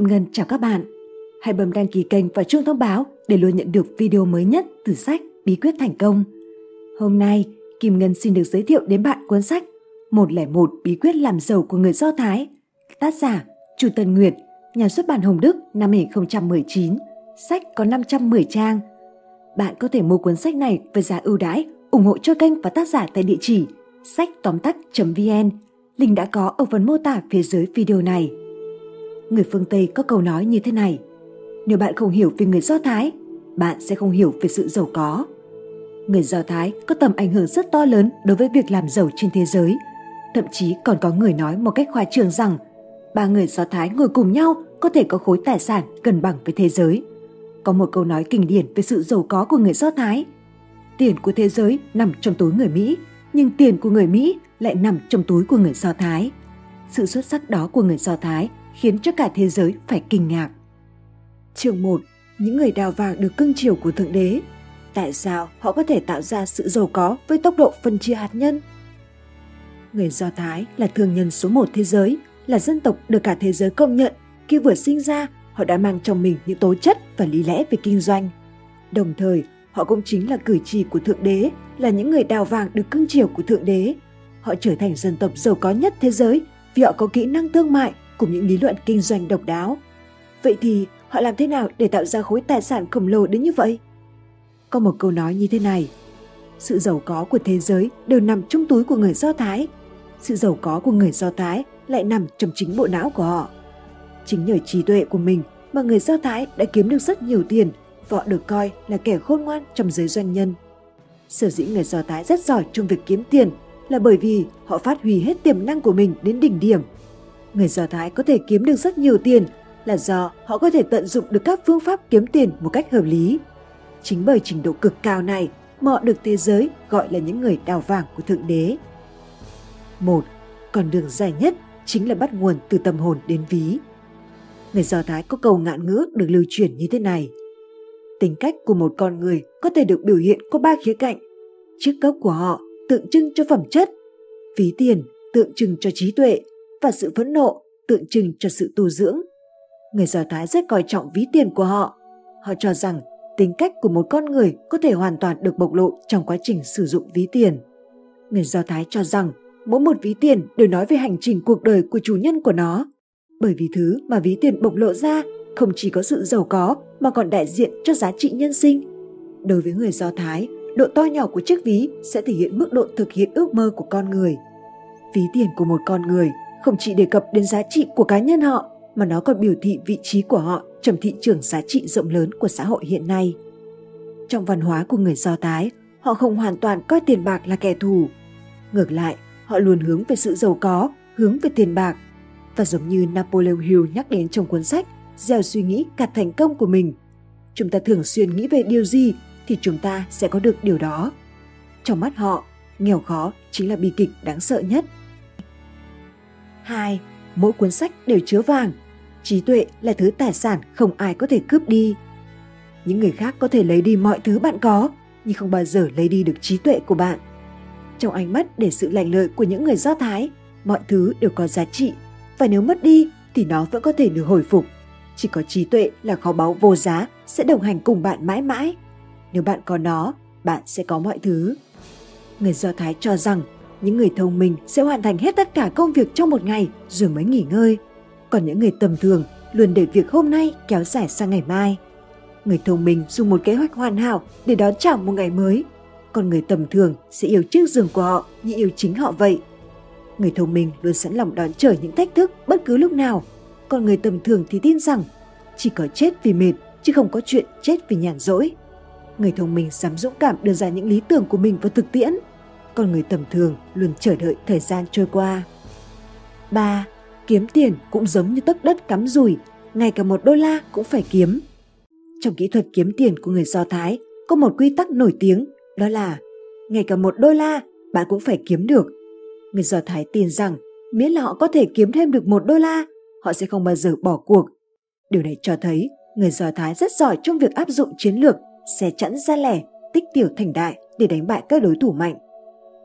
Kim Ngân chào các bạn. Hãy bấm đăng ký kênh và chuông thông báo để luôn nhận được video mới nhất từ sách Bí quyết thành công. Hôm nay, Kim Ngân xin được giới thiệu đến bạn cuốn sách 101 Bí quyết làm giàu của người Do Thái. Tác giả Chu Tân Nguyệt, nhà xuất bản Hồng Đức năm 2019. Sách có 510 trang. Bạn có thể mua cuốn sách này với giá ưu đãi, ủng hộ cho kênh và tác giả tại địa chỉ sách tóm tắt.vn. Link đã có ở phần mô tả phía dưới video này. Người phương Tây có câu nói như thế này. Nếu bạn không hiểu về người Do Thái, bạn sẽ không hiểu về sự giàu có. Người Do Thái có tầm ảnh hưởng rất to lớn đối với việc làm giàu trên thế giới. Thậm chí còn có người nói một cách khoa trường rằng ba người Do Thái ngồi cùng nhau có thể có khối tài sản gần bằng với thế giới. Có một câu nói kinh điển về sự giàu có của người Do Thái. Tiền của thế giới nằm trong túi người Mỹ, nhưng tiền của người Mỹ lại nằm trong túi của người Do Thái. Sự xuất sắc đó của người Do Thái khiến cho cả thế giới phải kinh ngạc. Chương 1. Những người đào vàng được cưng chiều của Thượng Đế. Tại sao họ có thể tạo ra sự giàu có với tốc độ phân chia hạt nhân? Người Do Thái là thương nhân số một thế giới, là dân tộc được cả thế giới công nhận. Khi vừa sinh ra, họ đã mang trong mình những tố chất và lý lẽ về kinh doanh. Đồng thời, họ cũng chính là cử chỉ của Thượng Đế, là những người đào vàng được cưng chiều của Thượng Đế. Họ trở thành dân tộc giàu có nhất thế giới vì họ có kỹ năng thương mại cùng những lý luận kinh doanh độc đáo. Vậy thì họ làm thế nào để tạo ra khối tài sản khổng lồ đến như vậy? Có một câu nói như thế này, sự giàu có của thế giới đều nằm trong túi của người Do Thái. Sự giàu có của người Do Thái lại nằm trong chính bộ não của họ. Chính nhờ trí tuệ của mình mà người Do Thái đã kiếm được rất nhiều tiền và họ được coi là kẻ khôn ngoan trong giới doanh nhân. Sở dĩ người Do Thái rất giỏi trong việc kiếm tiền là bởi vì họ phát huy hết tiềm năng của mình đến đỉnh điểm người Do Thái có thể kiếm được rất nhiều tiền là do họ có thể tận dụng được các phương pháp kiếm tiền một cách hợp lý. Chính bởi trình độ cực cao này mà họ được thế giới gọi là những người đào vàng của Thượng Đế. Một, Con đường dài nhất chính là bắt nguồn từ tâm hồn đến ví. Người Do Thái có câu ngạn ngữ được lưu truyền như thế này. Tính cách của một con người có thể được biểu hiện có ba khía cạnh. Chiếc cốc của họ tượng trưng cho phẩm chất, ví tiền tượng trưng cho trí tuệ và sự phẫn nộ tượng trưng cho sự tu dưỡng. Người Do Thái rất coi trọng ví tiền của họ. Họ cho rằng tính cách của một con người có thể hoàn toàn được bộc lộ trong quá trình sử dụng ví tiền. Người Do Thái cho rằng mỗi một ví tiền đều nói về hành trình cuộc đời của chủ nhân của nó. Bởi vì thứ mà ví tiền bộc lộ ra không chỉ có sự giàu có mà còn đại diện cho giá trị nhân sinh. Đối với người Do Thái, độ to nhỏ của chiếc ví sẽ thể hiện mức độ thực hiện ước mơ của con người. Ví tiền của một con người không chỉ đề cập đến giá trị của cá nhân họ mà nó còn biểu thị vị trí của họ trong thị trường giá trị rộng lớn của xã hội hiện nay. Trong văn hóa của người Do Thái, họ không hoàn toàn coi tiền bạc là kẻ thù. Ngược lại, họ luôn hướng về sự giàu có, hướng về tiền bạc. Và giống như Napoleon Hill nhắc đến trong cuốn sách Gieo suy nghĩ cả thành công của mình. Chúng ta thường xuyên nghĩ về điều gì thì chúng ta sẽ có được điều đó. Trong mắt họ, nghèo khó chính là bi kịch đáng sợ nhất – 2. Mỗi cuốn sách đều chứa vàng. Trí tuệ là thứ tài sản không ai có thể cướp đi. Những người khác có thể lấy đi mọi thứ bạn có, nhưng không bao giờ lấy đi được trí tuệ của bạn. Trong ánh mắt để sự lành lợi của những người Do Thái, mọi thứ đều có giá trị và nếu mất đi thì nó vẫn có thể được hồi phục. Chỉ có trí tuệ là kho báu vô giá sẽ đồng hành cùng bạn mãi mãi. Nếu bạn có nó, bạn sẽ có mọi thứ. Người Do Thái cho rằng những người thông minh sẽ hoàn thành hết tất cả công việc trong một ngày rồi mới nghỉ ngơi. Còn những người tầm thường luôn để việc hôm nay kéo dài sang ngày mai. Người thông minh dùng một kế hoạch hoàn hảo để đón chào một ngày mới. Còn người tầm thường sẽ yêu chiếc giường của họ như yêu chính họ vậy. Người thông minh luôn sẵn lòng đón chờ những thách thức bất cứ lúc nào. Còn người tầm thường thì tin rằng chỉ có chết vì mệt, chứ không có chuyện chết vì nhàn rỗi. Người thông minh dám dũng cảm đưa ra những lý tưởng của mình vào thực tiễn – con người tầm thường luôn chờ đợi thời gian trôi qua. 3. Kiếm tiền cũng giống như tấc đất cắm rủi, ngay cả một đô la cũng phải kiếm. Trong kỹ thuật kiếm tiền của người Do Thái có một quy tắc nổi tiếng, đó là ngay cả một đô la bạn cũng phải kiếm được. Người Do Thái tin rằng miễn là họ có thể kiếm thêm được một đô la, họ sẽ không bao giờ bỏ cuộc. Điều này cho thấy người Do Thái rất giỏi trong việc áp dụng chiến lược xe chẵn ra lẻ, tích tiểu thành đại để đánh bại các đối thủ mạnh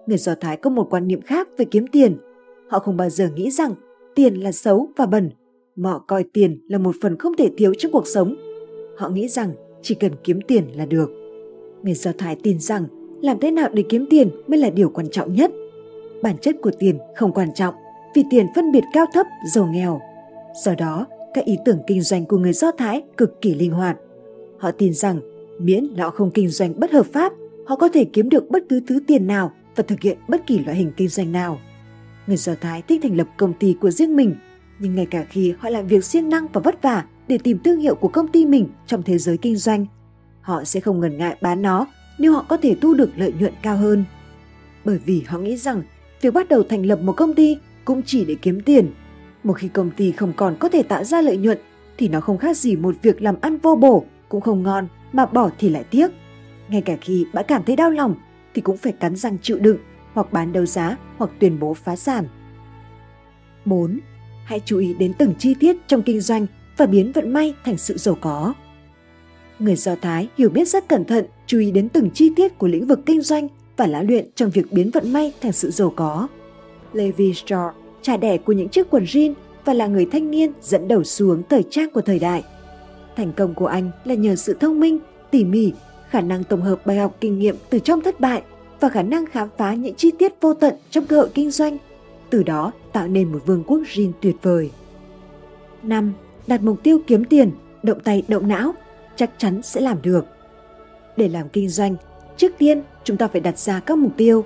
người Do Thái có một quan niệm khác về kiếm tiền. Họ không bao giờ nghĩ rằng tiền là xấu và bẩn. Họ coi tiền là một phần không thể thiếu trong cuộc sống. Họ nghĩ rằng chỉ cần kiếm tiền là được. Người Do Thái tin rằng làm thế nào để kiếm tiền mới là điều quan trọng nhất. Bản chất của tiền không quan trọng vì tiền phân biệt cao thấp, giàu nghèo. Do đó, các ý tưởng kinh doanh của người Do Thái cực kỳ linh hoạt. Họ tin rằng miễn là họ không kinh doanh bất hợp pháp, họ có thể kiếm được bất cứ thứ tiền nào và thực hiện bất kỳ loại hình kinh doanh nào. Người Do Thái thích thành lập công ty của riêng mình, nhưng ngay cả khi họ làm việc siêng năng và vất vả để tìm thương hiệu của công ty mình trong thế giới kinh doanh, họ sẽ không ngần ngại bán nó nếu họ có thể thu được lợi nhuận cao hơn. Bởi vì họ nghĩ rằng việc bắt đầu thành lập một công ty cũng chỉ để kiếm tiền. Một khi công ty không còn có thể tạo ra lợi nhuận thì nó không khác gì một việc làm ăn vô bổ, cũng không ngon mà bỏ thì lại tiếc. Ngay cả khi bạn cảm thấy đau lòng thì cũng phải cắn răng chịu đựng hoặc bán đấu giá hoặc tuyên bố phá sản. 4. Hãy chú ý đến từng chi tiết trong kinh doanh và biến vận may thành sự giàu có. Người Do Thái hiểu biết rất cẩn thận, chú ý đến từng chi tiết của lĩnh vực kinh doanh và lá luyện trong việc biến vận may thành sự giàu có. Levi Strauss, cha đẻ của những chiếc quần jean và là người thanh niên dẫn đầu xuống thời trang của thời đại. Thành công của anh là nhờ sự thông minh, tỉ mỉ, khả năng tổng hợp bài học kinh nghiệm từ trong thất bại và khả năng khám phá những chi tiết vô tận trong cơ hội kinh doanh, từ đó tạo nên một vương quốc gin tuyệt vời. 5. Đặt mục tiêu kiếm tiền, động tay động não, chắc chắn sẽ làm được. Để làm kinh doanh, trước tiên chúng ta phải đặt ra các mục tiêu.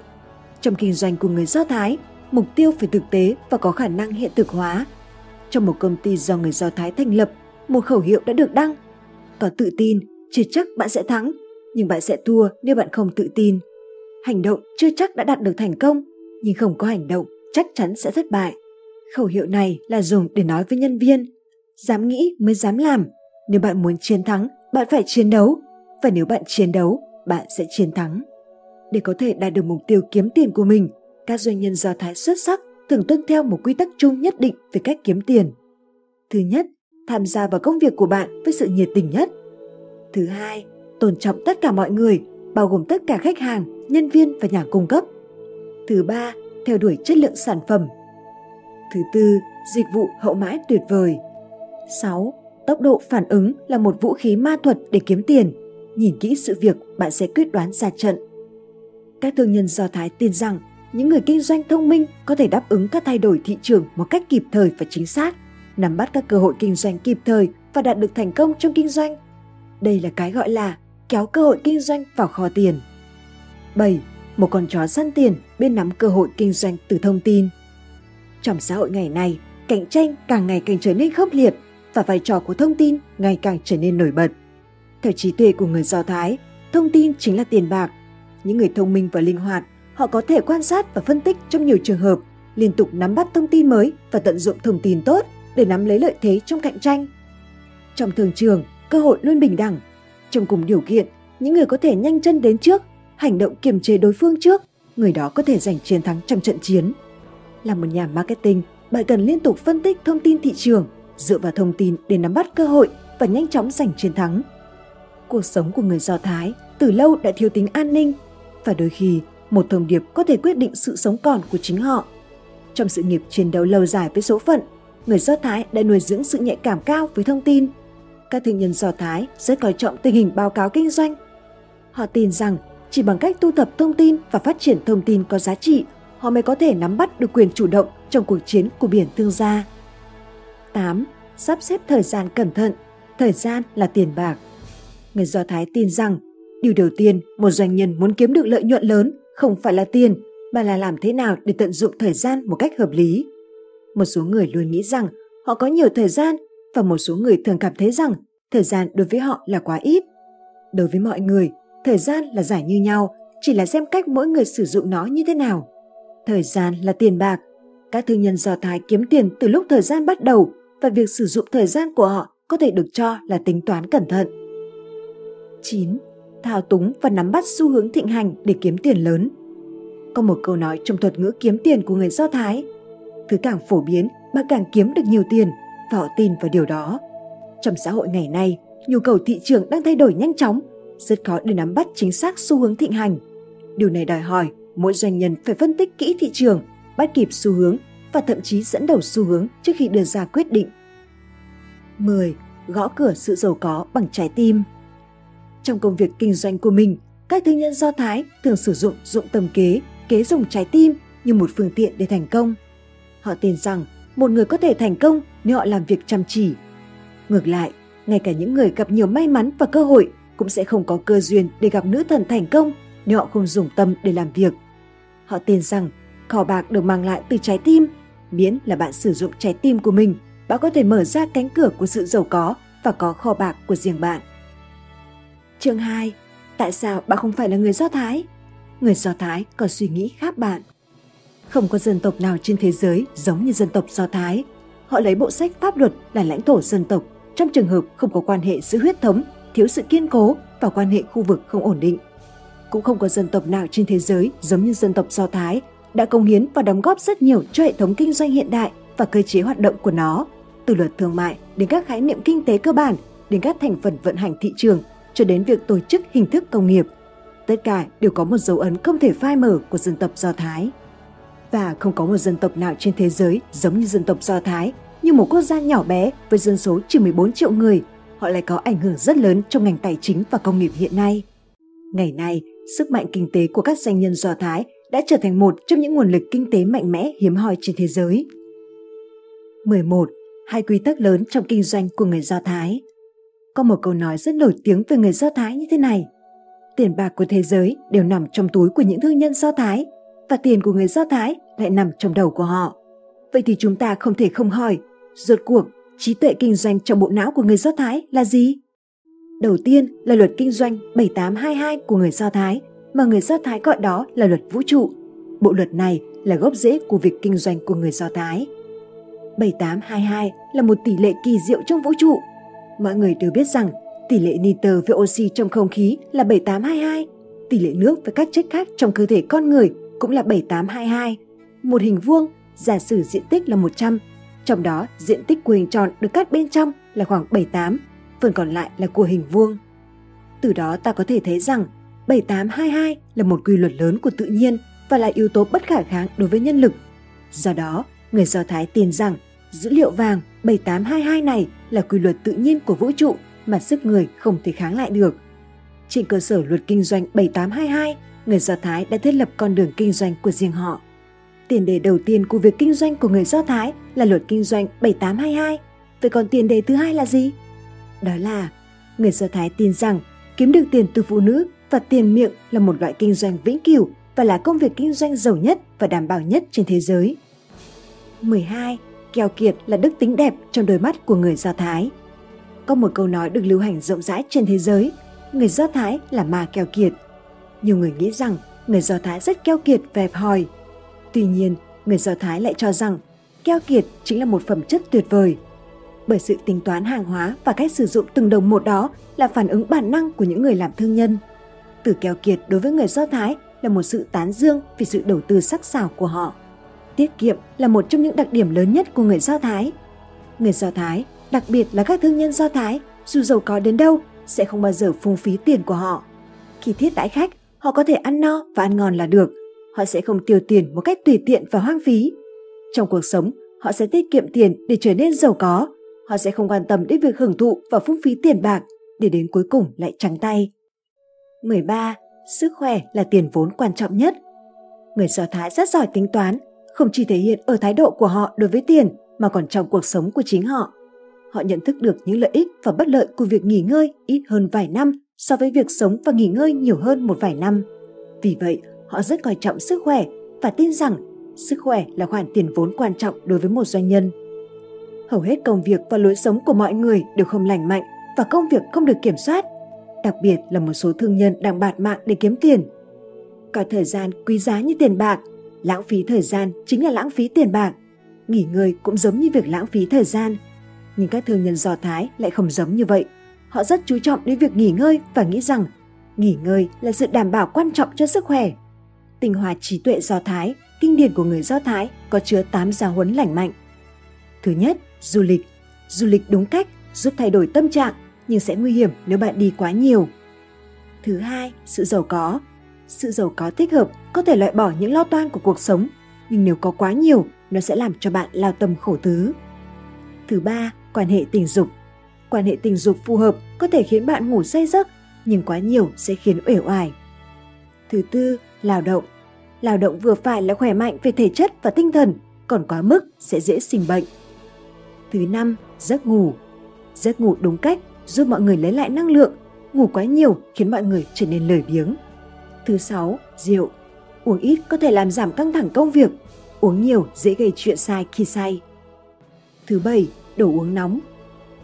Trong kinh doanh của người Do Thái, mục tiêu phải thực tế và có khả năng hiện thực hóa. Trong một công ty do người Do Thái thành lập, một khẩu hiệu đã được đăng. Có tự tin, chưa chắc bạn sẽ thắng, nhưng bạn sẽ thua nếu bạn không tự tin. Hành động chưa chắc đã đạt được thành công, nhưng không có hành động chắc chắn sẽ thất bại. Khẩu hiệu này là dùng để nói với nhân viên, dám nghĩ mới dám làm. Nếu bạn muốn chiến thắng, bạn phải chiến đấu, và nếu bạn chiến đấu, bạn sẽ chiến thắng. Để có thể đạt được mục tiêu kiếm tiền của mình, các doanh nhân Do Thái xuất sắc thường tuân theo một quy tắc chung nhất định về cách kiếm tiền. Thứ nhất, tham gia vào công việc của bạn với sự nhiệt tình nhất. Thứ hai, tôn trọng tất cả mọi người, bao gồm tất cả khách hàng, nhân viên và nhà cung cấp. Thứ ba, theo đuổi chất lượng sản phẩm. Thứ tư, dịch vụ hậu mãi tuyệt vời. 6. Tốc độ phản ứng là một vũ khí ma thuật để kiếm tiền. Nhìn kỹ sự việc, bạn sẽ quyết đoán ra trận. Các thương nhân Do Thái tin rằng những người kinh doanh thông minh có thể đáp ứng các thay đổi thị trường một cách kịp thời và chính xác, nắm bắt các cơ hội kinh doanh kịp thời và đạt được thành công trong kinh doanh. Đây là cái gọi là kéo cơ hội kinh doanh vào kho tiền. 7. Một con chó săn tiền biết nắm cơ hội kinh doanh từ thông tin. Trong xã hội ngày nay, cạnh tranh càng ngày càng trở nên khốc liệt và vai trò của thông tin ngày càng trở nên nổi bật. Theo trí tuệ của người Do Thái, thông tin chính là tiền bạc. Những người thông minh và linh hoạt, họ có thể quan sát và phân tích trong nhiều trường hợp, liên tục nắm bắt thông tin mới và tận dụng thông tin tốt để nắm lấy lợi thế trong cạnh tranh. Trong thường trường, cơ hội luôn bình đẳng. Trong cùng điều kiện, những người có thể nhanh chân đến trước, hành động kiềm chế đối phương trước, người đó có thể giành chiến thắng trong trận chiến. Là một nhà marketing, bạn cần liên tục phân tích thông tin thị trường, dựa vào thông tin để nắm bắt cơ hội và nhanh chóng giành chiến thắng. Cuộc sống của người Do Thái từ lâu đã thiếu tính an ninh và đôi khi một thông điệp có thể quyết định sự sống còn của chính họ. Trong sự nghiệp chiến đấu lâu dài với số phận, người Do Thái đã nuôi dưỡng sự nhạy cảm cao với thông tin. Các thương nhân Do Thái rất coi trọng tình hình báo cáo kinh doanh. Họ tin rằng chỉ bằng cách thu thập thông tin và phát triển thông tin có giá trị, họ mới có thể nắm bắt được quyền chủ động trong cuộc chiến của biển thương gia. 8. Sắp xếp thời gian cẩn thận. Thời gian là tiền bạc. Người Do Thái tin rằng, điều đầu tiên một doanh nhân muốn kiếm được lợi nhuận lớn không phải là tiền, mà là làm thế nào để tận dụng thời gian một cách hợp lý. Một số người luôn nghĩ rằng họ có nhiều thời gian và một số người thường cảm thấy rằng thời gian đối với họ là quá ít. Đối với mọi người, thời gian là giải như nhau, chỉ là xem cách mỗi người sử dụng nó như thế nào. Thời gian là tiền bạc. Các thương nhân Do Thái kiếm tiền từ lúc thời gian bắt đầu và việc sử dụng thời gian của họ có thể được cho là tính toán cẩn thận. 9. Thao túng và nắm bắt xu hướng thịnh hành để kiếm tiền lớn. Có một câu nói trong thuật ngữ kiếm tiền của người Do Thái. Thứ càng phổ biến, bạn càng kiếm được nhiều tiền và họ tin vào điều đó. Trong xã hội ngày nay, nhu cầu thị trường đang thay đổi nhanh chóng, rất khó để nắm bắt chính xác xu hướng thịnh hành. Điều này đòi hỏi mỗi doanh nhân phải phân tích kỹ thị trường, bắt kịp xu hướng và thậm chí dẫn đầu xu hướng trước khi đưa ra quyết định. 10. Gõ cửa sự giàu có bằng trái tim Trong công việc kinh doanh của mình, các thương nhân Do Thái thường sử dụng dụng tâm kế, kế dùng trái tim như một phương tiện để thành công. Họ tin rằng một người có thể thành công nếu họ làm việc chăm chỉ. Ngược lại, ngay cả những người gặp nhiều may mắn và cơ hội cũng sẽ không có cơ duyên để gặp nữ thần thành công nếu họ không dùng tâm để làm việc. Họ tin rằng kho bạc được mang lại từ trái tim, miễn là bạn sử dụng trái tim của mình, bạn có thể mở ra cánh cửa của sự giàu có và có kho bạc của riêng bạn. Chương 2. Tại sao bạn không phải là người Do Thái? Người Do Thái có suy nghĩ khác bạn. Không có dân tộc nào trên thế giới giống như dân tộc Do Thái. Họ lấy bộ sách pháp luật là lãnh thổ dân tộc trong trường hợp không có quan hệ giữa huyết thống, thiếu sự kiên cố và quan hệ khu vực không ổn định. Cũng không có dân tộc nào trên thế giới giống như dân tộc Do Thái đã công hiến và đóng góp rất nhiều cho hệ thống kinh doanh hiện đại và cơ chế hoạt động của nó, từ luật thương mại đến các khái niệm kinh tế cơ bản, đến các thành phần vận hành thị trường, cho đến việc tổ chức hình thức công nghiệp. Tất cả đều có một dấu ấn không thể phai mờ của dân tộc Do Thái. Và không có một dân tộc nào trên thế giới giống như dân tộc Do Thái, như một quốc gia nhỏ bé với dân số chỉ 14 triệu người, họ lại có ảnh hưởng rất lớn trong ngành tài chính và công nghiệp hiện nay. Ngày nay, sức mạnh kinh tế của các doanh nhân Do Thái đã trở thành một trong những nguồn lực kinh tế mạnh mẽ hiếm hoi trên thế giới. 11. Hai quy tắc lớn trong kinh doanh của người Do Thái Có một câu nói rất nổi tiếng về người Do Thái như thế này. Tiền bạc của thế giới đều nằm trong túi của những thương nhân Do Thái và tiền của người Do Thái lại nằm trong đầu của họ. Vậy thì chúng ta không thể không hỏi, rốt cuộc trí tuệ kinh doanh trong bộ não của người Do Thái là gì? Đầu tiên là luật kinh doanh 7822 của người Do Thái mà người Do Thái gọi đó là luật vũ trụ. Bộ luật này là gốc rễ của việc kinh doanh của người Do Thái. 7822 là một tỷ lệ kỳ diệu trong vũ trụ. Mọi người đều biết rằng tỷ lệ nitơ với oxy trong không khí là 7822, tỷ lệ nước với các chất khác trong cơ thể con người cũng là 7822. Một hình vuông, giả sử diện tích là 100, trong đó diện tích của hình tròn được cắt bên trong là khoảng 78, phần còn lại là của hình vuông. Từ đó ta có thể thấy rằng 7822 là một quy luật lớn của tự nhiên và là yếu tố bất khả kháng đối với nhân lực. Do đó, người Do Thái tin rằng dữ liệu vàng 7822 này là quy luật tự nhiên của vũ trụ mà sức người không thể kháng lại được. Trên cơ sở luật kinh doanh 7822, người Do Thái đã thiết lập con đường kinh doanh của riêng họ. Tiền đề đầu tiên của việc kinh doanh của người Do Thái là luật kinh doanh 7822. Vậy còn tiền đề thứ hai là gì? Đó là người Do Thái tin rằng kiếm được tiền từ phụ nữ và tiền miệng là một loại kinh doanh vĩnh cửu và là công việc kinh doanh giàu nhất và đảm bảo nhất trên thế giới. 12. Keo kiệt là đức tính đẹp trong đôi mắt của người Do Thái. Có một câu nói được lưu hành rộng rãi trên thế giới, người Do Thái là ma keo kiệt. Nhiều người nghĩ rằng người Do Thái rất keo kiệt và hẹp hòi. Tuy nhiên, người Do Thái lại cho rằng keo kiệt chính là một phẩm chất tuyệt vời. Bởi sự tính toán hàng hóa và cách sử dụng từng đồng một đó là phản ứng bản năng của những người làm thương nhân – từ keo kiệt đối với người Do Thái là một sự tán dương vì sự đầu tư sắc sảo của họ. Tiết kiệm là một trong những đặc điểm lớn nhất của người Do Thái. Người Do Thái, đặc biệt là các thương nhân Do Thái, dù giàu có đến đâu, sẽ không bao giờ phung phí tiền của họ. Khi thiết đãi khách, họ có thể ăn no và ăn ngon là được. Họ sẽ không tiêu tiền một cách tùy tiện và hoang phí. Trong cuộc sống, họ sẽ tiết kiệm tiền để trở nên giàu có. Họ sẽ không quan tâm đến việc hưởng thụ và phung phí tiền bạc để đến cuối cùng lại trắng tay. 13. Sức khỏe là tiền vốn quan trọng nhất. Người Do Thái rất giỏi tính toán, không chỉ thể hiện ở thái độ của họ đối với tiền mà còn trong cuộc sống của chính họ. Họ nhận thức được những lợi ích và bất lợi của việc nghỉ ngơi ít hơn vài năm so với việc sống và nghỉ ngơi nhiều hơn một vài năm. Vì vậy, họ rất coi trọng sức khỏe và tin rằng sức khỏe là khoản tiền vốn quan trọng đối với một doanh nhân. Hầu hết công việc và lối sống của mọi người đều không lành mạnh và công việc không được kiểm soát – đặc biệt là một số thương nhân đang bạt mạng để kiếm tiền. Coi thời gian quý giá như tiền bạc, lãng phí thời gian chính là lãng phí tiền bạc. Nghỉ ngơi cũng giống như việc lãng phí thời gian. Nhưng các thương nhân Do Thái lại không giống như vậy. Họ rất chú trọng đến việc nghỉ ngơi và nghĩ rằng nghỉ ngơi là sự đảm bảo quan trọng cho sức khỏe. Tinh hoa trí tuệ Do Thái, kinh điển của người Do Thái có chứa 8 giáo huấn lành mạnh. Thứ nhất, du lịch. Du lịch đúng cách giúp thay đổi tâm trạng nhưng sẽ nguy hiểm nếu bạn đi quá nhiều. Thứ hai, sự giàu có. Sự giàu có thích hợp có thể loại bỏ những lo toan của cuộc sống, nhưng nếu có quá nhiều, nó sẽ làm cho bạn lao tâm khổ tứ. Thứ ba, quan hệ tình dục. Quan hệ tình dục phù hợp có thể khiến bạn ngủ say giấc, nhưng quá nhiều sẽ khiến uể oải. Thứ tư, lao động. Lao động vừa phải là khỏe mạnh về thể chất và tinh thần, còn quá mức sẽ dễ sinh bệnh. Thứ năm, giấc ngủ. Giấc ngủ đúng cách giúp mọi người lấy lại năng lượng, ngủ quá nhiều khiến mọi người trở nên lười biếng. Thứ sáu, rượu. Uống ít có thể làm giảm căng thẳng công việc, uống nhiều dễ gây chuyện sai khi say. Thứ bảy, đồ uống nóng.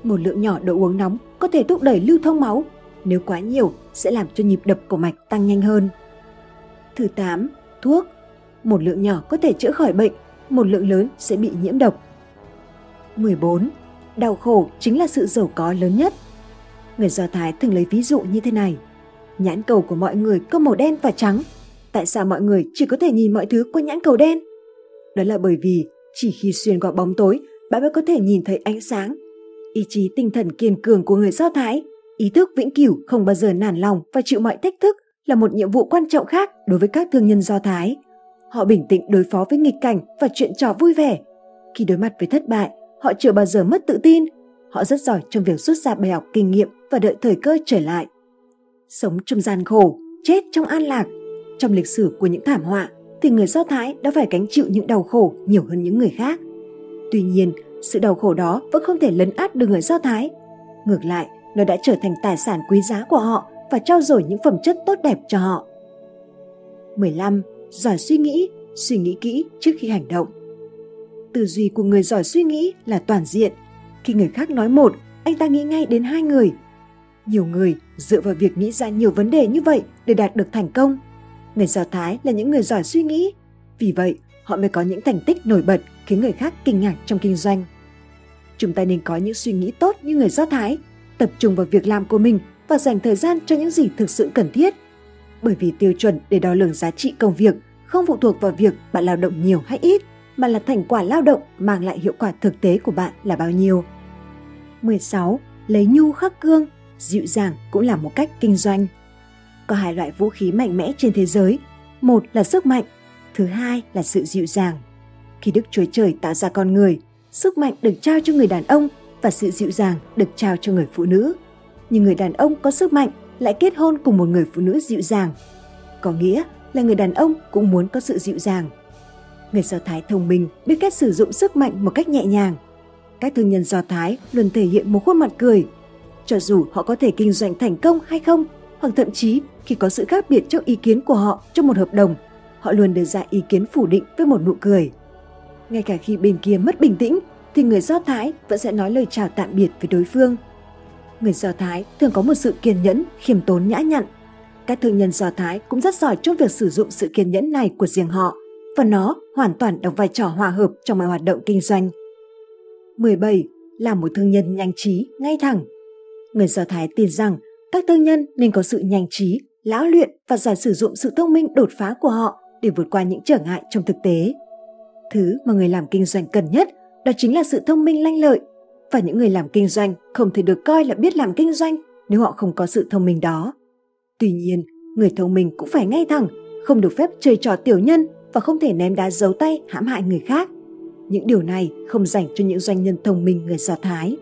Một lượng nhỏ đồ uống nóng có thể thúc đẩy lưu thông máu, nếu quá nhiều sẽ làm cho nhịp đập của mạch tăng nhanh hơn. Thứ 8, thuốc. Một lượng nhỏ có thể chữa khỏi bệnh, một lượng lớn sẽ bị nhiễm độc. 14. Đau khổ chính là sự giàu có lớn nhất. Người Do Thái thường lấy ví dụ như thế này. Nhãn cầu của mọi người có màu đen và trắng. Tại sao mọi người chỉ có thể nhìn mọi thứ qua nhãn cầu đen? Đó là bởi vì chỉ khi xuyên qua bóng tối, bạn mới có thể nhìn thấy ánh sáng. Ý chí tinh thần kiên cường của người Do Thái, ý thức vĩnh cửu không bao giờ nản lòng và chịu mọi thách thức là một nhiệm vụ quan trọng khác đối với các thương nhân Do Thái. Họ bình tĩnh đối phó với nghịch cảnh và chuyện trò vui vẻ. Khi đối mặt với thất bại, họ chưa bao giờ mất tự tin. Họ rất giỏi trong việc rút ra bài học kinh nghiệm và đợi thời cơ trở lại. Sống trong gian khổ, chết trong an lạc. Trong lịch sử của những thảm họa thì người Do Thái đã phải gánh chịu những đau khổ nhiều hơn những người khác. Tuy nhiên, sự đau khổ đó vẫn không thể lấn át được người Do Thái. Ngược lại, nó đã trở thành tài sản quý giá của họ và trao dồi những phẩm chất tốt đẹp cho họ. 15. Giỏi suy nghĩ, suy nghĩ kỹ trước khi hành động. Tư duy của người giỏi suy nghĩ là toàn diện. Khi người khác nói một, anh ta nghĩ ngay đến hai người. Nhiều người dựa vào việc nghĩ ra nhiều vấn đề như vậy để đạt được thành công. Người Do Thái là những người giỏi suy nghĩ, vì vậy họ mới có những thành tích nổi bật khiến người khác kinh ngạc trong kinh doanh. Chúng ta nên có những suy nghĩ tốt như người Do Thái, tập trung vào việc làm của mình và dành thời gian cho những gì thực sự cần thiết. Bởi vì tiêu chuẩn để đo lường giá trị công việc không phụ thuộc vào việc bạn lao động nhiều hay ít, mà là thành quả lao động mang lại hiệu quả thực tế của bạn là bao nhiêu. 16. Lấy nhu khắc cương, dịu dàng cũng là một cách kinh doanh. Có hai loại vũ khí mạnh mẽ trên thế giới, một là sức mạnh, thứ hai là sự dịu dàng. Khi Đức Chúa Trời tạo ra con người, sức mạnh được trao cho người đàn ông và sự dịu dàng được trao cho người phụ nữ nhưng người đàn ông có sức mạnh lại kết hôn cùng một người phụ nữ dịu dàng. Có nghĩa là người đàn ông cũng muốn có sự dịu dàng. Người Do Thái thông minh biết cách sử dụng sức mạnh một cách nhẹ nhàng. Các thương nhân Do Thái luôn thể hiện một khuôn mặt cười. Cho dù họ có thể kinh doanh thành công hay không, hoặc thậm chí khi có sự khác biệt trong ý kiến của họ trong một hợp đồng, họ luôn đưa ra ý kiến phủ định với một nụ cười. Ngay cả khi bên kia mất bình tĩnh, thì người Do Thái vẫn sẽ nói lời chào tạm biệt với đối phương – người Do Thái thường có một sự kiên nhẫn, khiêm tốn nhã nhặn. Các thương nhân Do Thái cũng rất giỏi trong việc sử dụng sự kiên nhẫn này của riêng họ và nó hoàn toàn đóng vai trò hòa hợp trong mọi hoạt động kinh doanh. 17. Là một thương nhân nhanh trí, ngay thẳng. Người Do Thái tin rằng các thương nhân nên có sự nhanh trí, lão luyện và giỏi sử dụng sự thông minh đột phá của họ để vượt qua những trở ngại trong thực tế. Thứ mà người làm kinh doanh cần nhất đó chính là sự thông minh lanh lợi và những người làm kinh doanh không thể được coi là biết làm kinh doanh nếu họ không có sự thông minh đó. Tuy nhiên, người thông minh cũng phải ngay thẳng, không được phép chơi trò tiểu nhân và không thể ném đá giấu tay hãm hại người khác. Những điều này không dành cho những doanh nhân thông minh người Do Thái.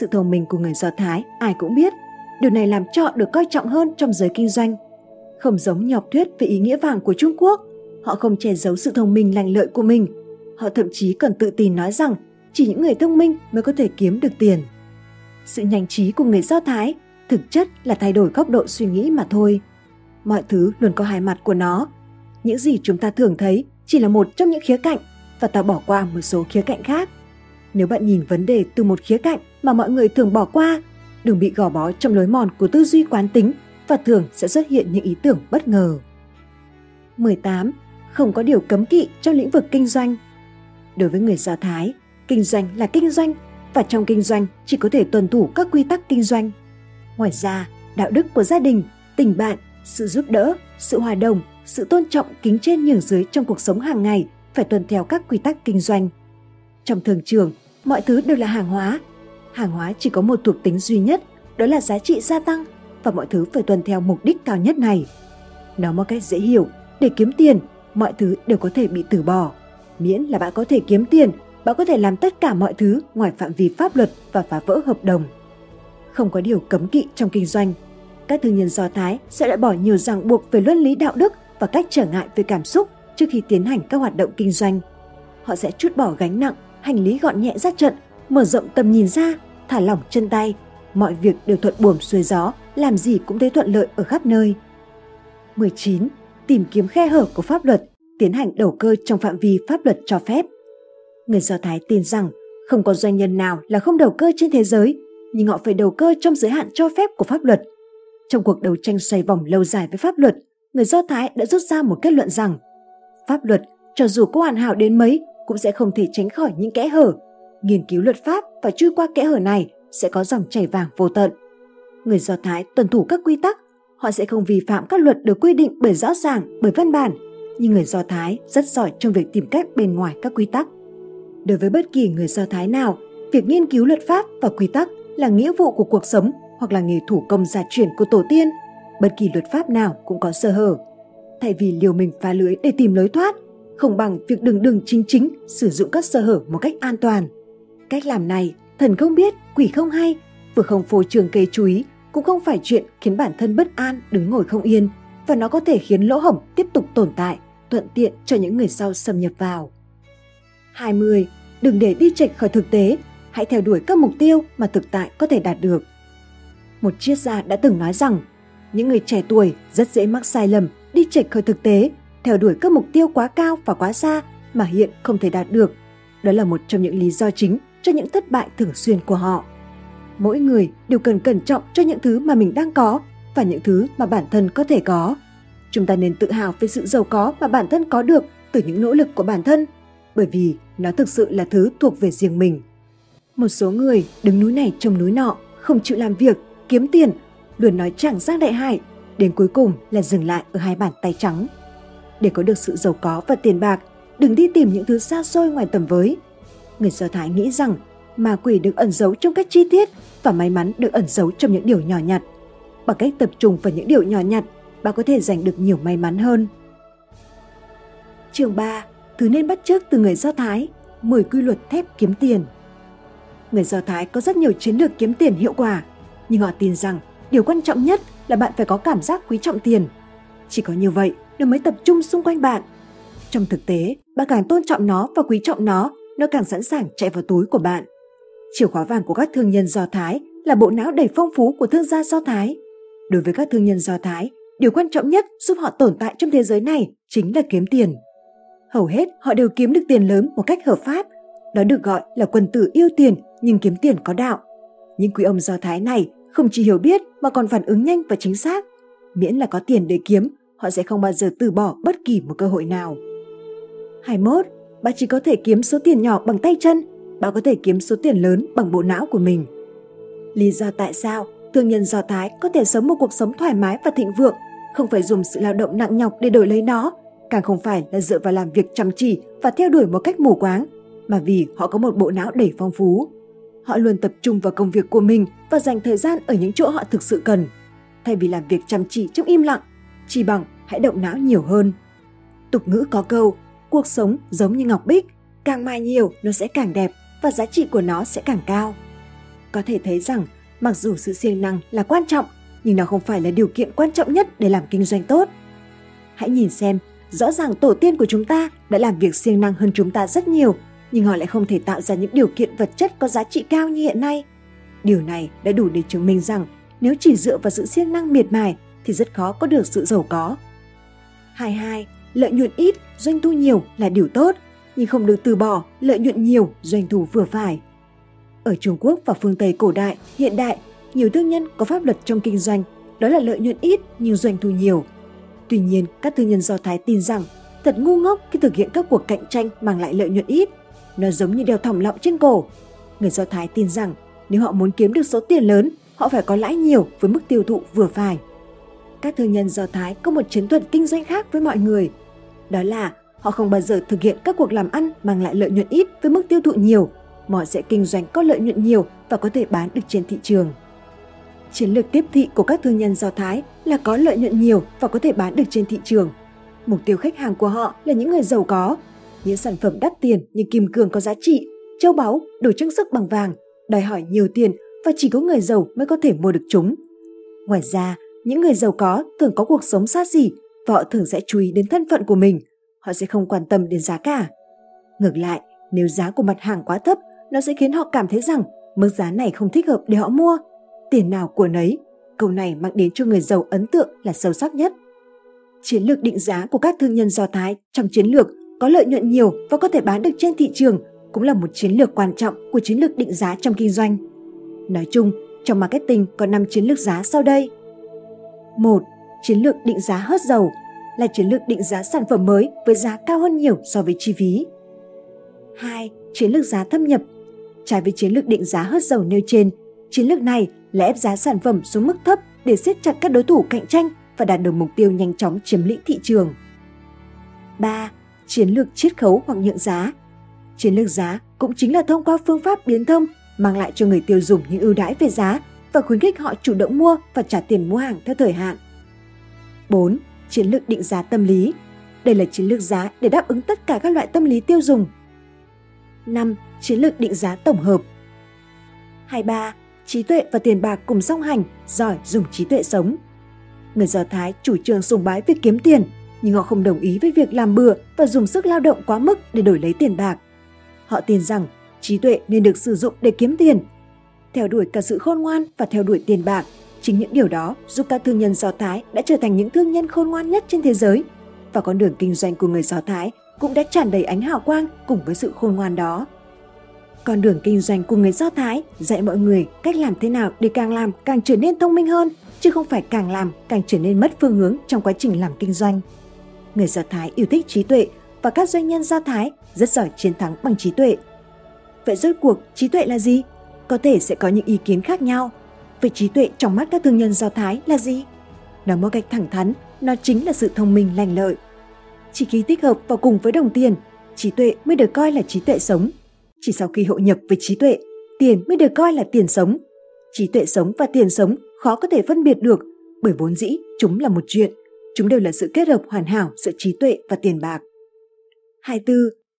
Sự thông minh của người Do Thái ai cũng biết, điều này làm cho họ được coi trọng hơn trong giới kinh doanh. Không giống nhọc thuyết về ý nghĩa vàng của Trung Quốc, họ không che giấu sự thông minh lành lợi của mình. Họ thậm chí còn tự tin nói rằng chỉ những người thông minh mới có thể kiếm được tiền. Sự nhanh trí của người Do Thái thực chất là thay đổi góc độ suy nghĩ mà thôi. Mọi thứ luôn có hai mặt của nó. Những gì chúng ta thường thấy chỉ là một trong những khía cạnh và ta bỏ qua một số khía cạnh khác. Nếu bạn nhìn vấn đề từ một khía cạnh mà mọi người thường bỏ qua, đừng bị gò bó trong lối mòn của tư duy quán tính và thường sẽ xuất hiện những ý tưởng bất ngờ. 18. Không có điều cấm kỵ trong lĩnh vực kinh doanh. Đối với người Do Thái, kinh doanh là kinh doanh và trong kinh doanh chỉ có thể tuân thủ các quy tắc kinh doanh. Ngoài ra, đạo đức của gia đình, tình bạn, sự giúp đỡ, sự hòa đồng, sự tôn trọng kính trên nhường dưới trong cuộc sống hàng ngày phải tuân theo các quy tắc kinh doanh. Trong thường trường, mọi thứ đều là hàng hóa. Hàng hóa chỉ có một thuộc tính duy nhất, đó là giá trị gia tăng và mọi thứ phải tuân theo mục đích cao nhất này. Nói một cách dễ hiểu, để kiếm tiền, mọi thứ đều có thể bị từ bỏ. Miễn là bạn có thể kiếm tiền bạn có thể làm tất cả mọi thứ ngoài phạm vi pháp luật và phá vỡ hợp đồng không có điều cấm kỵ trong kinh doanh. Các thương nhân Do Thái sẽ loại bỏ nhiều ràng buộc về luân lý đạo đức và cách trở ngại về cảm xúc trước khi tiến hành các hoạt động kinh doanh. Họ sẽ chút bỏ gánh nặng, hành lý gọn nhẹ ra trận, mở rộng tầm nhìn ra, thả lỏng chân tay. Mọi việc đều thuận buồm xuôi gió, làm gì cũng thấy thuận lợi ở khắp nơi. 19. Tìm kiếm khe hở của pháp luật, tiến hành đầu cơ trong phạm vi pháp luật cho phép. Người Do Thái tin rằng không có doanh nhân nào là không đầu cơ trên thế giới, nhưng họ phải đầu cơ trong giới hạn cho phép của pháp luật. Trong cuộc đấu tranh xoay vòng lâu dài với pháp luật, người Do Thái đã rút ra một kết luận rằng pháp luật cho dù có hoàn hảo đến mấy cũng sẽ không thể tránh khỏi những kẽ hở. Nghiên cứu luật pháp và chui qua kẽ hở này sẽ có dòng chảy vàng vô tận. Người Do Thái tuân thủ các quy tắc, họ sẽ không vi phạm các luật được quy định bởi rõ ràng, bởi văn bản, nhưng người Do Thái rất giỏi trong việc tìm cách bên ngoài các quy tắc. Đối với bất kỳ người Do Thái nào, việc nghiên cứu luật pháp và quy tắc là nghĩa vụ của cuộc sống hoặc là nghề thủ công gia truyền của tổ tiên. Bất kỳ luật pháp nào cũng có sơ hở. Thay vì liều mình phá lưới để tìm lối thoát, không bằng việc đừng đừng chính chính sử dụng các sơ hở một cách an toàn. Cách làm này, thần không biết, quỷ không hay, vừa không phô trường cây chú ý, cũng không phải chuyện khiến bản thân bất an đứng ngồi không yên và nó có thể khiến lỗ hổng tiếp tục tồn tại, thuận tiện cho những người sau xâm nhập vào. 20. Đừng để đi chệch khỏi thực tế, hãy theo đuổi các mục tiêu mà thực tại có thể đạt được. Một triết gia đã từng nói rằng, những người trẻ tuổi rất dễ mắc sai lầm đi chệch khỏi thực tế, theo đuổi các mục tiêu quá cao và quá xa mà hiện không thể đạt được. Đó là một trong những lý do chính cho những thất bại thường xuyên của họ. Mỗi người đều cần cẩn trọng cho những thứ mà mình đang có và những thứ mà bản thân có thể có. Chúng ta nên tự hào về sự giàu có mà bản thân có được từ những nỗ lực của bản thân, bởi vì nó thực sự là thứ thuộc về riêng mình. Một số người đứng núi này trông núi nọ, không chịu làm việc, kiếm tiền, luôn nói chẳng sang đại hải, đến cuối cùng là dừng lại ở hai bàn tay trắng. Để có được sự giàu có và tiền bạc, đừng đi tìm những thứ xa xôi ngoài tầm với. Người Do Thái nghĩ rằng ma quỷ được ẩn giấu trong các chi tiết và may mắn được ẩn giấu trong những điều nhỏ nhặt. Bằng cách tập trung vào những điều nhỏ nhặt, bạn có thể giành được nhiều may mắn hơn. Chương 3. Thứ nên bắt chước từ người Do Thái 10 quy luật thép kiếm tiền Người Do Thái có rất nhiều chiến lược kiếm tiền hiệu quả, nhưng họ tin rằng điều quan trọng nhất là bạn phải có cảm giác quý trọng tiền. Chỉ có như vậy nó mới tập trung xung quanh bạn. Trong thực tế, bạn càng tôn trọng nó và quý trọng nó, nó càng sẵn sàng chạy vào túi của bạn. Chìa khóa vàng của các thương nhân Do Thái là bộ não đầy phong phú của thương gia Do Thái. Đối với các thương nhân Do Thái, điều quan trọng nhất giúp họ tồn tại trong thế giới này chính là kiếm tiền. Hầu hết họ đều kiếm được tiền lớn một cách hợp pháp. Đó được gọi là quân tử yêu tiền nhưng kiếm tiền có đạo. Những quý ông Do Thái này không chỉ hiểu biết mà còn phản ứng nhanh và chính xác. Miễn là có tiền để kiếm, họ sẽ không bao giờ từ bỏ bất kỳ một cơ hội nào. 21. Bạn chỉ có thể kiếm số tiền nhỏ bằng tay chân, bạn có thể kiếm số tiền lớn bằng bộ não của mình. Lý do tại sao thương nhân Do Thái có thể sống một cuộc sống thoải mái và thịnh vượng, không phải dùng sự lao động nặng nhọc để đổi lấy nó, càng không phải là dựa vào làm việc chăm chỉ và theo đuổi một cách mù quáng, mà vì họ có một bộ não đầy phong phú. Họ luôn tập trung vào công việc của mình và dành thời gian ở những chỗ họ thực sự cần. Thay vì làm việc chăm chỉ trong im lặng, chỉ bằng hãy động não nhiều hơn. Tục ngữ có câu, cuộc sống giống như ngọc bích, càng mai nhiều nó sẽ càng đẹp và giá trị của nó sẽ càng cao. Có thể thấy rằng, mặc dù sự siêng năng là quan trọng, nhưng nó không phải là điều kiện quan trọng nhất để làm kinh doanh tốt. Hãy nhìn xem, rõ ràng tổ tiên của chúng ta đã làm việc siêng năng hơn chúng ta rất nhiều nhưng họ lại không thể tạo ra những điều kiện vật chất có giá trị cao như hiện nay. Điều này đã đủ để chứng minh rằng nếu chỉ dựa vào sự siêng năng miệt mài thì rất khó có được sự giàu có. 22. Lợi nhuận ít, doanh thu nhiều là điều tốt, nhưng không được từ bỏ lợi nhuận nhiều, doanh thu vừa phải. Ở Trung Quốc và phương Tây cổ đại, hiện đại, nhiều thương nhân có pháp luật trong kinh doanh, đó là lợi nhuận ít nhưng doanh thu nhiều. Tuy nhiên, các thương nhân Do Thái tin rằng thật ngu ngốc khi thực hiện các cuộc cạnh tranh mang lại lợi nhuận ít nó giống như đeo thòng lọng trên cổ. Người Do Thái tin rằng nếu họ muốn kiếm được số tiền lớn, họ phải có lãi nhiều với mức tiêu thụ vừa phải. Các thương nhân Do Thái có một chiến thuật kinh doanh khác với mọi người. Đó là họ không bao giờ thực hiện các cuộc làm ăn mang lại lợi nhuận ít với mức tiêu thụ nhiều, mà sẽ kinh doanh có lợi nhuận nhiều và có thể bán được trên thị trường. Chiến lược tiếp thị của các thương nhân Do Thái là có lợi nhuận nhiều và có thể bán được trên thị trường. Mục tiêu khách hàng của họ là những người giàu có những sản phẩm đắt tiền như kim cương có giá trị, châu báu, đồ trang sức bằng vàng, đòi hỏi nhiều tiền và chỉ có người giàu mới có thể mua được chúng. Ngoài ra, những người giàu có thường có cuộc sống xa xỉ và họ thường sẽ chú ý đến thân phận của mình. Họ sẽ không quan tâm đến giá cả. Ngược lại, nếu giá của mặt hàng quá thấp, nó sẽ khiến họ cảm thấy rằng mức giá này không thích hợp để họ mua. Tiền nào của nấy. Câu này mang đến cho người giàu ấn tượng là sâu sắc nhất. Chiến lược định giá của các thương nhân Do Thái trong chiến lược có lợi nhuận nhiều và có thể bán được trên thị trường cũng là một chiến lược quan trọng của chiến lược định giá trong kinh doanh. Nói chung, trong marketing có 5 chiến lược giá sau đây. 1. Chiến lược định giá hớt dầu là chiến lược định giá sản phẩm mới với giá cao hơn nhiều so với chi phí. 2. Chiến lược giá thâm nhập Trái với chiến lược định giá hớt dầu nêu trên, chiến lược này là ép giá sản phẩm xuống mức thấp để siết chặt các đối thủ cạnh tranh và đạt được mục tiêu nhanh chóng chiếm lĩnh thị trường. 3. Chiến lược chiết khấu hoặc nhượng giá Chiến lược giá cũng chính là thông qua phương pháp biến thông mang lại cho người tiêu dùng những ưu đãi về giá và khuyến khích họ chủ động mua và trả tiền mua hàng theo thời hạn. 4. Chiến lược định giá tâm lý Đây là chiến lược giá để đáp ứng tất cả các loại tâm lý tiêu dùng. 5. Chiến lược định giá tổng hợp 23. Trí tuệ và tiền bạc cùng song hành, giỏi dùng trí tuệ sống. Người Do Thái chủ trương sùng bái việc kiếm tiền, nhưng họ không đồng ý với việc làm bừa và dùng sức lao động quá mức để đổi lấy tiền bạc. Họ tin rằng trí tuệ nên được sử dụng để kiếm tiền. Theo đuổi cả sự khôn ngoan và theo đuổi tiền bạc, chính những điều đó giúp các thương nhân Do Thái đã trở thành những thương nhân khôn ngoan nhất trên thế giới. Và con đường kinh doanh của người Do Thái cũng đã tràn đầy ánh hào quang cùng với sự khôn ngoan đó. Con đường kinh doanh của người Do Thái dạy mọi người cách làm thế nào để càng làm càng trở nên thông minh hơn, chứ không phải càng làm càng trở nên mất phương hướng trong quá trình làm kinh doanh. Người Do Thái yêu thích trí tuệ và các doanh nhân Do Thái rất giỏi chiến thắng bằng trí tuệ. Vậy rốt cuộc trí tuệ là gì? Có thể sẽ có những ý kiến khác nhau. Vậy trí tuệ trong mắt các thương nhân Do Thái là gì? Nói một cách thẳng thắn, nó chính là sự thông minh lành lợi. Chỉ khi tích hợp vào cùng với đồng tiền, trí tuệ mới được coi là trí tuệ sống. Chỉ sau khi hội nhập với trí tuệ, tiền mới được coi là tiền sống. Trí tuệ sống và tiền sống khó có thể phân biệt được bởi vốn dĩ chúng là một chuyện. Chúng đều là sự kết hợp hoàn hảo giữa trí tuệ và tiền bạc. 24.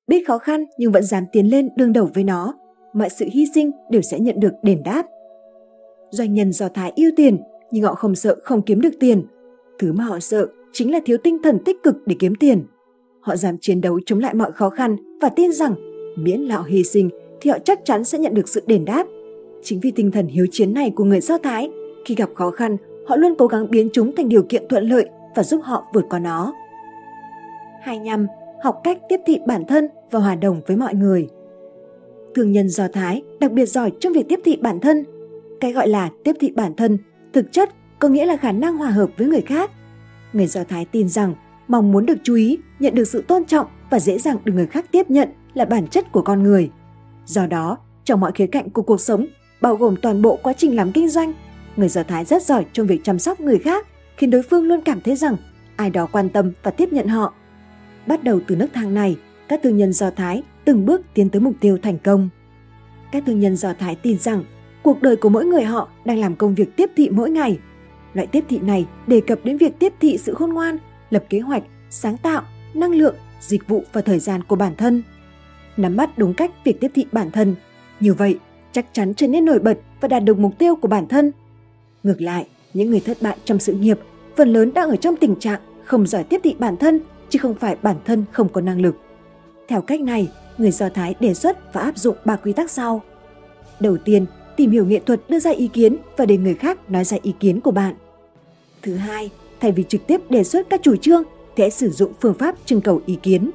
Biết khó khăn nhưng vẫn dám tiến lên đương đầu với nó. Mọi sự hy sinh đều sẽ nhận được đền đáp. Doanh nhân Do Thái yêu tiền, nhưng họ không sợ không kiếm được tiền. Thứ mà họ sợ chính là thiếu tinh thần tích cực để kiếm tiền. Họ dám chiến đấu chống lại mọi khó khăn và tin rằng miễn là họ hy sinh thì họ chắc chắn sẽ nhận được sự đền đáp. Chính vì tinh thần hiếu chiến này của người Do Thái, khi gặp khó khăn, họ luôn cố gắng biến chúng thành điều kiện thuận lợi và giúp họ vượt qua nó. 25. Học cách tiếp thị bản thân và hòa đồng với mọi người. Thương nhân Do Thái đặc biệt giỏi trong việc tiếp thị bản thân. Cái gọi là tiếp thị bản thân thực chất có nghĩa là khả năng hòa hợp với người khác. Người Do Thái tin rằng mong muốn được chú ý, nhận được sự tôn trọng và dễ dàng được người khác tiếp nhận là bản chất của con người. Do đó, trong mọi khía cạnh của cuộc sống, bao gồm toàn bộ quá trình làm kinh doanh, người Do Thái rất giỏi trong việc chăm sóc người khác, khiến đối phương luôn cảm thấy rằng ai đó quan tâm và tiếp nhận họ. Bắt đầu từ nước thang này, các thương nhân Do Thái từng bước tiến tới mục tiêu thành công. Các thương nhân Do Thái tin rằng cuộc đời của mỗi người họ đang làm công việc tiếp thị mỗi ngày. Loại tiếp thị này đề cập đến việc tiếp thị sự khôn ngoan, lập kế hoạch, sáng tạo, năng lượng, dịch vụ và thời gian của bản thân. Nắm bắt đúng cách việc tiếp thị bản thân, như vậy chắc chắn trở nên nổi bật và đạt được mục tiêu của bản thân. Ngược lại, những người thất bại trong sự nghiệp phần lớn đang ở trong tình trạng không giỏi tiếp thị bản thân chứ không phải bản thân không có năng lực. Theo cách này, người Do Thái đề xuất và áp dụng ba quy tắc sau. Đầu tiên, tìm hiểu nghệ thuật đưa ra ý kiến và để người khác nói ra ý kiến của bạn. Thứ hai, thay vì trực tiếp đề xuất các chủ trương thì hãy sử dụng phương pháp trưng cầu ý kiến.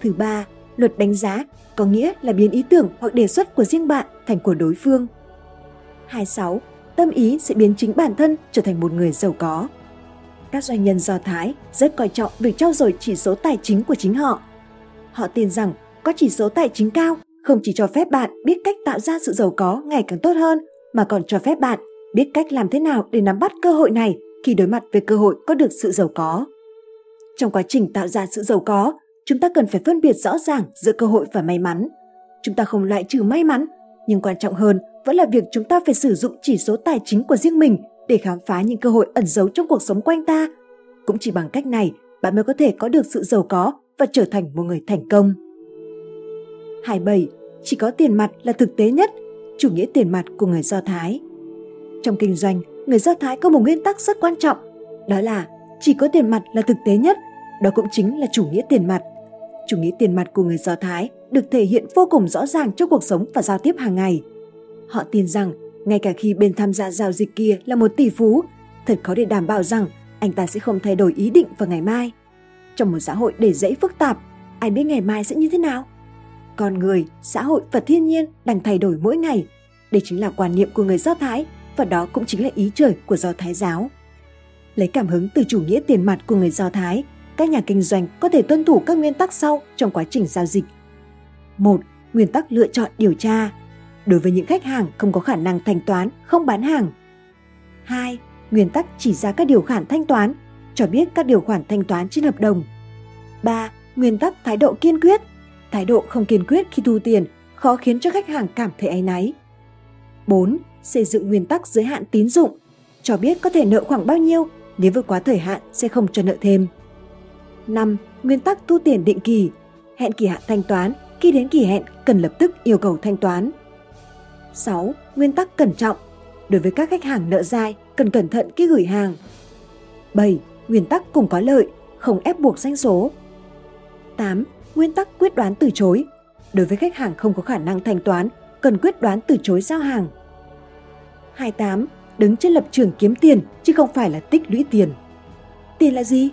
Thứ ba, luật đánh giá có nghĩa là biến ý tưởng hoặc đề xuất của riêng bạn thành của đối phương. 26. Tâm ý sẽ biến chính bản thân trở thành một người giàu có. Các doanh nhân Do Thái rất coi trọng việc trao dồi chỉ số tài chính của chính họ. Họ tin rằng có chỉ số tài chính cao không chỉ cho phép bạn biết cách tạo ra sự giàu có ngày càng tốt hơn, mà còn cho phép bạn biết cách làm thế nào để nắm bắt cơ hội này khi đối mặt với cơ hội có được sự giàu có. Trong quá trình tạo ra sự giàu có, chúng ta cần phải phân biệt rõ ràng giữa cơ hội và may mắn. Chúng ta không loại trừ may mắn, nhưng quan trọng hơn vẫn là việc chúng ta phải sử dụng chỉ số tài chính của riêng mình để khám phá những cơ hội ẩn giấu trong cuộc sống quanh ta. Cũng chỉ bằng cách này, bạn mới có thể có được sự giàu có và trở thành một người thành công. 27. Chỉ có tiền mặt là thực tế nhất, chủ nghĩa tiền mặt của người Do Thái. Trong kinh doanh, người Do Thái có một nguyên tắc rất quan trọng, đó là chỉ có tiền mặt là thực tế nhất, đó cũng chính là chủ nghĩa tiền mặt. Chủ nghĩa tiền mặt của người Do Thái được thể hiện vô cùng rõ ràng trong cuộc sống và giao tiếp hàng ngày. Họ tin rằng ngay cả khi bên tham gia giao dịch kia là một tỷ phú, thật khó để đảm bảo rằng anh ta sẽ không thay đổi ý định vào ngày mai. Trong một xã hội để rẫy phức tạp, ai biết ngày mai sẽ như thế nào? Con người, xã hội và thiên nhiên đang thay đổi mỗi ngày. Đây chính là quan niệm của người Do Thái và đó cũng chính là ý trời của Do Thái giáo. Lấy cảm hứng từ chủ nghĩa tiền mặt của người Do Thái, các nhà kinh doanh có thể tuân thủ các nguyên tắc sau trong quá trình giao dịch. một Nguyên tắc lựa chọn điều tra. Đối với những khách hàng không có khả năng thanh toán, không bán hàng. 2. Nguyên tắc chỉ ra các điều khoản thanh toán, cho biết các điều khoản thanh toán trên hợp đồng. 3. Nguyên tắc thái độ kiên quyết. Thái độ không kiên quyết khi thu tiền khó khiến cho khách hàng cảm thấy áy náy. 4. Xây dựng nguyên tắc giới hạn tín dụng, cho biết có thể nợ khoảng bao nhiêu, nếu vượt quá thời hạn sẽ không cho nợ thêm. 5. Nguyên tắc thu tiền định kỳ, hẹn kỳ hạn thanh toán, khi đến kỳ hẹn cần lập tức yêu cầu thanh toán. 6. Nguyên tắc cẩn trọng, đối với các khách hàng nợ dài cần cẩn thận khi gửi hàng. 7. Nguyên tắc cùng có lợi, không ép buộc doanh số. 8. Nguyên tắc quyết đoán từ chối, đối với khách hàng không có khả năng thanh toán, cần quyết đoán từ chối giao hàng. 28. Đứng trên lập trường kiếm tiền chứ không phải là tích lũy tiền. Tiền là gì?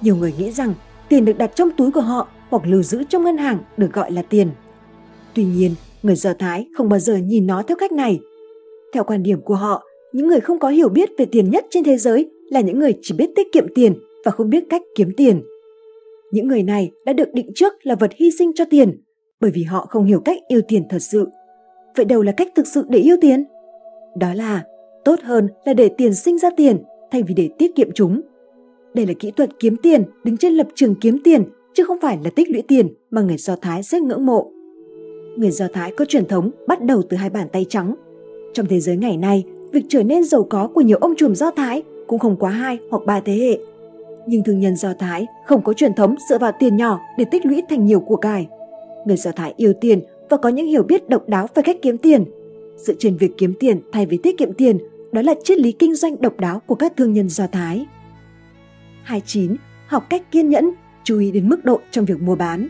Nhiều người nghĩ rằng tiền được đặt trong túi của họ hoặc lưu giữ trong ngân hàng được gọi là tiền. Tuy nhiên, người Do Thái không bao giờ nhìn nó theo cách này. Theo quan điểm của họ, những người không có hiểu biết về tiền nhất trên thế giới là những người chỉ biết tiết kiệm tiền và không biết cách kiếm tiền. Những người này đã được định trước là vật hy sinh cho tiền bởi vì họ không hiểu cách yêu tiền thật sự. Vậy đâu là cách thực sự để yêu tiền? Đó là tốt hơn là để tiền sinh ra tiền thay vì để tiết kiệm chúng. Đây là kỹ thuật kiếm tiền đứng trên lập trường kiếm tiền chứ không phải là tích lũy tiền mà người Do Thái rất ngưỡng mộ. Người Do Thái có truyền thống bắt đầu từ hai bàn tay trắng. Trong thế giới ngày nay, việc trở nên giàu có của nhiều ông trùm Do Thái cũng không quá hai hoặc ba thế hệ. Nhưng thương nhân Do Thái không có truyền thống dựa vào tiền nhỏ để tích lũy thành nhiều của cải. Người Do Thái yêu tiền và có những hiểu biết độc đáo về cách kiếm tiền. Dựa trên việc kiếm tiền thay vì tiết kiệm tiền, đó là triết lý kinh doanh độc đáo của các thương nhân Do Thái. 29. Học cách kiên nhẫn, chú ý đến mức độ trong việc mua bán.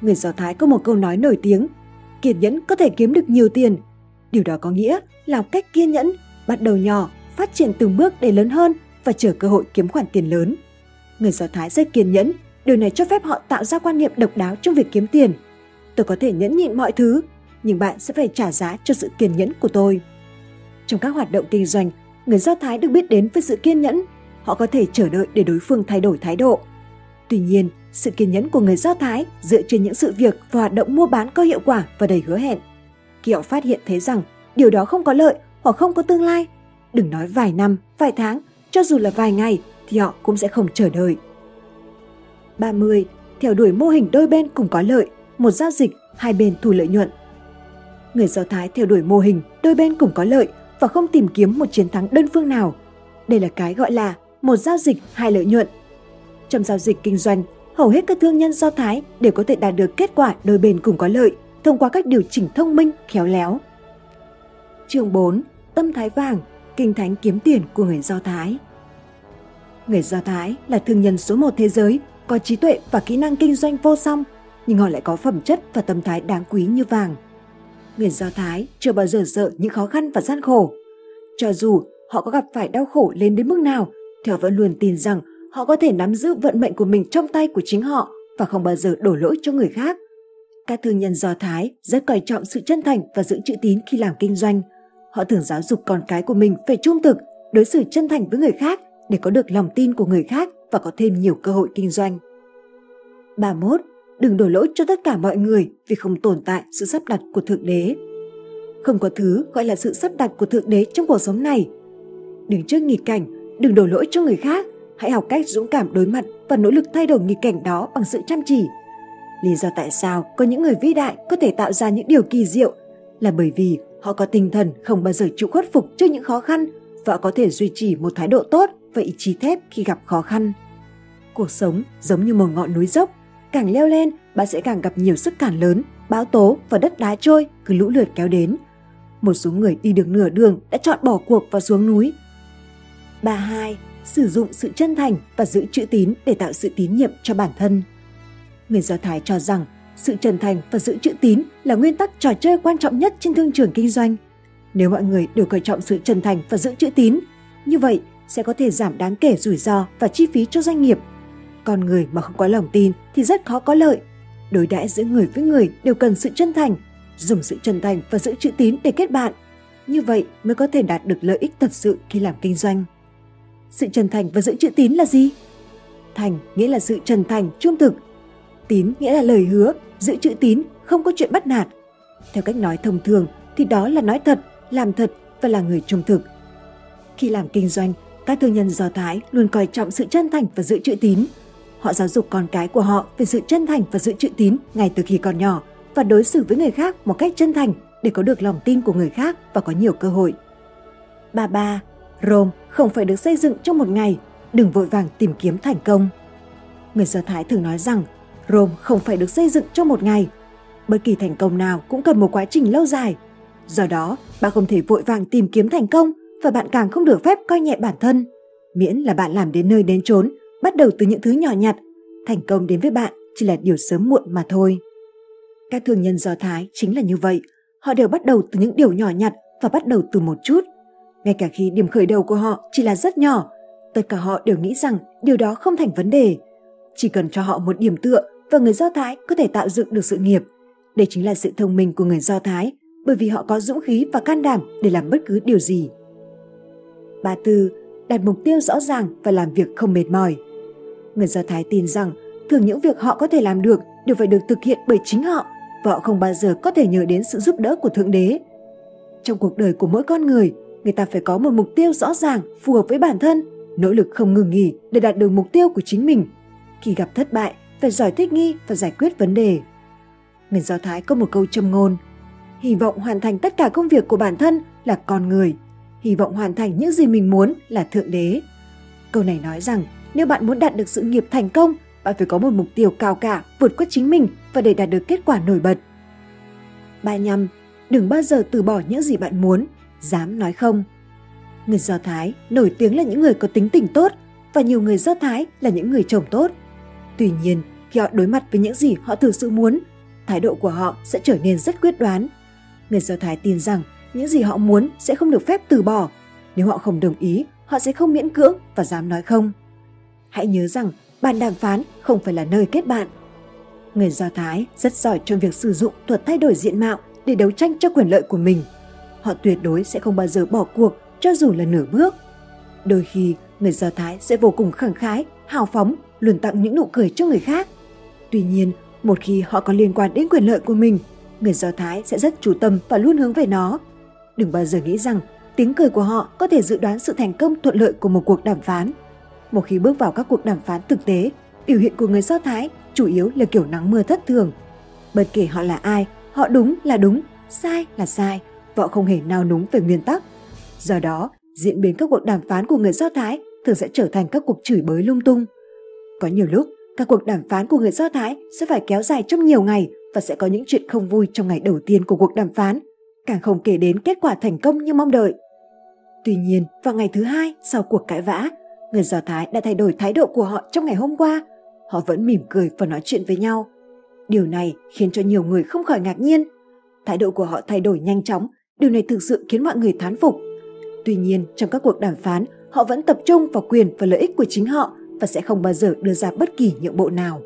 Người Do Thái có một câu nói nổi tiếng, kiên nhẫn có thể kiếm được nhiều tiền. Điều đó có nghĩa là học cách kiên nhẫn, bắt đầu nhỏ, phát triển từng bước để lớn hơn và chờ cơ hội kiếm khoản tiền lớn. Người Do Thái rất kiên nhẫn, điều này cho phép họ tạo ra quan niệm độc đáo trong việc kiếm tiền. Tôi có thể nhẫn nhịn mọi thứ, nhưng bạn sẽ phải trả giá cho sự kiên nhẫn của tôi. Trong các hoạt động kinh doanh, người Do Thái được biết đến với sự kiên nhẫn. Họ có thể chờ đợi để đối phương thay đổi thái độ. Tuy nhiên, sự kiên nhẫn của người Do Thái dựa trên những sự việc và hoạt động mua bán có hiệu quả và đầy hứa hẹn. Khi họ phát hiện thấy rằng điều đó không có lợi hoặc không có tương lai, đừng nói vài năm, vài tháng, cho dù là vài ngày thì họ cũng sẽ không chờ đợi. 30. Theo đuổi mô hình đôi bên cùng có lợi, một giao dịch, hai bên thu lợi nhuận. Người Do Thái theo đuổi mô hình đôi bên cùng có lợi và không tìm kiếm một chiến thắng đơn phương nào. Đây là cái gọi là một giao dịch hai lợi nhuận. Trong giao dịch kinh doanh, hầu hết các thương nhân Do Thái đều có thể đạt được kết quả đôi bên cùng có lợi thông qua các điều chỉnh thông minh, khéo léo. Chương 4. Tâm thái vàng, kinh thánh kiếm tiền của người Do Thái. Người Do Thái là thương nhân số một thế giới, có trí tuệ và kỹ năng kinh doanh vô song, nhưng họ lại có phẩm chất và tâm thái đáng quý như vàng. Người Do Thái chưa bao giờ sợ những khó khăn và gian khổ. Cho dù họ có gặp phải đau khổ lên đến mức nào, thì họ vẫn luôn tin rằng họ có thể nắm giữ vận mệnh của mình trong tay của chính họ và không bao giờ đổ lỗi cho người khác. Các thương nhân Do Thái rất coi trọng sự chân thành và giữ chữ tín khi làm kinh doanh. Họ thường giáo dục con cái của mình phải trung thực, đối xử chân thành với người khác để có được lòng tin của người khác và có thêm nhiều cơ hội kinh doanh. 31. Đừng đổ lỗi cho tất cả mọi người vì không tồn tại sự sắp đặt của Thượng Đế. Không có thứ gọi là sự sắp đặt của Thượng Đế trong cuộc sống này. Đứng trước nghịch cảnh, đừng đổ lỗi cho người khác. Hãy học cách dũng cảm đối mặt và nỗ lực thay đổi nghịch cảnh đó bằng sự chăm chỉ. Lý do tại sao có những người vĩ đại có thể tạo ra những điều kỳ diệu là bởi vì họ có tinh thần không bao giờ chịu khuất phục trước những khó khăn và có thể duy trì một thái độ tốt và ý chí thép khi gặp khó khăn. Cuộc sống giống như một ngọn núi dốc, càng leo lên bạn sẽ càng gặp nhiều sức cản lớn, bão tố và đất đá trôi cứ lũ lượt kéo đến. một số người đi được nửa đường đã chọn bỏ cuộc và xuống núi. 32. Sử dụng sự chân thành và giữ chữ tín để tạo sự tín nhiệm cho bản thân. Người Do Thái cho rằng sự chân thành và giữ chữ tín là nguyên tắc trò chơi quan trọng nhất trên thương trường kinh doanh. Nếu mọi người đều coi trọng sự chân thành và giữ chữ tín, như vậy sẽ có thể giảm đáng kể rủi ro và chi phí cho doanh nghiệp. Con người mà không có lòng tin thì rất khó có lợi. Đối đãi giữa người với người đều cần sự chân thành, dùng sự chân thành và giữ chữ tín để kết bạn. Như vậy mới có thể đạt được lợi ích thật sự khi làm kinh doanh. Sự chân thành và giữ chữ tín là gì? Thành nghĩa là sự chân thành, trung thực. Tín nghĩa là lời hứa, giữ chữ tín, không có chuyện bắt nạt. Theo cách nói thông thường thì đó là nói thật, làm thật và là người trung thực. Khi làm kinh doanh, các thương nhân Do Thái luôn coi trọng sự chân thành và giữ chữ tín. Họ giáo dục con cái của họ về sự chân thành và giữ chữ tín ngay từ khi còn nhỏ và đối xử với người khác một cách chân thành để có được lòng tin của người khác và có nhiều cơ hội. Ba ba, Rome không phải được xây dựng trong một ngày, đừng vội vàng tìm kiếm thành công. Người Do Thái thường nói rằng Rome không phải được xây dựng trong một ngày. Bất kỳ thành công nào cũng cần một quá trình lâu dài. Do đó, bạn không thể vội vàng tìm kiếm thành công và bạn càng không được phép coi nhẹ bản thân. Miễn là bạn làm đến nơi đến chốn, bắt đầu từ những thứ nhỏ nhặt, thành công đến với bạn chỉ là điều sớm muộn mà thôi. Các thương nhân Do Thái chính là như vậy, họ đều bắt đầu từ những điều nhỏ nhặt và bắt đầu từ một chút. Ngay cả khi điểm khởi đầu của họ chỉ là rất nhỏ, tất cả họ đều nghĩ rằng điều đó không thành vấn đề. Chỉ cần cho họ một điểm tựa và người Do Thái có thể tạo dựng được sự nghiệp. Đây chính là sự thông minh của người Do Thái, bởi vì họ có dũng khí và can đảm để làm bất cứ điều gì. Ba tư, đặt mục tiêu rõ ràng và làm việc không mệt mỏi. Người Do Thái tin rằng thường những việc họ có thể làm được đều phải được thực hiện bởi chính họ và họ không bao giờ có thể nhờ đến sự giúp đỡ của Thượng Đế. Trong cuộc đời của mỗi con người, người ta phải có một mục tiêu rõ ràng, phù hợp với bản thân, nỗ lực không ngừng nghỉ để đạt được mục tiêu của chính mình. Khi gặp thất bại, phải giỏi thích nghi và giải quyết vấn đề. Người Do Thái có một câu châm ngôn, hy vọng hoàn thành tất cả công việc của bản thân là con người, hy vọng hoàn thành những gì mình muốn là Thượng Đế. Câu này nói rằng nếu bạn muốn đạt được sự nghiệp thành công, bạn phải có một mục tiêu cao cả, vượt qua chính mình và để đạt được kết quả nổi bật. Ba nhăm, đừng bao giờ từ bỏ những gì bạn muốn, dám nói không. Người Do Thái nổi tiếng là những người có tính tình tốt và nhiều người Do Thái là những người chồng tốt. Tuy nhiên, khi họ đối mặt với những gì họ thực sự muốn, thái độ của họ sẽ trở nên rất quyết đoán. Người Do Thái tin rằng những gì họ muốn sẽ không được phép từ bỏ. Nếu họ không đồng ý, họ sẽ không miễn cưỡng và dám nói không. Hãy nhớ rằng bàn đàm phán không phải là nơi kết bạn. Người Do Thái rất giỏi trong việc sử dụng thuật thay đổi diện mạo để đấu tranh cho quyền lợi của mình. Họ tuyệt đối sẽ không bao giờ bỏ cuộc cho dù là nửa bước. Đôi khi, người Do Thái sẽ vô cùng khẳng khái, hào phóng, luôn tặng những nụ cười cho người khác. Tuy nhiên, một khi họ có liên quan đến quyền lợi của mình, người Do Thái sẽ rất chú tâm và luôn hướng về nó. Đừng bao giờ nghĩ rằng tiếng cười của họ có thể dự đoán sự thành công thuận lợi của một cuộc đàm phán. Một khi bước vào các cuộc đàm phán thực tế, biểu hiện của người Do Thái chủ yếu là kiểu nắng mưa thất thường. Bất kể họ là ai, họ đúng là đúng, sai là sai, họ không hề nào núng về nguyên tắc. Do đó, diễn biến các cuộc đàm phán của người Do Thái thường sẽ trở thành các cuộc chửi bới lung tung. Có nhiều lúc, các cuộc đàm phán của người Do Thái sẽ phải kéo dài trong nhiều ngày và sẽ có những chuyện không vui trong ngày đầu tiên của cuộc đàm phán, càng không kể đến kết quả thành công như mong đợi. Tuy nhiên, vào ngày thứ hai sau cuộc cãi vã, người Do Thái đã thay đổi thái độ của họ trong ngày hôm qua. Họ vẫn mỉm cười và nói chuyện với nhau. Điều này khiến cho nhiều người không khỏi ngạc nhiên. Thái độ của họ thay đổi nhanh chóng, điều này thực sự khiến mọi người thán phục. Tuy nhiên, trong các cuộc đàm phán, họ vẫn tập trung vào quyền và lợi ích của chính họ và sẽ không bao giờ đưa ra bất kỳ nhượng bộ nào.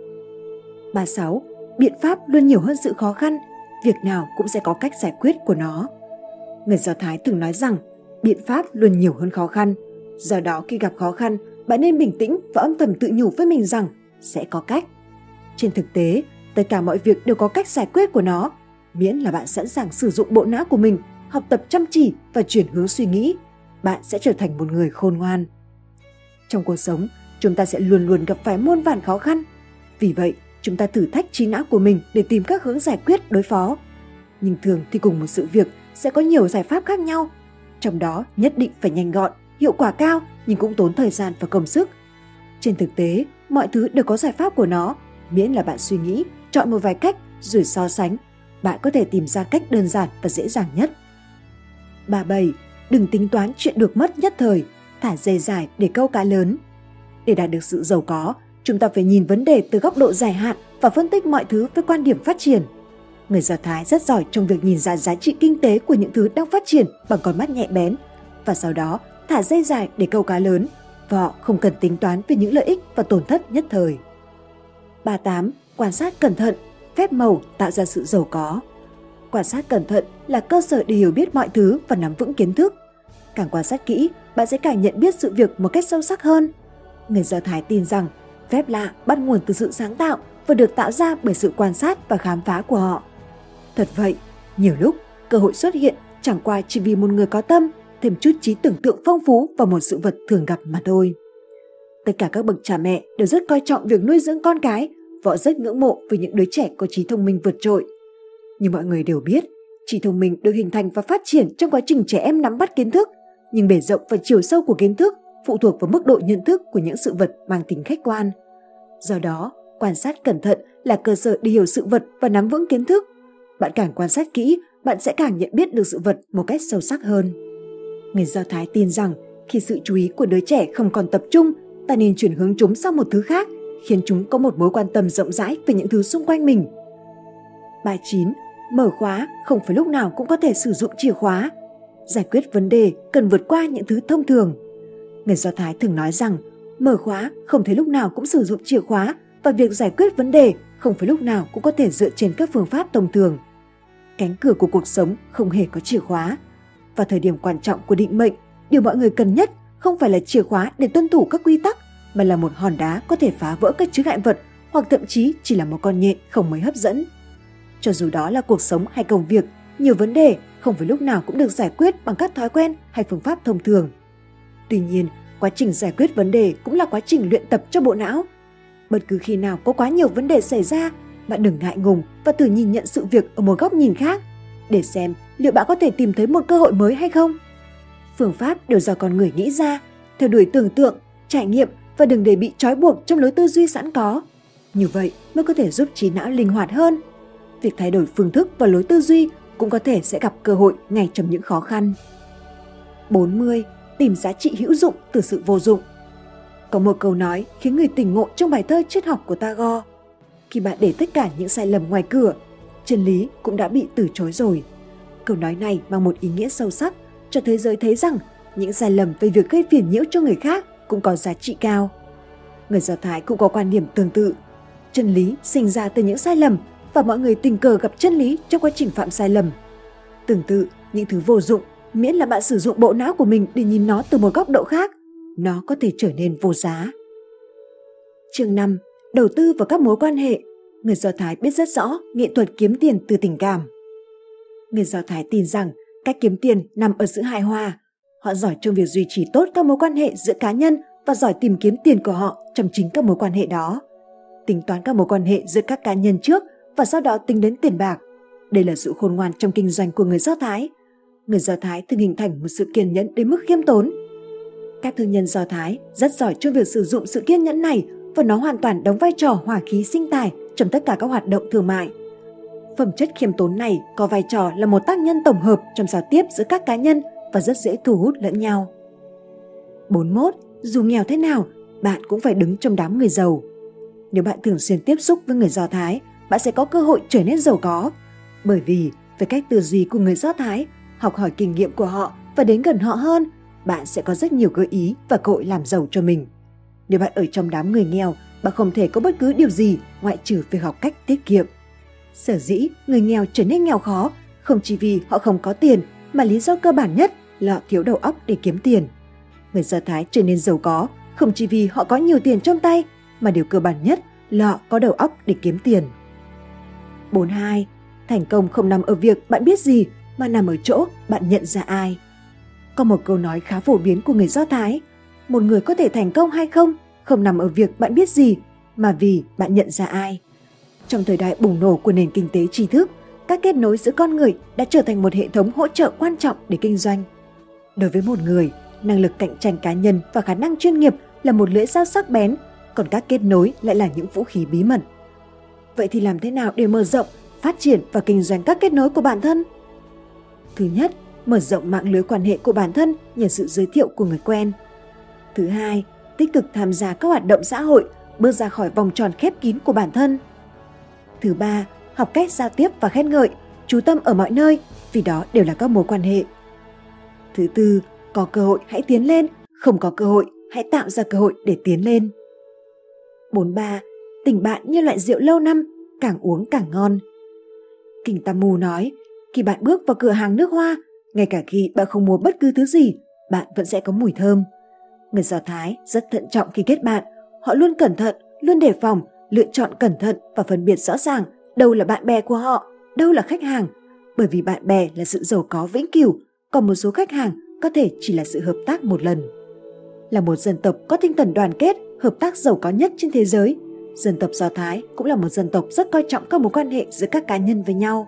36. Biện pháp luôn nhiều hơn sự khó khăn, việc nào cũng sẽ có cách giải quyết của nó. Người Do Thái từng nói rằng biện pháp luôn nhiều hơn khó khăn. Do đó khi gặp khó khăn, bạn nên bình tĩnh và âm thầm tự nhủ với mình rằng sẽ có cách. Trên thực tế, tất cả mọi việc đều có cách giải quyết của nó, miễn là bạn sẵn sàng sử dụng bộ não của mình, học tập chăm chỉ và chuyển hướng suy nghĩ, bạn sẽ trở thành một người khôn ngoan. Trong cuộc sống, chúng ta sẽ luôn luôn gặp phải muôn vàn khó khăn. Vì vậy, chúng ta thử thách trí não của mình để tìm các hướng giải quyết đối phó. Nhưng thường thì cùng một sự việc sẽ có nhiều giải pháp khác nhau. Trong đó nhất định phải nhanh gọn, hiệu quả cao nhưng cũng tốn thời gian và công sức. Trên thực tế, mọi thứ đều có giải pháp của nó, miễn là bạn suy nghĩ, chọn một vài cách rồi so sánh, bạn có thể tìm ra cách đơn giản và dễ dàng nhất. 37. Đừng tính toán chuyện được mất nhất thời, thả dây dài để câu cá lớn. Để đạt được sự giàu có, chúng ta phải nhìn vấn đề từ góc độ dài hạn và phân tích mọi thứ với quan điểm phát triển. Người Do Thái rất giỏi trong việc nhìn ra giá trị kinh tế của những thứ đang phát triển bằng con mắt nhạy bén và sau đó thả dây dài để câu cá lớn và họ không cần tính toán về những lợi ích và tổn thất nhất thời. 38. Quan sát cẩn thận, phép màu tạo ra sự giàu có. Quan sát cẩn thận là cơ sở để hiểu biết mọi thứ và nắm vững kiến thức. Càng quan sát kỹ, bạn sẽ càng nhận biết sự việc một cách sâu sắc hơn. Người Do Thái tin rằng phép lạ bắt nguồn từ sự sáng tạo và được tạo ra bởi sự quan sát và khám phá của họ. Thật vậy, nhiều lúc cơ hội xuất hiện chẳng qua chỉ vì một người có tâm thêm chút trí tưởng tượng phong phú vào một sự vật thường gặp mà thôi. Tất cả các bậc cha mẹ đều rất coi trọng việc nuôi dưỡng con cái và rất ngưỡng mộ với những đứa trẻ có trí thông minh vượt trội. Nhưng mọi người đều biết, trí thông minh được hình thành và phát triển trong quá trình trẻ em nắm bắt kiến thức, nhưng bề rộng và chiều sâu của kiến thức phụ thuộc vào mức độ nhận thức của những sự vật mang tính khách quan. Do đó, quan sát cẩn thận là cơ sở để hiểu sự vật và nắm vững kiến thức. Bạn càng quan sát kỹ, bạn sẽ càng nhận biết được sự vật một cách sâu sắc hơn. Người Do Thái tin rằng khi sự chú ý của đứa trẻ không còn tập trung, ta nên chuyển hướng chúng sang một thứ khác, khiến chúng có một mối quan tâm rộng rãi về những thứ xung quanh mình. Bài 9. Mở khóa không phải lúc nào cũng có thể sử dụng chìa khóa. Giải quyết vấn đề cần vượt qua những thứ thông thường. Người Do Thái thường nói rằng mở khóa không thể lúc nào cũng sử dụng chìa khóa và việc giải quyết vấn đề không phải lúc nào cũng có thể dựa trên các phương pháp thông thường. Cánh cửa của cuộc sống không hề có chìa khóa. và thời điểm quan trọng của định mệnh, điều mọi người cần nhất không phải là chìa khóa để tuân thủ các quy tắc, mà là một hòn đá có thể phá vỡ các chướng ngại vật hoặc thậm chí chỉ là một con nhện không mấy hấp dẫn. Cho dù đó là cuộc sống hay công việc, nhiều vấn đề không phải lúc nào cũng được giải quyết bằng các thói quen hay phương pháp thông thường. Tuy nhiên, quá trình giải quyết vấn đề cũng là quá trình luyện tập cho bộ não. Bất cứ khi nào có quá nhiều vấn đề xảy ra, bạn đừng ngại ngùng và thử nhìn nhận sự việc ở một góc nhìn khác để xem liệu bạn có thể tìm thấy một cơ hội mới hay không. Phương pháp đều do con người nghĩ ra, theo đuổi tưởng tượng, trải nghiệm và đừng để bị trói buộc trong lối tư duy sẵn có. Như vậy mới có thể giúp trí não linh hoạt hơn. Việc thay đổi phương thức và lối tư duy cũng có thể sẽ gặp cơ hội ngay trong những khó khăn. 40. Tìm giá trị hữu dụng từ sự vô dụng Có một câu nói khiến người tỉnh ngộ trong bài thơ triết học của Tagore. Khi bạn để tất cả những sai lầm ngoài cửa, chân lý cũng đã bị từ chối rồi. Câu nói này mang một ý nghĩa sâu sắc cho thế giới thấy rằng những sai lầm về việc gây phiền nhiễu cho người khác cũng có giá trị cao. Người Do Thái cũng có quan điểm tương tự. Chân lý sinh ra từ những sai lầm và mọi người tình cờ gặp chân lý trong quá trình phạm sai lầm. Tương tự, những thứ vô dụng, miễn là bạn sử dụng bộ não của mình để nhìn nó từ một góc độ khác, nó có thể trở nên vô giá. Chương 5. Đầu tư vào các mối quan hệ Người Do Thái biết rất rõ nghệ thuật kiếm tiền từ tình cảm. Người Do Thái tin rằng cách kiếm tiền nằm ở sự hài hòa. Họ giỏi trong việc duy trì tốt các mối quan hệ giữa cá nhân và giỏi tìm kiếm tiền của họ trong chính các mối quan hệ đó. Tính toán các mối quan hệ giữa các cá nhân trước và sau đó tính đến tiền bạc. Đây là sự khôn ngoan trong kinh doanh của người Do Thái. Người Do Thái thường hình thành một sự kiên nhẫn đến mức khiêm tốn. Các thương nhân Do Thái rất giỏi trong việc sử dụng sự kiên nhẫn này và nó hoàn toàn đóng vai trò hỏa khí sinh tài trong tất cả các hoạt động thương mại. Phẩm chất khiêm tốn này có vai trò là một tác nhân tổng hợp trong giao tiếp giữa các cá nhân và rất dễ thu hút lẫn nhau. 41. Dù nghèo thế nào, bạn cũng phải đứng trong đám người giàu. Nếu bạn thường xuyên tiếp xúc với người Do Thái, bạn sẽ có cơ hội trở nên giàu có. Bởi vì, với cách tư duy của người Do Thái, học hỏi kinh nghiệm của họ và đến gần họ hơn, bạn sẽ có rất nhiều gợi ý và cơ hội làm giàu cho mình. Nếu bạn ở trong đám người nghèo, bạn không thể có bất cứ điều gì ngoại trừ việc học cách tiết kiệm. Sở dĩ người nghèo trở nên nghèo khó không chỉ vì họ không có tiền mà lý do cơ bản nhất là họ thiếu đầu óc để kiếm tiền. Người Do Thái trở nên giàu có không chỉ vì họ có nhiều tiền trong tay mà điều cơ bản nhất là họ có đầu óc để kiếm tiền. 42. Thành công không nằm ở việc bạn biết gì mà nằm ở chỗ bạn nhận ra ai. Có một câu nói khá phổ biến của người Do Thái, một người có thể thành công hay không không nằm ở việc bạn biết gì mà vì bạn nhận ra ai. Trong thời đại bùng nổ của nền kinh tế tri thức, các kết nối giữa con người đã trở thành một hệ thống hỗ trợ quan trọng để kinh doanh. Đối với một người, năng lực cạnh tranh cá nhân và khả năng chuyên nghiệp là một lưỡi dao sắc bén, còn các kết nối lại là những vũ khí bí mật. Vậy thì làm thế nào để mở rộng, phát triển và kinh doanh các kết nối của bản thân? Thứ nhất, mở rộng mạng lưới quan hệ của bản thân nhờ sự giới thiệu của người quen. Thứ hai, tích cực tham gia các hoạt động xã hội, bước ra khỏi vòng tròn khép kín của bản thân. Thứ ba, học cách giao tiếp và khen ngợi, chú tâm ở mọi nơi vì đó đều là các mối quan hệ. Thứ tư, có cơ hội hãy tiến lên, không có cơ hội hãy tạo ra cơ hội để tiến lên. 43. Tình bạn như loại rượu lâu năm, càng uống càng ngon. Kinh mù nói, khi bạn bước vào cửa hàng nước hoa, ngay cả khi bạn không mua bất cứ thứ gì, bạn vẫn sẽ có mùi thơm. Người Do Thái rất thận trọng khi kết bạn, họ luôn cẩn thận, luôn đề phòng, lựa chọn cẩn thận và phân biệt rõ ràng đâu là bạn bè của họ, đâu là khách hàng, bởi vì bạn bè là sự giàu có vĩnh cửu, còn một số khách hàng có thể chỉ là sự hợp tác một lần. Là một dân tộc có tinh thần đoàn kết, hợp tác giàu có nhất trên thế giới, dân tộc Do Thái cũng là một dân tộc rất coi trọng các mối quan hệ giữa các cá nhân với nhau.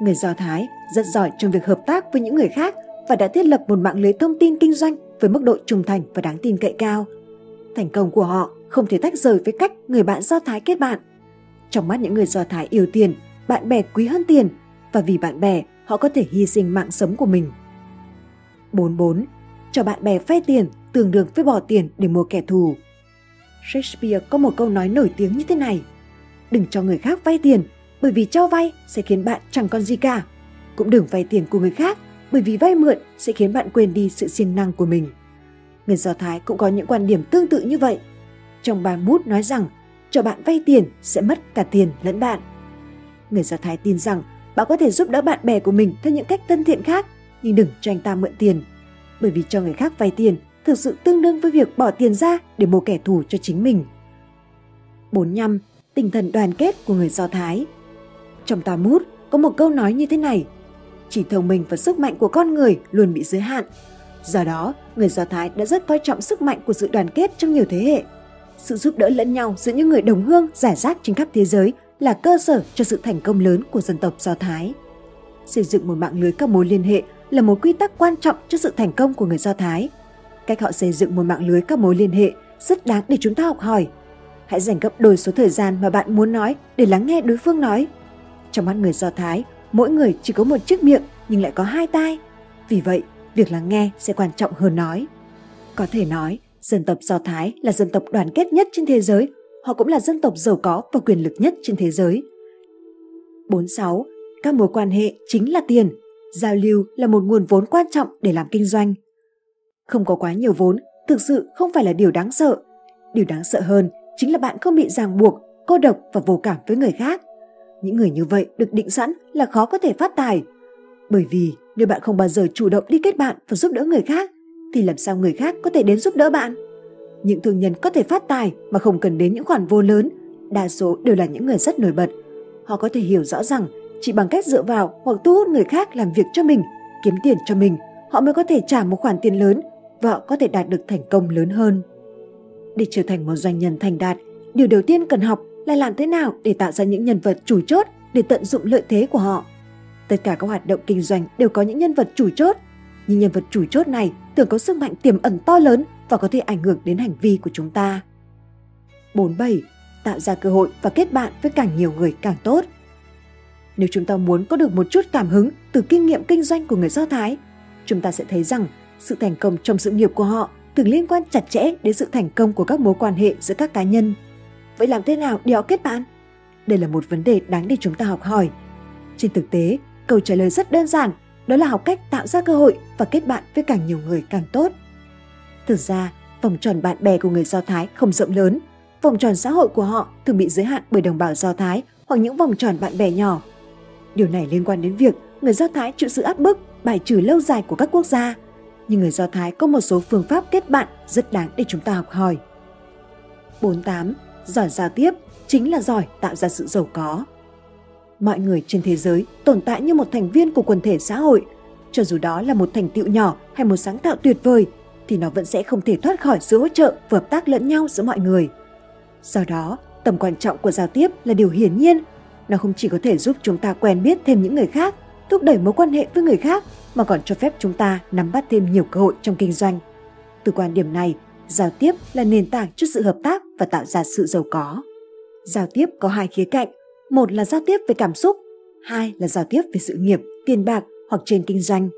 Người Do Thái rất giỏi trong việc hợp tác với những người khác và đã thiết lập một mạng lưới thông tin kinh doanh với mức độ trung thành và đáng tin cậy cao. Thành công của họ không thể tách rời với cách người bạn Do Thái kết bạn. Trong mắt những người Do Thái yêu tiền, bạn bè quý hơn tiền và vì bạn bè họ có thể hy sinh mạng sống của mình. 44. Cho bạn bè vay tiền tương đương với bỏ tiền để mua kẻ thù. Shakespeare có một câu nói nổi tiếng như thế này. Đừng cho người khác vay tiền, bởi vì cho vay sẽ khiến bạn chẳng còn gì cả. Cũng đừng vay tiền của người khác, bởi vì vay mượn sẽ khiến bạn quên đi sự siêng năng của mình. Người Do Thái cũng có những quan điểm tương tự như vậy. Trong bài mút nói rằng, cho bạn vay tiền sẽ mất cả tiền lẫn bạn. Người Do Thái tin rằng bạn có thể giúp đỡ bạn bè của mình theo những cách thân thiện khác, nhưng đừng cho anh ta mượn tiền. Bởi vì cho người khác vay tiền thực sự tương đương với việc bỏ tiền ra để mua kẻ thù cho chính mình. 45. Tinh thần đoàn kết của người Do Thái trong Talmud có một câu nói như thế này Chỉ thông minh và sức mạnh của con người luôn bị giới hạn. Do đó, người Do Thái đã rất coi trọng sức mạnh của sự đoàn kết trong nhiều thế hệ. Sự giúp đỡ lẫn nhau giữa những người đồng hương giải rác trên khắp thế giới là cơ sở cho sự thành công lớn của dân tộc Do Thái. Xây dựng một mạng lưới các mối liên hệ là một quy tắc quan trọng cho sự thành công của người Do Thái – Cách họ xây dựng một mạng lưới các mối liên hệ rất đáng để chúng ta học hỏi. Hãy dành gấp đôi số thời gian mà bạn muốn nói để lắng nghe đối phương nói. Trong mắt người Do Thái, mỗi người chỉ có một chiếc miệng nhưng lại có hai tai. Vì vậy, việc lắng nghe sẽ quan trọng hơn nói. Có thể nói, dân tộc Do Thái là dân tộc đoàn kết nhất trên thế giới, họ cũng là dân tộc giàu có và quyền lực nhất trên thế giới. 46. Các mối quan hệ chính là tiền. Giao lưu là một nguồn vốn quan trọng để làm kinh doanh. Không có quá nhiều vốn thực sự không phải là điều đáng sợ. Điều đáng sợ hơn chính là bạn không bị ràng buộc, cô độc và vô cảm với người khác. Những người như vậy được định sẵn là khó có thể phát tài. Bởi vì nếu bạn không bao giờ chủ động đi kết bạn và giúp đỡ người khác, thì làm sao người khác có thể đến giúp đỡ bạn? Những thương nhân có thể phát tài mà không cần đến những khoản vô lớn, đa số đều là những người rất nổi bật. Họ có thể hiểu rõ rằng chỉ bằng cách dựa vào hoặc thu hút người khác làm việc cho mình, kiếm tiền cho mình, họ mới có thể trả một khoản tiền lớn vợ có thể đạt được thành công lớn hơn. Để trở thành một doanh nhân thành đạt, điều đầu tiên cần học là làm thế nào để tạo ra những nhân vật chủ chốt để tận dụng lợi thế của họ. Tất cả các hoạt động kinh doanh đều có những nhân vật chủ chốt, nhưng nhân vật chủ chốt này thường có sức mạnh tiềm ẩn to lớn và có thể ảnh hưởng đến hành vi của chúng ta. 47. Tạo ra cơ hội và kết bạn với càng nhiều người càng tốt. Nếu chúng ta muốn có được một chút cảm hứng từ kinh nghiệm kinh doanh của người Do Thái, chúng ta sẽ thấy rằng sự thành công trong sự nghiệp của họ thường liên quan chặt chẽ đến sự thành công của các mối quan hệ giữa các cá nhân. Vậy làm thế nào để họ kết bạn? Đây là một vấn đề đáng để chúng ta học hỏi. Trên thực tế, câu trả lời rất đơn giản, đó là học cách tạo ra cơ hội và kết bạn với càng nhiều người càng tốt. Thực ra, vòng tròn bạn bè của người Do Thái không rộng lớn. Vòng tròn xã hội của họ thường bị giới hạn bởi đồng bào Do Thái hoặc những vòng tròn bạn bè nhỏ. Điều này liên quan đến việc người Do Thái chịu sự áp bức, bài trừ lâu dài của các quốc gia – nhưng người Do Thái có một số phương pháp kết bạn rất đáng để chúng ta học hỏi. 48. Giỏi giao tiếp chính là giỏi tạo ra sự giàu có. Mọi người trên thế giới tồn tại như một thành viên của quần thể xã hội. Cho dù đó là một thành tựu nhỏ hay một sáng tạo tuyệt vời, thì nó vẫn sẽ không thể thoát khỏi sự hỗ trợ và hợp tác lẫn nhau giữa mọi người. Do đó, tầm quan trọng của giao tiếp là điều hiển nhiên. Nó không chỉ có thể giúp chúng ta quen biết thêm những người khác, thúc đẩy mối quan hệ với người khác mà còn cho phép chúng ta nắm bắt thêm nhiều cơ hội trong kinh doanh. Từ quan điểm này, giao tiếp là nền tảng cho sự hợp tác và tạo ra sự giàu có. Giao tiếp có hai khía cạnh, một là giao tiếp về cảm xúc, hai là giao tiếp về sự nghiệp, tiền bạc hoặc trên kinh doanh.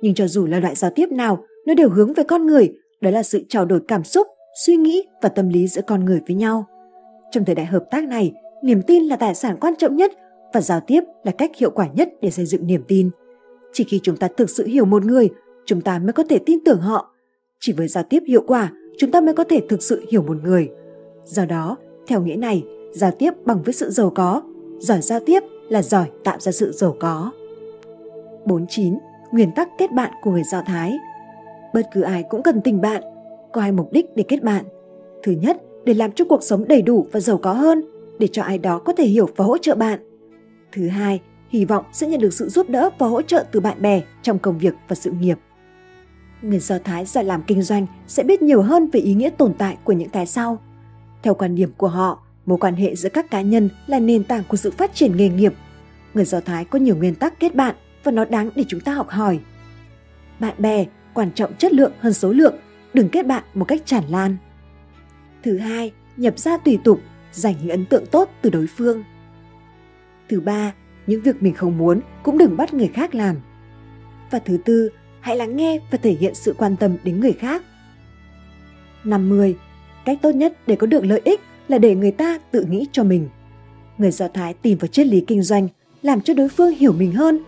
Nhưng cho dù là loại giao tiếp nào, nó đều hướng về con người, đó là sự trao đổi cảm xúc, suy nghĩ và tâm lý giữa con người với nhau. Trong thời đại hợp tác này, niềm tin là tài sản quan trọng nhất và giao tiếp là cách hiệu quả nhất để xây dựng niềm tin. Chỉ khi chúng ta thực sự hiểu một người, chúng ta mới có thể tin tưởng họ. Chỉ với giao tiếp hiệu quả, chúng ta mới có thể thực sự hiểu một người. Do đó, theo nghĩa này, giao tiếp bằng với sự giàu có, giỏi giao tiếp là giỏi tạo ra sự giàu có. 49. Nguyên tắc kết bạn của người Do Thái Bất cứ ai cũng cần tình bạn, có hai mục đích để kết bạn. Thứ nhất, để làm cho cuộc sống đầy đủ và giàu có hơn, để cho ai đó có thể hiểu và hỗ trợ bạn. Thứ hai, hy vọng sẽ nhận được sự giúp đỡ và hỗ trợ từ bạn bè trong công việc và sự nghiệp. Người Do Thái giỏi làm kinh doanh sẽ biết nhiều hơn về ý nghĩa tồn tại của những cái sau. Theo quan điểm của họ, mối quan hệ giữa các cá nhân là nền tảng của sự phát triển nghề nghiệp. Người Do Thái có nhiều nguyên tắc kết bạn và nó đáng để chúng ta học hỏi. Bạn bè quan trọng chất lượng hơn số lượng, đừng kết bạn một cách tràn lan. Thứ hai, nhập ra tùy tục, dành những ấn tượng tốt từ đối phương. Thứ ba, những việc mình không muốn cũng đừng bắt người khác làm. Và thứ tư, hãy lắng nghe và thể hiện sự quan tâm đến người khác. 50. Cách tốt nhất để có được lợi ích là để người ta tự nghĩ cho mình. Người Do Thái tìm vào triết lý kinh doanh, làm cho đối phương hiểu mình hơn.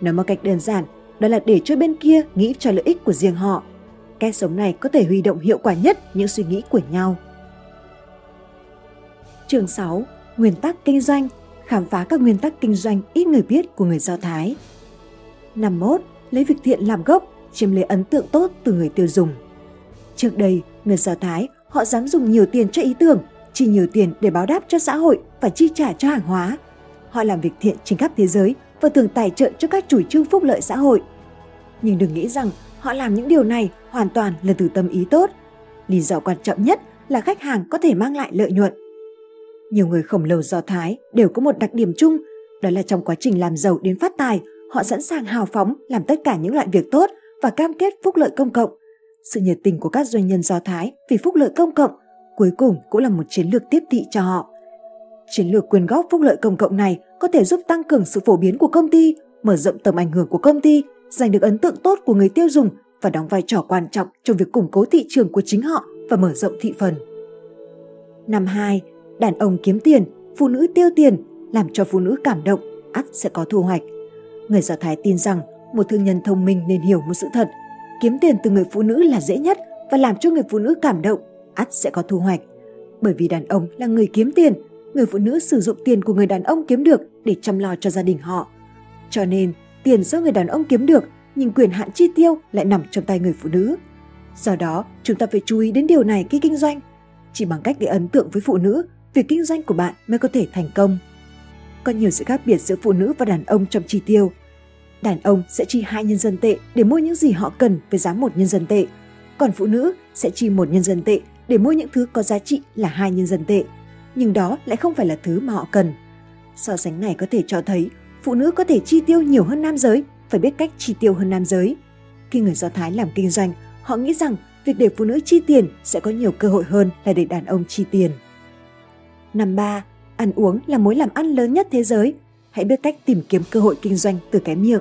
Nói một cách đơn giản, đó là để cho bên kia nghĩ cho lợi ích của riêng họ. Cách sống này có thể huy động hiệu quả nhất những suy nghĩ của nhau. Chương 6. Nguyên tắc kinh doanh Khám phá các nguyên tắc kinh doanh ít người biết của người Do Thái. 51. Lấy việc thiện làm gốc, chiếm lấy ấn tượng tốt từ người tiêu dùng. Trước đây, người Do Thái họ dám dùng nhiều tiền cho ý tưởng, chi nhiều tiền để báo đáp cho xã hội và chi trả cho hàng hóa. Họ làm việc thiện trên khắp thế giới và thường tài trợ cho các chủ trương phúc lợi xã hội. Nhưng đừng nghĩ rằng họ làm những điều này hoàn toàn là từ tâm ý tốt. Lý do quan trọng nhất là khách hàng có thể mang lại lợi nhuận. Nhiều người khổng lồ Do Thái đều có một đặc điểm chung, đó là trong quá trình làm giàu đến phát tài, họ sẵn sàng hào phóng làm tất cả những loại việc tốt và cam kết phúc lợi công cộng. Sự nhiệt tình của các doanh nhân Do Thái vì phúc lợi công cộng cuối cùng cũng là một chiến lược tiếp thị cho họ. Chiến lược quyên góp phúc lợi công cộng này có thể giúp tăng cường sự phổ biến của công ty, mở rộng tầm ảnh hưởng của công ty, giành được ấn tượng tốt của người tiêu dùng và đóng vai trò quan trọng trong việc củng cố thị trường của chính họ và mở rộng thị phần. Năm 2. Đàn ông kiếm tiền, phụ nữ tiêu tiền, làm cho phụ nữ cảm động, ắt sẽ có thu hoạch. Người Do Thái tin rằng một thương nhân thông minh nên hiểu một sự thật, kiếm tiền từ người phụ nữ là dễ nhất và làm cho người phụ nữ cảm động, ắt sẽ có thu hoạch. Bởi vì đàn ông là người kiếm tiền, người phụ nữ sử dụng tiền của người đàn ông kiếm được để chăm lo cho gia đình họ. Cho nên, tiền do người đàn ông kiếm được nhưng quyền hạn chi tiêu lại nằm trong tay người phụ nữ. Do đó, chúng ta phải chú ý đến điều này khi kinh doanh. Chỉ bằng cách gây ấn tượng với phụ nữ, việc kinh doanh của bạn mới có thể thành công. Có nhiều sự khác biệt giữa phụ nữ và đàn ông trong chi tiêu. Đàn ông sẽ chi hai nhân dân tệ để mua những gì họ cần với giá một nhân dân tệ, còn phụ nữ sẽ chi một nhân dân tệ để mua những thứ có giá trị là hai nhân dân tệ. Nhưng đó lại không phải là thứ mà họ cần. So sánh này có thể cho thấy phụ nữ có thể chi tiêu nhiều hơn nam giới, phải biết cách chi tiêu hơn nam giới. Khi người Do Thái làm kinh doanh, họ nghĩ rằng việc để phụ nữ chi tiền sẽ có nhiều cơ hội hơn là để đàn ông chi tiền. Năm ba, ăn uống là mối làm ăn lớn nhất thế giới. Hãy biết cách tìm kiếm cơ hội kinh doanh từ cái miệng.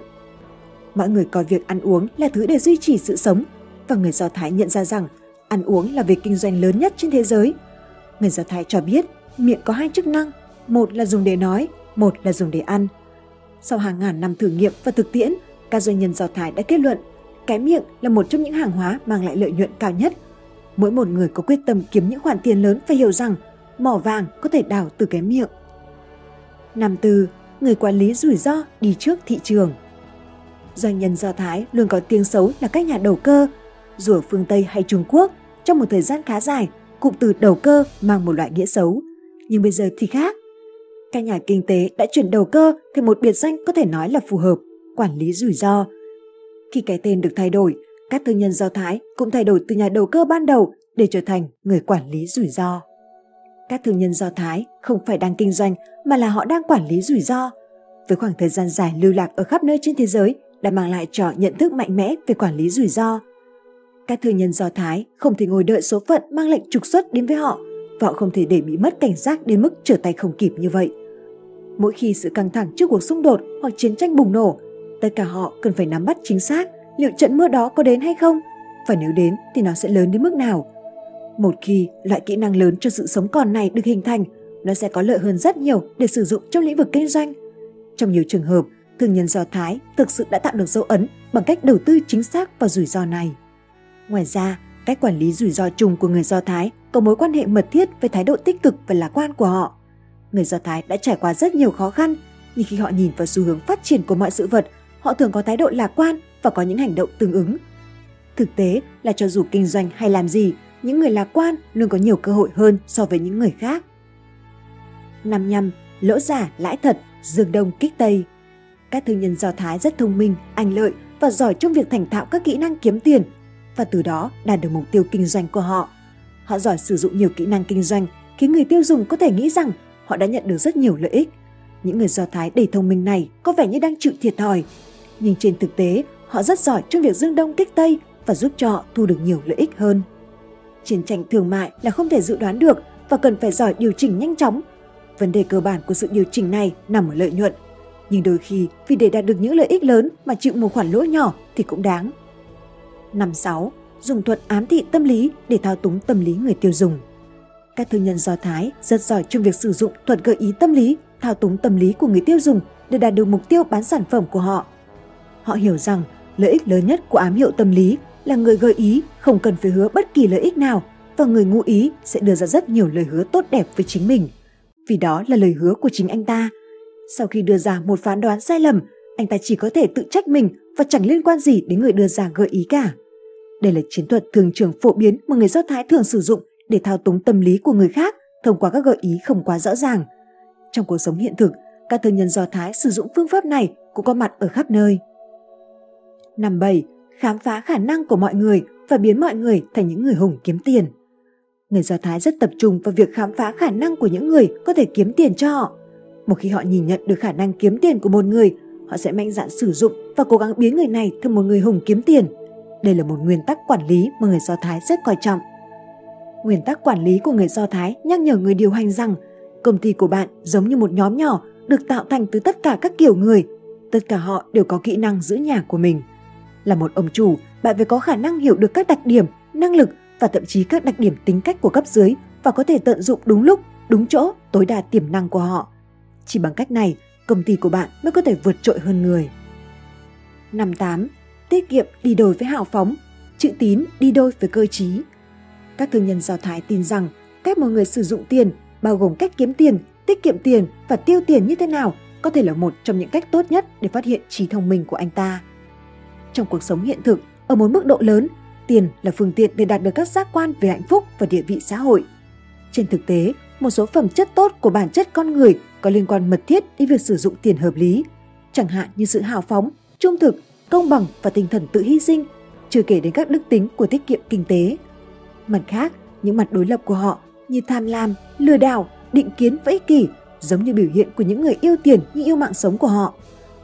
Mọi người coi việc ăn uống là thứ để duy trì sự sống và người Do Thái nhận ra rằng ăn uống là việc kinh doanh lớn nhất trên thế giới. Người Do Thái cho biết miệng có hai chức năng, một là dùng để nói, một là dùng để ăn. Sau hàng ngàn năm thử nghiệm và thực tiễn, các doanh nhân Do Thái đã kết luận cái miệng là một trong những hàng hóa mang lại lợi nhuận cao nhất. Mỗi một người có quyết tâm kiếm những khoản tiền lớn phải hiểu rằng mỏ vàng có thể đào từ cái miệng. Năm tư, người quản lý rủi ro đi trước thị trường. Doanh nhân Do Thái luôn có tiếng xấu là các nhà đầu cơ. Dù ở phương Tây hay Trung Quốc, trong một thời gian khá dài, cụm từ đầu cơ mang một loại nghĩa xấu. Nhưng bây giờ thì khác. Các nhà kinh tế đã chuyển đầu cơ thành một biệt danh có thể nói là phù hợp, quản lý rủi ro. Khi cái tên được thay đổi, các thương nhân Do Thái cũng thay đổi từ nhà đầu cơ ban đầu để trở thành người quản lý rủi ro. Các thương nhân Do Thái không phải đang kinh doanh mà là họ đang quản lý rủi ro. Với khoảng thời gian dài lưu lạc ở khắp nơi trên thế giới đã mang lại cho nhận thức mạnh mẽ về quản lý rủi ro. Các thương nhân Do Thái không thể ngồi đợi số phận mang lệnh trục xuất đến với họ và họ không thể để bị mất cảnh giác đến mức trở tay không kịp như vậy. Mỗi khi sự căng thẳng trước cuộc xung đột hoặc chiến tranh bùng nổ, tất cả họ cần phải nắm bắt chính xác liệu trận mưa đó có đến hay không? Và nếu đến thì nó sẽ lớn đến mức nào? Một khi loại kỹ năng lớn cho sự sống còn này được hình thành, nó sẽ có lợi hơn rất nhiều để sử dụng trong lĩnh vực kinh doanh. Trong nhiều trường hợp, thương nhân Do Thái thực sự đã tạo được dấu ấn bằng cách đầu tư chính xác vào rủi ro này. Ngoài ra, cách quản lý rủi ro chung của người Do Thái có mối quan hệ mật thiết với thái độ tích cực và lạc quan của họ. Người Do Thái đã trải qua rất nhiều khó khăn, nhưng khi họ nhìn vào xu hướng phát triển của mọi sự vật, họ thường có thái độ lạc quan và có những hành động tương ứng. Thực tế là cho dù kinh doanh hay làm gì, những người lạc quan luôn có nhiều cơ hội hơn so với những người khác. Năm nhăm, lỗ giả lãi thật, dương đông kích tây. Các thương nhân Do Thái rất thông minh, anh lợi và giỏi trong việc thành thạo các kỹ năng kiếm tiền và từ đó đạt được mục tiêu kinh doanh của họ. Họ giỏi sử dụng nhiều kỹ năng kinh doanh khiến người tiêu dùng có thể nghĩ rằng họ đã nhận được rất nhiều lợi ích. Những người Do Thái đầy thông minh này có vẻ như đang chịu thiệt thòi, nhưng trên thực tế họ rất giỏi trong việc dương đông kích tây và giúp cho họ thu được nhiều lợi ích hơn. Chiến tranh thương mại là không thể dự đoán được và cần phải giỏi điều chỉnh nhanh chóng. Vấn đề cơ bản của sự điều chỉnh này nằm ở lợi nhuận. Nhưng đôi khi vì để đạt được những lợi ích lớn mà chịu một khoản lỗ nhỏ thì cũng đáng. Năm 6. Dùng thuật ám thị tâm lý để thao túng tâm lý người tiêu dùng. Các thương nhân Do Thái rất giỏi trong việc sử dụng thuật gợi ý tâm lý, thao túng tâm lý của người tiêu dùng để đạt được mục tiêu bán sản phẩm của họ. Họ hiểu rằng lợi ích lớn nhất của ám hiệu tâm lý là người gợi ý không cần phải hứa bất kỳ lợi ích nào và người ngụ ý sẽ đưa ra rất nhiều lời hứa tốt đẹp với chính mình. Vì đó là lời hứa của chính anh ta. Sau khi đưa ra một phán đoán sai lầm, anh ta chỉ có thể tự trách mình và chẳng liên quan gì đến người đưa ra gợi ý cả. Đây là chiến thuật thường trường phổ biến mà người Do Thái thường sử dụng để thao túng tâm lý của người khác thông qua các gợi ý không quá rõ ràng. Trong cuộc sống hiện thực, các thương nhân Do Thái sử dụng phương pháp này cũng có mặt ở khắp nơi. Năm 7 khám phá khả năng của mọi người và biến mọi người thành những người hùng kiếm tiền. Người Do Thái rất tập trung vào việc khám phá khả năng của những người có thể kiếm tiền cho họ. Một khi họ nhìn nhận được khả năng kiếm tiền của một người, họ sẽ mạnh dạn sử dụng và cố gắng biến người này thành một người hùng kiếm tiền. Đây là một nguyên tắc quản lý mà người Do Thái rất coi trọng. Nguyên tắc quản lý của người Do Thái nhắc nhở người điều hành rằng công ty của bạn giống như một nhóm nhỏ được tạo thành từ tất cả các kiểu người. Tất cả họ đều có kỹ năng giữ nhà của mình – là một ông chủ, bạn phải có khả năng hiểu được các đặc điểm, năng lực và thậm chí các đặc điểm tính cách của cấp dưới và có thể tận dụng đúng lúc, đúng chỗ, tối đa tiềm năng của họ. Chỉ bằng cách này, công ty của bạn mới có thể vượt trội hơn người. Năm 8. Tiết kiệm đi đôi với hào phóng, chữ tín đi đôi với cơ trí. Các thương nhân Do Thái tin rằng cách một người sử dụng tiền, bao gồm cách kiếm tiền, tiết kiệm tiền và tiêu tiền như thế nào, có thể là một trong những cách tốt nhất để phát hiện trí thông minh của anh ta. Trong cuộc sống hiện thực, ở một mức độ lớn, tiền là phương tiện để đạt được các giác quan về hạnh phúc và địa vị xã hội. Trên thực tế, một số phẩm chất tốt của bản chất con người có liên quan mật thiết đến việc sử dụng tiền hợp lý, chẳng hạn như sự hào phóng, trung thực, công bằng và tinh thần tự hy sinh, chưa kể đến các đức tính của tiết kiệm kinh tế. Mặt khác, những mặt đối lập của họ như tham lam, lừa đảo, định kiến và ích kỷ giống như biểu hiện của những người yêu tiền như yêu mạng sống của họ.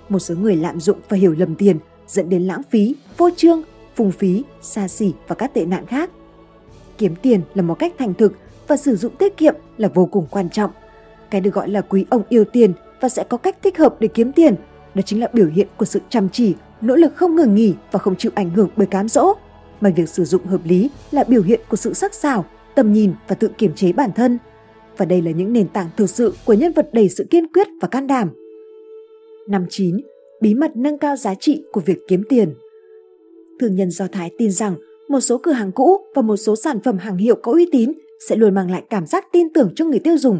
Một số người lạm dụng và hiểu lầm tiền dẫn đến lãng phí, vô trương, phung phí, xa xỉ và các tệ nạn khác. Kiếm tiền là một cách thành thực và sử dụng tiết kiệm là vô cùng quan trọng. Cái được gọi là quý ông yêu tiền và sẽ có cách thích hợp để kiếm tiền, đó chính là biểu hiện của sự chăm chỉ, nỗ lực không ngừng nghỉ và không chịu ảnh hưởng bởi cám dỗ. Mà việc sử dụng hợp lý là biểu hiện của sự sắc sảo, tầm nhìn và tự kiểm chế bản thân. Và đây là những nền tảng thực sự của nhân vật đầy sự kiên quyết và can đảm. Năm 9 bí mật nâng cao giá trị của việc kiếm tiền. Thương nhân Do Thái tin rằng một số cửa hàng cũ và một số sản phẩm hàng hiệu có uy tín sẽ luôn mang lại cảm giác tin tưởng cho người tiêu dùng.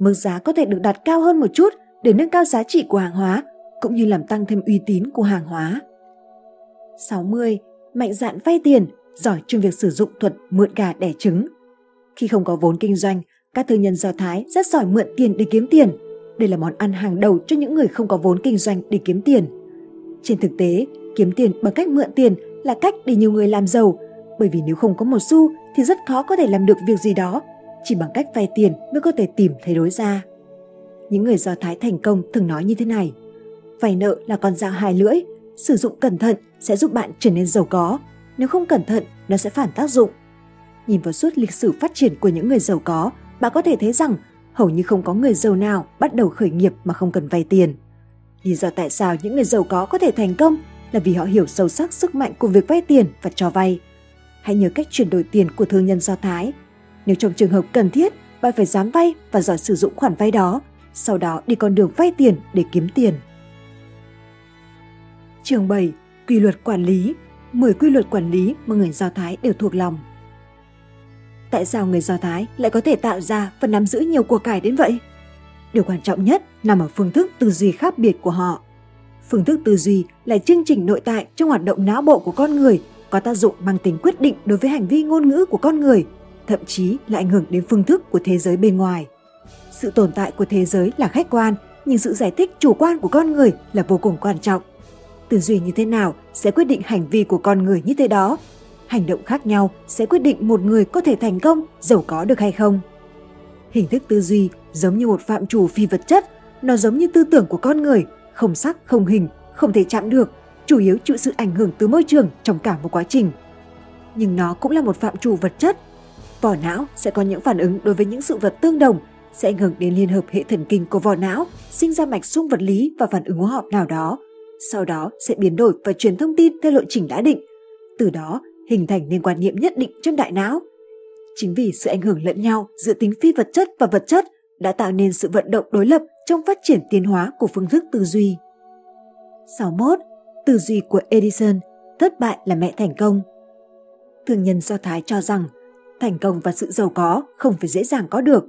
Mức giá có thể được đặt cao hơn một chút để nâng cao giá trị của hàng hóa cũng như làm tăng thêm uy tín của hàng hóa. 60. Mạnh dạn vay tiền, giỏi trong việc sử dụng thuật mượn gà đẻ trứng. Khi không có vốn kinh doanh, các thương nhân Do Thái rất giỏi mượn tiền để kiếm tiền – đây là món ăn hàng đầu cho những người không có vốn kinh doanh để kiếm tiền. Trên thực tế, kiếm tiền bằng cách mượn tiền là cách để nhiều người làm giàu, bởi vì nếu không có một xu thì rất khó có thể làm được việc gì đó, chỉ bằng cách vay tiền mới có thể tìm thấy đối ra. Những người Do Thái thành công thường nói như thế này, vay nợ là con dao hai lưỡi, sử dụng cẩn thận sẽ giúp bạn trở nên giàu có, nếu không cẩn thận nó sẽ phản tác dụng. Nhìn vào suốt lịch sử phát triển của những người giàu có, bạn có thể thấy rằng hầu như không có người giàu nào bắt đầu khởi nghiệp mà không cần vay tiền. Lý do tại sao những người giàu có có thể thành công là vì họ hiểu sâu sắc sức mạnh của việc vay tiền và cho vay. Hãy nhớ cách chuyển đổi tiền của thương nhân Do Thái. Nếu trong trường hợp cần thiết, bạn phải dám vay và giỏi sử dụng khoản vay đó, sau đó đi con đường vay tiền để kiếm tiền. trường 7. Quy luật quản lý 10 quy luật quản lý mà người Do Thái đều thuộc lòng. Tại sao người Do Thái lại có thể tạo ra và nắm giữ nhiều của cải đến vậy? Điều quan trọng nhất nằm ở phương thức tư duy khác biệt của họ. Phương thức tư duy là chương trình nội tại trong hoạt động não bộ của con người có tác dụng mang tính quyết định đối với hành vi ngôn ngữ của con người, thậm chí là ảnh hưởng đến phương thức của thế giới bên ngoài. Sự tồn tại của thế giới là khách quan, nhưng sự giải thích chủ quan của con người là vô cùng quan trọng. Tư duy như thế nào sẽ quyết định hành vi của con người như thế đó. Hành động khác nhau sẽ quyết định một người có thể thành công, giàu có được hay không. Hình thức tư duy giống như một phạm trù phi vật chất, nó giống như tư tưởng của con người, không sắc, không hình, không thể chạm được, chủ yếu chịu sự ảnh hưởng từ môi trường trong cả một quá trình. Nhưng nó cũng là một phạm trù vật chất. Vỏ não sẽ có những phản ứng đối với những sự vật tương đồng, sẽ ảnh hưởng đến liên hợp hệ thần kinh của vỏ não, sinh ra mạch xung vật lý và phản ứng hóa học nào đó. Sau đó sẽ biến đổi và truyền thông tin theo lộ trình đã định. Từ đó hình thành nên quan niệm nhất định trong đại não. Chính vì sự ảnh hưởng lẫn nhau giữa tính phi vật chất và vật chất đã tạo nên sự vận động đối lập trong phát triển tiến hóa của phương thức tư duy. 61. Tư duy của Edison, thất bại là mẹ thành công. Thương nhân Do Thái cho rằng thành công và sự giàu có không phải dễ dàng có được.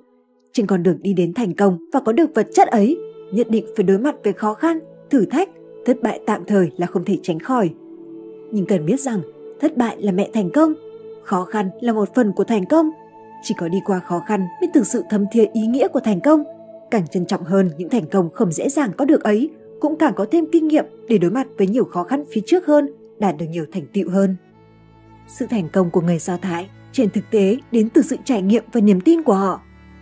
Trên con đường đi đến thành công và có được vật chất ấy, nhất định phải đối mặt với khó khăn, thử thách, thất bại tạm thời là không thể tránh khỏi. Nhưng cần biết rằng thất bại là mẹ thành công, khó khăn là một phần của thành công. Chỉ có đi qua khó khăn mới thực sự thấm thía ý nghĩa của thành công. Càng trân trọng hơn những thành công không dễ dàng có được ấy, cũng càng có thêm kinh nghiệm để đối mặt với nhiều khó khăn phía trước hơn, đạt được nhiều thành tựu hơn. Sự thành công của người Do Thái trên thực tế đến từ sự trải nghiệm và niềm tin của họ.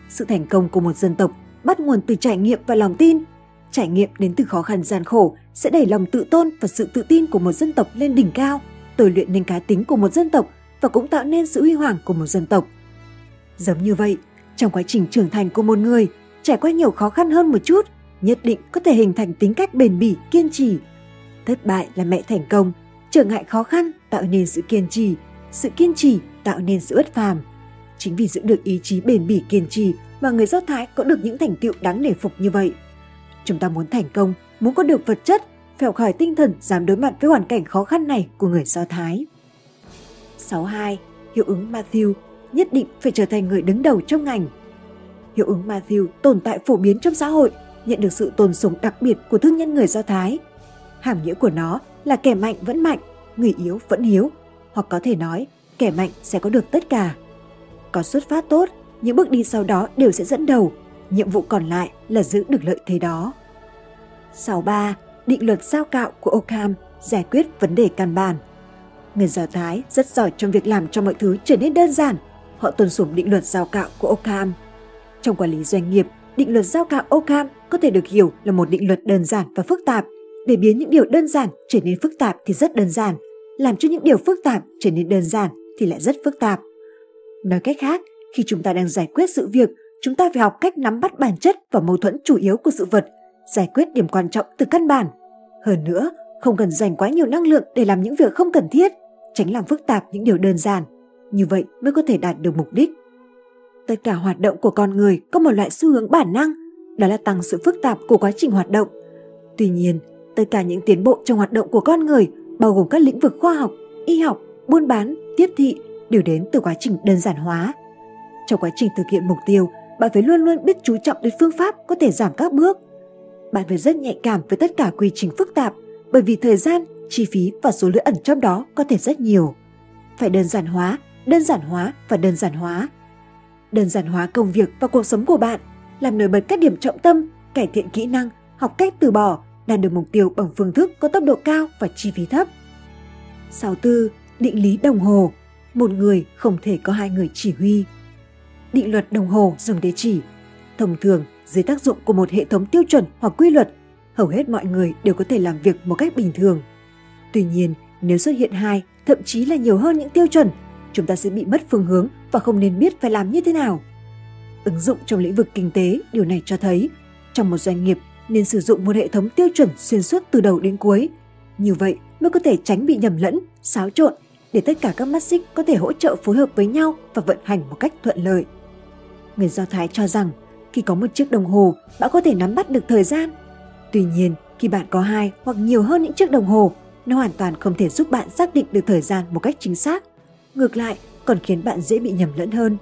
Sự thành công của một dân tộc bắt nguồn từ trải nghiệm và lòng tin. Trải nghiệm đến từ khó khăn gian khổ sẽ đẩy lòng tự tôn và sự tự tin của một dân tộc lên đỉnh cao, tôi luyện nên cá tính của một dân tộc và cũng tạo nên sự huy hoàng của một dân tộc. Giống như vậy, trong quá trình trưởng thành của một người, trải qua nhiều khó khăn hơn một chút, nhất định có thể hình thành tính cách bền bỉ, kiên trì. Thất bại là mẹ thành công, trở ngại khó khăn tạo nên sự kiên trì, sự kiên trì tạo nên sự bất phàm. Chính vì giữ được ý chí bền bỉ kiên trì mà người Do Thái có được những thành tựu đáng nể phục như vậy. Chúng ta muốn thành công, muốn có được vật chất, phèo khỏi tinh thần dám đối mặt với hoàn cảnh khó khăn này của người Do Thái. 62. Hiệu ứng Matthew nhất định phải trở thành người đứng đầu trong ngành. Hiệu ứng Matthew tồn tại phổ biến trong xã hội, nhận được sự tôn sùng đặc biệt của thương nhân người Do Thái. Hàm nghĩa của nó là kẻ mạnh vẫn mạnh, người yếu vẫn yếu, hoặc có thể nói kẻ mạnh sẽ có được tất cả. Có xuất phát tốt, những bước đi sau đó đều sẽ dẫn đầu, nhiệm vụ còn lại là giữ được lợi thế đó. 63. Định luật giao cạo của Occam giải quyết vấn đề căn bản. Người Do Thái rất giỏi trong việc làm cho mọi thứ trở nên đơn giản. Họ tuân sủng định luật giao cạo của Occam. Trong quản lý doanh nghiệp, định luật giao cạo Occam có thể được hiểu là một định luật đơn giản và phức tạp. Để biến những điều đơn giản trở nên phức tạp thì rất đơn giản, làm cho những điều phức tạp trở nên đơn giản thì lại rất phức tạp. Nói cách khác, khi chúng ta đang giải quyết sự việc, chúng ta phải học cách nắm bắt bản chất và mâu thuẫn chủ yếu của sự vật, giải quyết điểm quan trọng từ căn bản. Hơn nữa, không cần dành quá nhiều năng lượng để làm những việc không cần thiết, tránh làm phức tạp những điều đơn giản. Như vậy mới có thể đạt được mục đích. Tất cả hoạt động của con người có một loại xu hướng bản năng, đó là tăng sự phức tạp của quá trình hoạt động. Tuy nhiên, tất cả những tiến bộ trong hoạt động của con người, bao gồm các lĩnh vực khoa học, y học, buôn bán, tiếp thị, đều đến từ quá trình đơn giản hóa. Trong quá trình thực hiện mục tiêu, bạn phải luôn luôn biết chú trọng đến phương pháp có thể giảm các bước. Bạn phải rất nhạy cảm với tất cả quy trình phức tạp bởi vì thời gian, chi phí và số lượng ẩn trong đó có thể rất nhiều. Phải đơn giản hóa, đơn giản hóa và đơn giản hóa. Đơn giản hóa công việc và cuộc sống của bạn, làm nổi bật các điểm trọng tâm, cải thiện kỹ năng, học cách từ bỏ, đạt được mục tiêu bằng phương thức có tốc độ cao và chi phí thấp. 64. Định lý đồng hồ Một người không thể có hai người chỉ huy. Định luật đồng hồ dùng để chỉ. Thông thường, dưới tác dụng của một hệ thống tiêu chuẩn hoặc quy luật, hầu hết mọi người đều có thể làm việc một cách bình thường. Tuy nhiên, nếu xuất hiện hai, thậm chí là nhiều hơn những tiêu chuẩn, chúng ta sẽ bị mất phương hướng và không nên biết phải làm như thế nào. Ứng dụng trong lĩnh vực kinh tế, điều này cho thấy trong một doanh nghiệp nên sử dụng một hệ thống tiêu chuẩn xuyên suốt từ đầu đến cuối. Như vậy mới có thể tránh bị nhầm lẫn, xáo trộn để tất cả các mắt xích có thể hỗ trợ phối hợp với nhau và vận hành một cách thuận lợi. Người Do Thái cho rằng khi có một chiếc đồng hồ, bạn có thể nắm bắt được thời gian. Tuy nhiên, khi bạn có hai hoặc nhiều hơn những chiếc đồng hồ, nó hoàn toàn không thể giúp bạn xác định được thời gian một cách chính xác. Ngược lại, còn khiến bạn dễ bị nhầm lẫn hơn.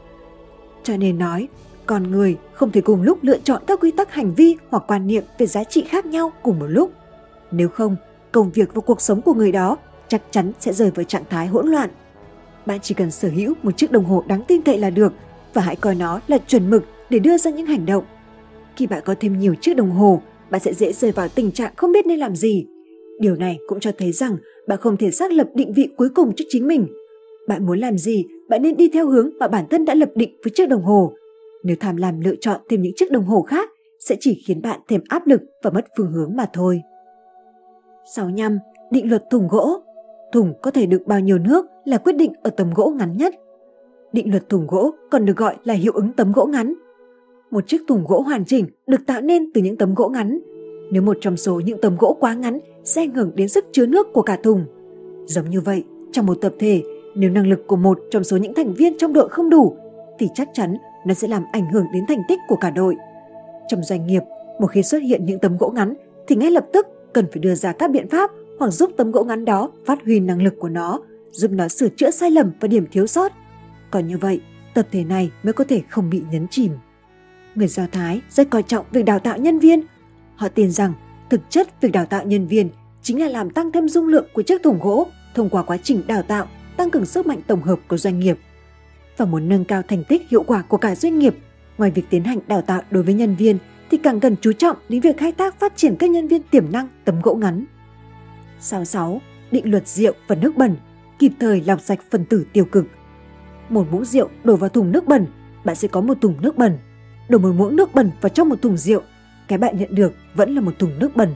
Cho nên nói, con người không thể cùng lúc lựa chọn các quy tắc hành vi hoặc quan niệm về giá trị khác nhau cùng một lúc. Nếu không, công việc và cuộc sống của người đó chắc chắn sẽ rơi vào trạng thái hỗn loạn. Bạn chỉ cần sở hữu một chiếc đồng hồ đáng tin cậy là được và hãy coi nó là chuẩn mực để đưa ra những hành động. Khi bạn có thêm nhiều chiếc đồng hồ, bạn sẽ dễ rơi vào tình trạng không biết nên làm gì. Điều này cũng cho thấy rằng bạn không thể xác lập định vị cuối cùng cho chính mình. Bạn muốn làm gì, bạn nên đi theo hướng mà bản thân đã lập định với chiếc đồng hồ. Nếu tham lam lựa chọn thêm những chiếc đồng hồ khác, sẽ chỉ khiến bạn thêm áp lực và mất phương hướng mà thôi. 65. Định luật thùng gỗ Thùng có thể đựng bao nhiêu nước là quyết định ở tấm gỗ ngắn nhất. Định luật thùng gỗ còn được gọi là hiệu ứng tấm gỗ ngắn. Một chiếc thùng gỗ hoàn chỉnh được tạo nên từ những tấm gỗ ngắn. Nếu một trong số những tấm gỗ quá ngắn sẽ ảnh hưởng đến sức chứa nước của cả thùng. Giống như vậy, trong một tập thể, nếu năng lực của một trong số những thành viên trong đội không đủ, thì chắc chắn nó sẽ làm ảnh hưởng đến thành tích của cả đội. Trong doanh nghiệp, một khi xuất hiện những tấm gỗ ngắn thì ngay lập tức cần phải đưa ra các biện pháp hoặc giúp tấm gỗ ngắn đó phát huy năng lực của nó, giúp nó sửa chữa sai lầm và điểm thiếu sót. Còn như vậy, tập thể này mới có thể không bị nhấn chìm. Người Do Thái rất coi trọng việc đào tạo nhân viên. Họ tin rằng thực chất việc đào tạo nhân viên chính là làm tăng thêm dung lượng của chiếc thùng gỗ thông qua quá trình đào tạo, tăng cường sức mạnh tổng hợp của doanh nghiệp. Và muốn nâng cao thành tích hiệu quả của cả doanh nghiệp, ngoài việc tiến hành đào tạo đối với nhân viên thì càng cần chú trọng đến việc khai thác phát triển các nhân viên tiềm năng tấm gỗ ngắn. 66. Định luật rượu và nước bẩn, kịp thời lọc sạch phần tử tiêu cực. Một muỗng rượu đổ vào thùng nước bẩn, bạn sẽ có một thùng nước bẩn. Đổ một muỗng nước bẩn vào trong một thùng rượu, cái bạn nhận được vẫn là một thùng nước bẩn.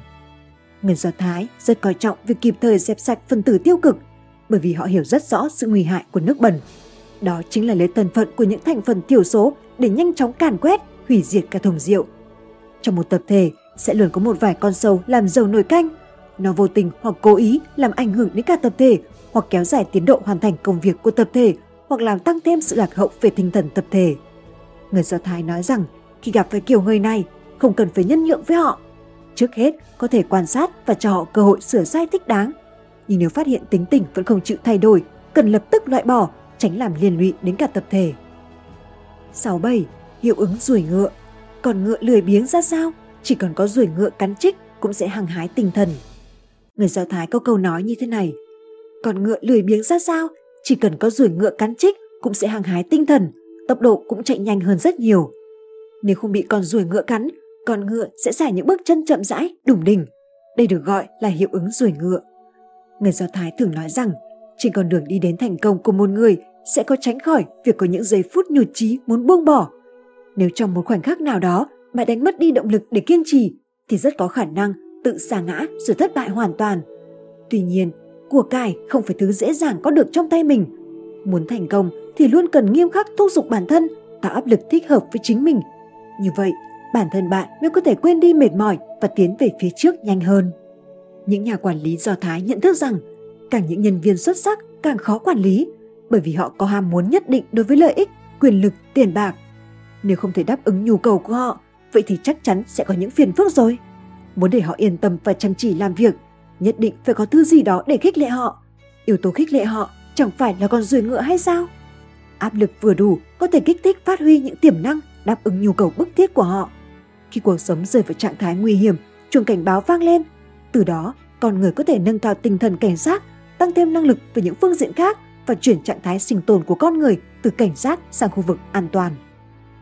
Người Do Thái rất coi trọng việc kịp thời dẹp sạch phần tử tiêu cực bởi vì họ hiểu rất rõ sự nguy hại của nước bẩn. Đó chính là lấy thân phận của những thành phần thiểu số để nhanh chóng càn quét, hủy diệt cả thùng rượu. Trong một tập thể sẽ luôn có một vài con sâu làm dầu nồi canh nó vô tình hoặc cố ý làm ảnh hưởng đến cả tập thể hoặc kéo dài tiến độ hoàn thành công việc của tập thể hoặc làm tăng thêm sự lạc hậu về tinh thần tập thể. Người Do Thái nói rằng khi gặp phải kiểu người này, không cần phải nhân nhượng với họ. Trước hết, có thể quan sát và cho họ cơ hội sửa sai thích đáng. Nhưng nếu phát hiện tính tình vẫn không chịu thay đổi, cần lập tức loại bỏ, tránh làm liên lụy đến cả tập thể. 67. Hiệu ứng ruồi ngựa Còn ngựa lười biếng ra sao? Chỉ cần có ruồi ngựa cắn trích cũng sẽ hăng hái tinh thần. Người Do Thái có câu nói như thế này. Còn ngựa lười biếng ra sao? Chỉ cần có ruồi ngựa cắn trích cũng sẽ hăng hái tinh thần, tốc độ cũng chạy nhanh hơn rất nhiều. Nếu không bị con ruồi ngựa cắn, con ngựa sẽ giải những bước chân chậm rãi, đủng đỉnh. Đây được gọi là hiệu ứng ruồi ngựa. Người Do Thái thường nói rằng, trên con đường đi đến thành công của một người sẽ có tránh khỏi việc có những giây phút nhụt chí muốn buông bỏ. Nếu trong một khoảnh khắc nào đó bạn đánh mất đi động lực để kiên trì, thì rất có khả năng tự sa ngã rồi thất bại hoàn toàn. Tuy nhiên, của cải không phải thứ dễ dàng có được trong tay mình. Muốn thành công thì luôn cần nghiêm khắc thúc giục bản thân, tạo áp lực thích hợp với chính mình. Như vậy, bản thân bạn mới có thể quên đi mệt mỏi và tiến về phía trước nhanh hơn. Những nhà quản lý Do Thái nhận thức rằng càng những nhân viên xuất sắc càng khó quản lý bởi vì họ có ham muốn nhất định đối với lợi ích, quyền lực, tiền bạc. Nếu không thể đáp ứng nhu cầu của họ, vậy thì chắc chắn sẽ có những phiền phức rồi. Muốn để họ yên tâm và chăm chỉ làm việc, nhất định phải có thứ gì đó để khích lệ họ. Yếu tố khích lệ họ chẳng phải là con ruồi ngựa hay sao? Áp lực vừa đủ có thể kích thích phát huy những tiềm năng đáp ứng nhu cầu bức thiết của họ. Khi cuộc sống rơi vào trạng thái nguy hiểm, chuông cảnh báo vang lên. Từ đó, con người có thể nâng cao tinh thần cảnh giác, tăng thêm năng lực về những phương diện khác và chuyển trạng thái sinh tồn của con người từ cảnh giác sang khu vực an toàn.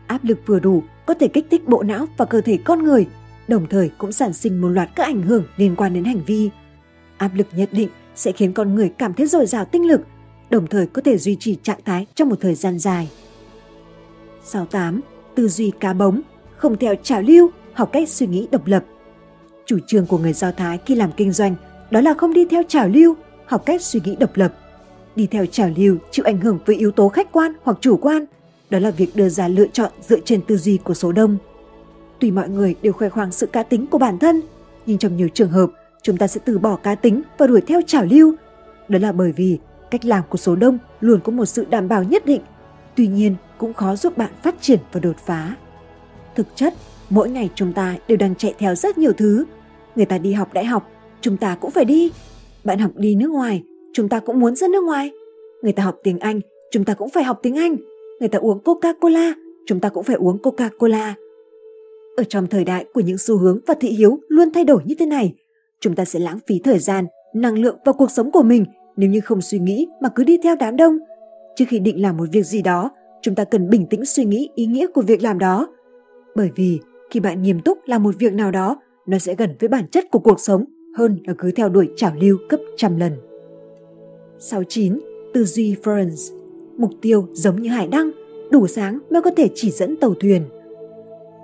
Áp lực vừa đủ có thể kích thích bộ não và cơ thể con người đồng thời cũng sản sinh một loạt các ảnh hưởng liên quan đến hành vi. Áp lực nhất định sẽ khiến con người cảm thấy dồi dào tinh lực, đồng thời có thể duy trì trạng thái trong một thời gian dài. 68. Tư duy cá bống, không theo trào lưu, học cách suy nghĩ độc lập. Chủ trương của người Do Thái khi làm kinh doanh đó là không đi theo trào lưu, học cách suy nghĩ độc lập. Đi theo trào lưu chịu ảnh hưởng với yếu tố khách quan hoặc chủ quan, đó là việc đưa ra lựa chọn dựa trên tư duy của số đông – Tuy mọi người đều khoe khoang sự cá tính của bản thân, nhưng trong nhiều trường hợp, chúng ta sẽ từ bỏ cá tính và đuổi theo trào lưu. Đó là bởi vì cách làm của số đông luôn có một sự đảm bảo nhất định, tuy nhiên cũng khó giúp bạn phát triển và đột phá. Thực chất, mỗi ngày chúng ta đều đang chạy theo rất nhiều thứ. Người ta đi học đại học, chúng ta cũng phải đi. Bạn học đi nước ngoài, chúng ta cũng muốn ra nước ngoài. Người ta học tiếng Anh, chúng ta cũng phải học tiếng Anh. Người ta uống Coca-Cola, chúng ta cũng phải uống Coca-Cola. Ở trong thời đại của những xu hướng và thị hiếu luôn thay đổi như thế này, chúng ta sẽ lãng phí thời gian, năng lượng vào cuộc sống của mình nếu như không suy nghĩ mà cứ đi theo đám đông. Trước khi định làm một việc gì đó, chúng ta cần bình tĩnh suy nghĩ ý nghĩa của việc làm đó. Bởi vì khi bạn nghiêm túc làm một việc nào đó, nó sẽ gần với bản chất của cuộc sống hơn là cứ theo đuổi trào lưu cấp trăm lần. 69. Tư duy Ferns Mục tiêu giống như hải đăng, đủ sáng mới có thể chỉ dẫn tàu thuyền.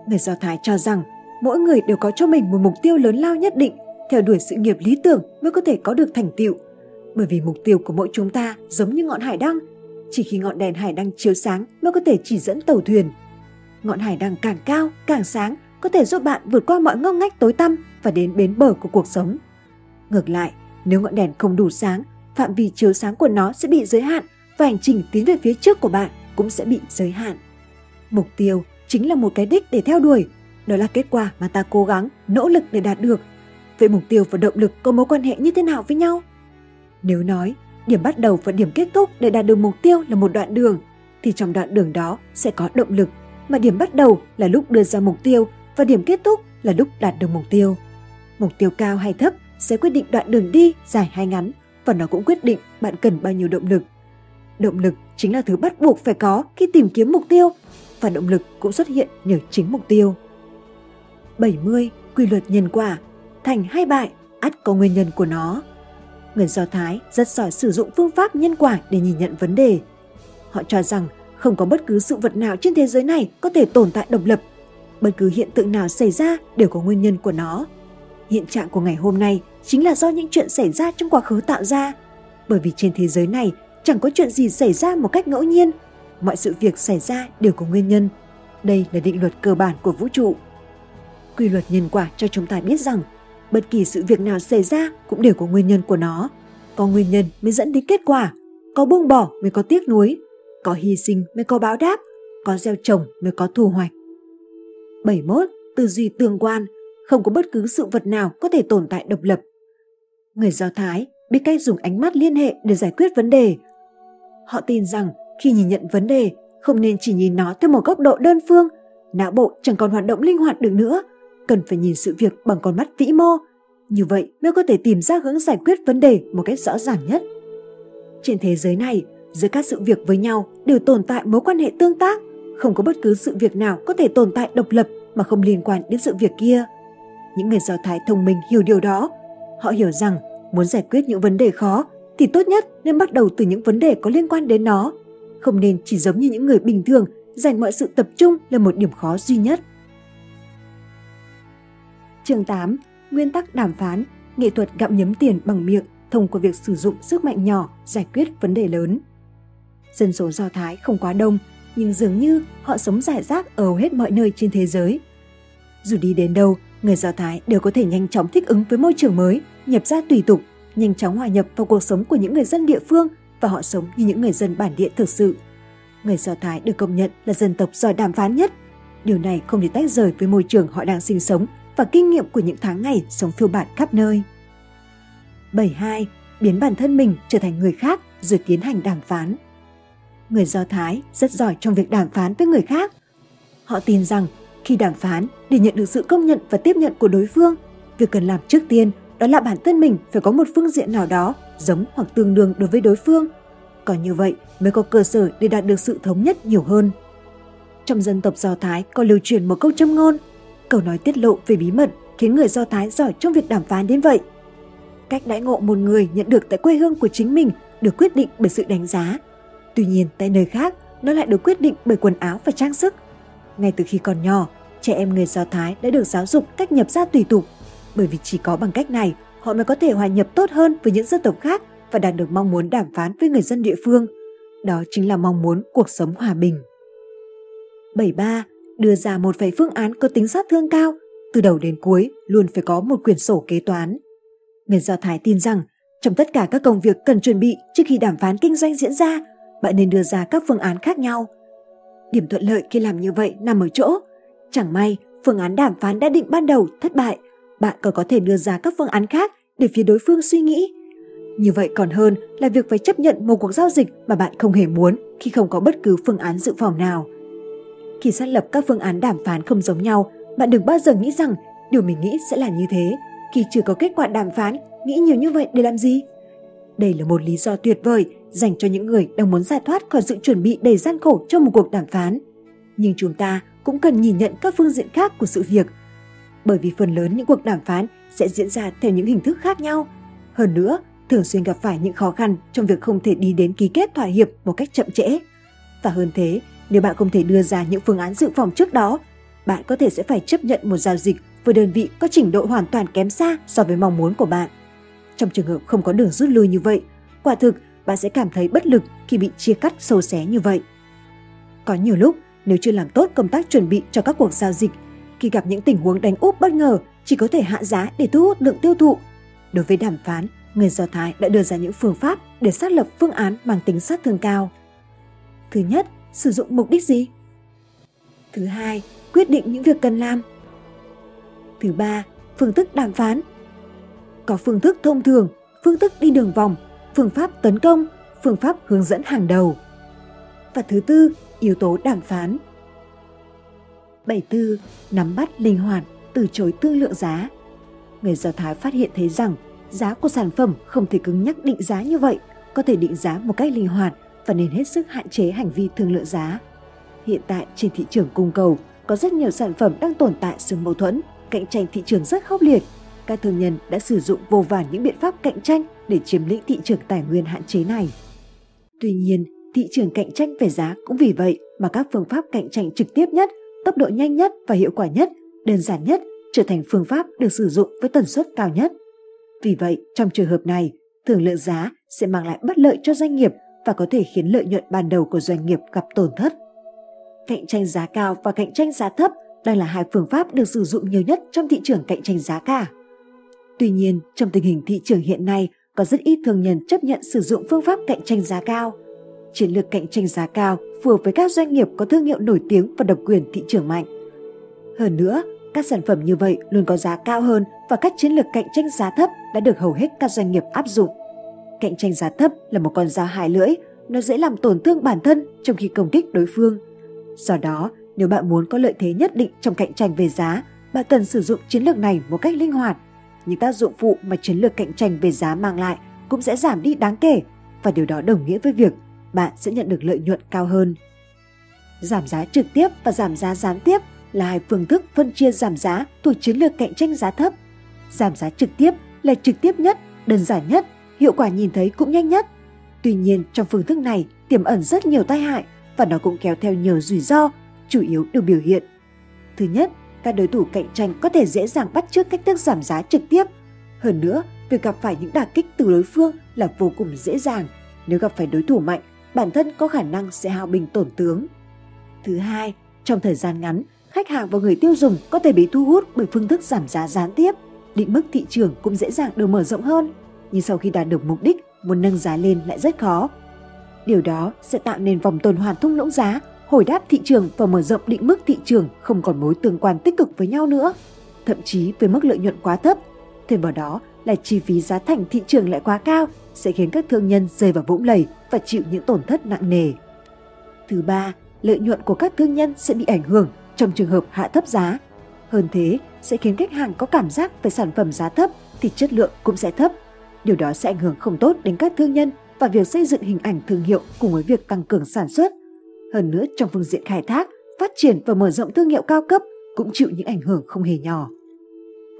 Người Do Thái cho rằng mỗi người đều có cho mình một mục tiêu lớn lao nhất định, theo đuổi sự nghiệp lý tưởng mới có thể có được thành tựu. Bởi vì mục tiêu của mỗi chúng ta giống như ngọn hải đăng, chỉ khi ngọn đèn hải đăng chiếu sáng mới có thể chỉ dẫn tàu thuyền. Ngọn hải đăng càng cao, càng sáng có thể giúp bạn vượt qua mọi ngóc ngách tối tăm và đến bến bờ của cuộc sống. Ngược lại, nếu ngọn đèn không đủ sáng, phạm vi chiếu sáng của nó sẽ bị giới hạn và hành trình tiến về phía trước của bạn cũng sẽ bị giới hạn. Mục tiêu chính là một cái đích để theo đuổi, đó là kết quả mà ta cố gắng, nỗ lực để đạt được. Vậy mục tiêu và động lực có mối quan hệ như thế nào với nhau? Nếu nói điểm bắt đầu và điểm kết thúc để đạt được mục tiêu là một đoạn đường, thì trong đoạn đường đó sẽ có động lực, mà điểm bắt đầu là lúc đưa ra mục tiêu và điểm kết thúc là lúc đạt được mục tiêu. Mục tiêu cao hay thấp sẽ quyết định đoạn đường đi dài hay ngắn và nó cũng quyết định bạn cần bao nhiêu động lực. Động lực chính là thứ bắt buộc phải có khi tìm kiếm mục tiêu và động lực cũng xuất hiện nhờ chính mục tiêu. 70. Quy luật nhân quả Thành hay bại, ắt có nguyên nhân của nó. Người Do Thái rất giỏi sử dụng phương pháp nhân quả để nhìn nhận vấn đề. Họ cho rằng không có bất cứ sự vật nào trên thế giới này có thể tồn tại độc lập. Bất cứ hiện tượng nào xảy ra đều có nguyên nhân của nó. Hiện trạng của ngày hôm nay chính là do những chuyện xảy ra trong quá khứ tạo ra. Bởi vì trên thế giới này chẳng có chuyện gì xảy ra một cách ngẫu nhiên. Mọi sự việc xảy ra đều có nguyên nhân. Đây là định luật cơ bản của vũ trụ. Quy luật nhân quả cho chúng ta biết rằng bất kỳ sự việc nào xảy ra cũng đều có nguyên nhân của nó. Có nguyên nhân mới dẫn đến kết quả, có buông bỏ mới có tiếc nuối, có hy sinh mới có báo đáp, có gieo trồng mới có thu hoạch. 71. Tư duy tương quan, không có bất cứ sự vật nào có thể tồn tại độc lập. Người Do Thái biết cách dùng ánh mắt liên hệ để giải quyết vấn đề. Họ tin rằng khi nhìn nhận vấn đề, không nên chỉ nhìn nó theo một góc độ đơn phương, não bộ chẳng còn hoạt động linh hoạt được nữa, cần phải nhìn sự việc bằng con mắt vĩ mô. Như vậy mới có thể tìm ra hướng giải quyết vấn đề một cách rõ ràng nhất. Trên thế giới này, giữa các sự việc với nhau đều tồn tại mối quan hệ tương tác, không có bất cứ sự việc nào có thể tồn tại độc lập mà không liên quan đến sự việc kia. Những người Do Thái thông minh hiểu điều đó. Họ hiểu rằng muốn giải quyết những vấn đề khó thì tốt nhất nên bắt đầu từ những vấn đề có liên quan đến nó. Không nên chỉ giống như những người bình thường dành mọi sự tập trung là một điểm khó duy nhất. Chương 8. Nguyên tắc đàm phán, nghệ thuật gặm nhấm tiền bằng miệng thông qua việc sử dụng sức mạnh nhỏ giải quyết vấn đề lớn. Dân số Do Thái không quá đông, nhưng dường như họ sống rải rác ở hầu hết mọi nơi trên thế giới. Dù đi đến đâu, người Do Thái đều có thể nhanh chóng thích ứng với môi trường mới, nhập ra tùy tục, nhanh chóng hòa nhập vào cuộc sống của những người dân địa phương và họ sống như những người dân bản địa thực sự. Người Do Thái được công nhận là dân tộc giỏi đàm phán nhất. Điều này không thể tách rời với môi trường họ đang sinh sống và kinh nghiệm của những tháng ngày sống phiêu bạt khắp nơi. 72. Biến bản thân mình trở thành người khác rồi tiến hành đàm phán. Người Do Thái rất giỏi trong việc đàm phán với người khác. Họ tin rằng khi đàm phán, để nhận được sự công nhận và tiếp nhận của đối phương, việc cần làm trước tiên đó là bản thân mình phải có một phương diện nào đó giống hoặc tương đương đối với đối phương. Có như vậy mới có cơ sở để đạt được sự thống nhất nhiều hơn. Trong dân tộc Do Thái có lưu truyền một câu châm ngôn, câu nói tiết lộ về bí mật khiến người Do Thái giỏi trong việc đàm phán đến vậy. Cách đãi ngộ một người nhận được tại quê hương của chính mình được quyết định bởi sự đánh giá. Tuy nhiên tại nơi khác, nó lại được quyết định bởi quần áo và trang sức. Ngay từ khi còn nhỏ, trẻ em người Do Thái đã được giáo dục cách nhập gia tùy tục, bởi vì chỉ có bằng cách này họ mới có thể hòa nhập tốt hơn với những dân tộc khác và đạt được mong muốn đàm phán với người dân địa phương. Đó chính là mong muốn cuộc sống hòa bình. 73. Đưa ra một vài phương án có tính sát thương cao, từ đầu đến cuối luôn phải có một quyển sổ kế toán. Người Do Thái tin rằng trong tất cả các công việc cần chuẩn bị trước khi đàm phán kinh doanh diễn ra, bạn nên đưa ra các phương án khác nhau. Điểm thuận lợi khi làm như vậy nằm ở chỗ, chẳng may phương án đàm phán đã định ban đầu thất bại, bạn còn có thể đưa ra các phương án khác để phía đối phương suy nghĩ. Như vậy còn hơn là việc phải chấp nhận một cuộc giao dịch mà bạn không hề muốn khi không có bất cứ phương án dự phòng nào. Khi xác lập các phương án đàm phán không giống nhau, bạn đừng bao giờ nghĩ rằng điều mình nghĩ sẽ là như thế. Khi chưa có kết quả đàm phán, nghĩ nhiều như vậy để làm gì? Đây là một lý do tuyệt vời dành cho những người đang muốn giải thoát khỏi sự chuẩn bị đầy gian khổ cho một cuộc đàm phán. Nhưng chúng ta cũng cần nhìn nhận các phương diện khác của sự việc. Bởi vì phần lớn những cuộc đàm phán sẽ diễn ra theo những hình thức khác nhau. Hơn nữa, thường xuyên gặp phải những khó khăn trong việc không thể đi đến ký kết thỏa hiệp một cách chậm trễ. Và hơn thế, nếu bạn không thể đưa ra những phương án dự phòng trước đó, bạn có thể sẽ phải chấp nhận một giao dịch với đơn vị có trình độ hoàn toàn kém xa so với mong muốn của bạn. Trong trường hợp không có đường rút lui như vậy, quả thực bạn sẽ cảm thấy bất lực khi bị chia cắt sâu xé như vậy. Có nhiều lúc, nếu chưa làm tốt công tác chuẩn bị cho các cuộc giao dịch, khi gặp những tình huống đánh úp bất ngờ, chỉ có thể hạ giá để thu hút lượng tiêu thụ. Đối với đàm phán, người Do Thái đã đưa ra những phương pháp để xác lập phương án mang tính sát thương cao. Thứ nhất, sử dụng mục đích gì? Thứ hai, quyết định những việc cần làm. Thứ ba, phương thức đàm phán. Có phương thức thông thường, phương thức đi đường vòng, phương pháp tấn công, phương pháp hướng dẫn hàng đầu. Và thứ tư, yếu tố đàm phán. 74. Nắm bắt linh hoạt, từ chối thương lượng giá. Người Do Thái phát hiện thấy rằng giá của sản phẩm không thể cứng nhắc định giá như vậy, có thể định giá một cách linh hoạt và nên hết sức hạn chế hành vi thương lượng giá. Hiện tại trên thị trường cung cầu có rất nhiều sản phẩm đang tồn tại sự mâu thuẫn, cạnh tranh thị trường rất khốc liệt. Các thương nhân đã sử dụng vô vàn những biện pháp cạnh tranh để chiếm lĩnh thị trường tài nguyên hạn chế này. Tuy nhiên, thị trường cạnh tranh về giá cũng vì vậy mà các phương pháp cạnh tranh trực tiếp nhất, tốc độ nhanh nhất và hiệu quả nhất, đơn giản nhất trở thành phương pháp được sử dụng với tần suất cao nhất. Vì vậy, trong trường hợp này, thương lượng giá sẽ mang lại bất lợi cho doanh nghiệp và có thể khiến lợi nhuận ban đầu của doanh nghiệp gặp tổn thất. Cạnh tranh giá cao và cạnh tranh giá thấp đang là hai phương pháp được sử dụng nhiều nhất trong thị trường cạnh tranh giá cả. Tuy nhiên, trong tình hình thị trường hiện nay, có rất ít thương nhân chấp nhận sử dụng phương pháp cạnh tranh giá cao. Chiến lược cạnh tranh giá cao phù hợp với các doanh nghiệp có thương hiệu nổi tiếng và độc quyền thị trường mạnh. Hơn nữa, các sản phẩm như vậy luôn có giá cao hơn và các chiến lược cạnh tranh giá thấp đã được hầu hết các doanh nghiệp áp dụng. Cạnh tranh giá thấp là một con dao hai lưỡi, nó dễ làm tổn thương bản thân trong khi công kích đối phương. Do đó, nếu bạn muốn có lợi thế nhất định trong cạnh tranh về giá, bạn cần sử dụng chiến lược này một cách linh hoạt. Những tác dụng phụ mà chiến lược cạnh tranh về giá mang lại cũng sẽ giảm đi đáng kể và điều đó đồng nghĩa với việc bạn sẽ nhận được lợi nhuận cao hơn. Giảm giá trực tiếp và giảm giá gián tiếp là hai phương thức phân chia giảm giá thuộc chiến lược cạnh tranh giá thấp. Giảm giá trực tiếp là trực tiếp nhất, đơn giản nhất, hiệu quả nhìn thấy cũng nhanh nhất. Tuy nhiên, trong phương thức này tiềm ẩn rất nhiều tai hại và nó cũng kéo theo nhiều rủi ro, chủ yếu được biểu hiện. Thứ nhất, các đối thủ cạnh tranh có thể dễ dàng bắt chước cách thức giảm giá trực tiếp. Hơn nữa, việc gặp phải những đả kích từ đối phương là vô cùng dễ dàng. Nếu gặp phải đối thủ mạnh, bản thân có khả năng sẽ hao bình tổn tướng. Thứ hai, trong thời gian ngắn, khách hàng và người tiêu dùng có thể bị thu hút bởi phương thức giảm giá gián tiếp. Định mức thị trường cũng dễ dàng được mở rộng hơn, nhưng sau khi đạt được mục đích, muốn nâng giá lên lại rất khó. Điều đó sẽ tạo nên vòng tuần hoàn thung lũng giá, hồi đáp thị trường và mở rộng định mức thị trường không còn mối tương quan tích cực với nhau nữa. Thậm chí với mức lợi nhuận quá thấp, thêm vào đó là chi phí giá thành thị trường lại quá cao sẽ khiến các thương nhân rơi vào vũng lầy và chịu những tổn thất nặng nề. Thứ ba, lợi nhuận của các thương nhân sẽ bị ảnh hưởng trong trường hợp hạ thấp giá. Hơn thế, sẽ khiến khách hàng có cảm giác về sản phẩm giá thấp thì chất lượng cũng sẽ thấp. Điều đó sẽ ảnh hưởng không tốt đến các thương nhân và việc xây dựng hình ảnh thương hiệu cùng với việc tăng cường sản xuất. Hơn nữa trong phương diện khai thác, phát triển và mở rộng thương hiệu cao cấp cũng chịu những ảnh hưởng không hề nhỏ.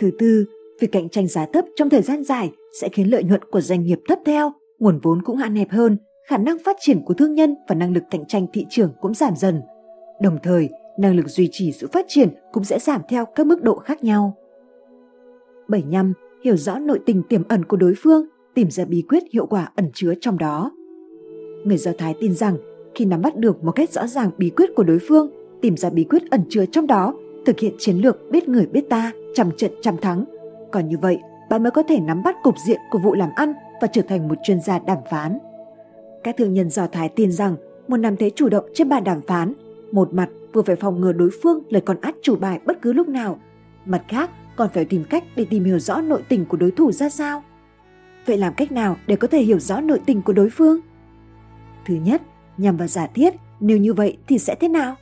Thứ tư, việc cạnh tranh giá thấp trong thời gian dài sẽ khiến lợi nhuận của doanh nghiệp thấp theo, nguồn vốn cũng hạn hẹp hơn, khả năng phát triển của thương nhân và năng lực cạnh tranh thị trường cũng giảm dần. Đồng thời, năng lực duy trì sự phát triển cũng sẽ giảm theo các mức độ khác nhau. 75. Hiểu rõ nội tình tiềm ẩn của đối phương, tìm ra bí quyết hiệu quả ẩn chứa trong đó. Người Do Thái tin rằng khi nắm bắt được một cách rõ ràng bí quyết của đối phương, tìm ra bí quyết ẩn chứa trong đó, thực hiện chiến lược biết người biết ta, trăm trận trăm thắng. Còn như vậy, bạn mới có thể nắm bắt cục diện của vụ làm ăn và trở thành một chuyên gia đàm phán. Các thương nhân Do Thái tin rằng một nắm thế chủ động trên bàn đàm phán, một mặt vừa phải phòng ngừa đối phương lời còn át chủ bài bất cứ lúc nào, mặt khác còn phải tìm cách để tìm hiểu rõ nội tình của đối thủ ra sao. Vậy làm cách nào để có thể hiểu rõ nội tình của đối phương? Thứ nhất, nhằm vào giả thiết, nếu như vậy thì sẽ thế nào?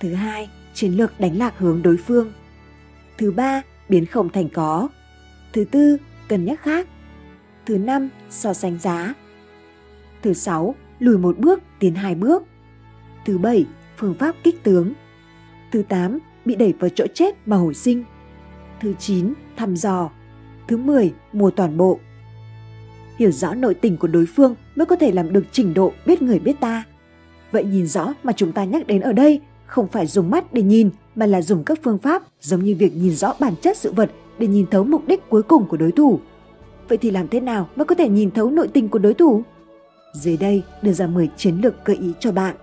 Thứ hai, chiến lược đánh lạc hướng đối phương. Thứ ba, biến không thành có. Thứ tư, cân nhắc khác. Thứ năm, so sánh giá. Thứ sáu, lùi một bước, tiến hai bước. Thứ bảy, phương pháp kích tướng. Thứ tám, bị đẩy vào chỗ chết mà hồi sinh. Thứ chín, thăm dò. Thứ mười, mua toàn bộ. Hiểu rõ nội tình của đối phương mới có thể làm được trình độ biết người biết ta. Vậy nhìn rõ mà chúng ta nhắc đến ở đây không phải dùng mắt để nhìn mà là dùng các phương pháp giống như việc nhìn rõ bản chất sự vật để nhìn thấu mục đích cuối cùng của đối thủ. Vậy thì làm thế nào mới có thể nhìn thấu nội tình của đối thủ? Dưới đây đưa ra 10 chiến lược gợi ý cho bạn.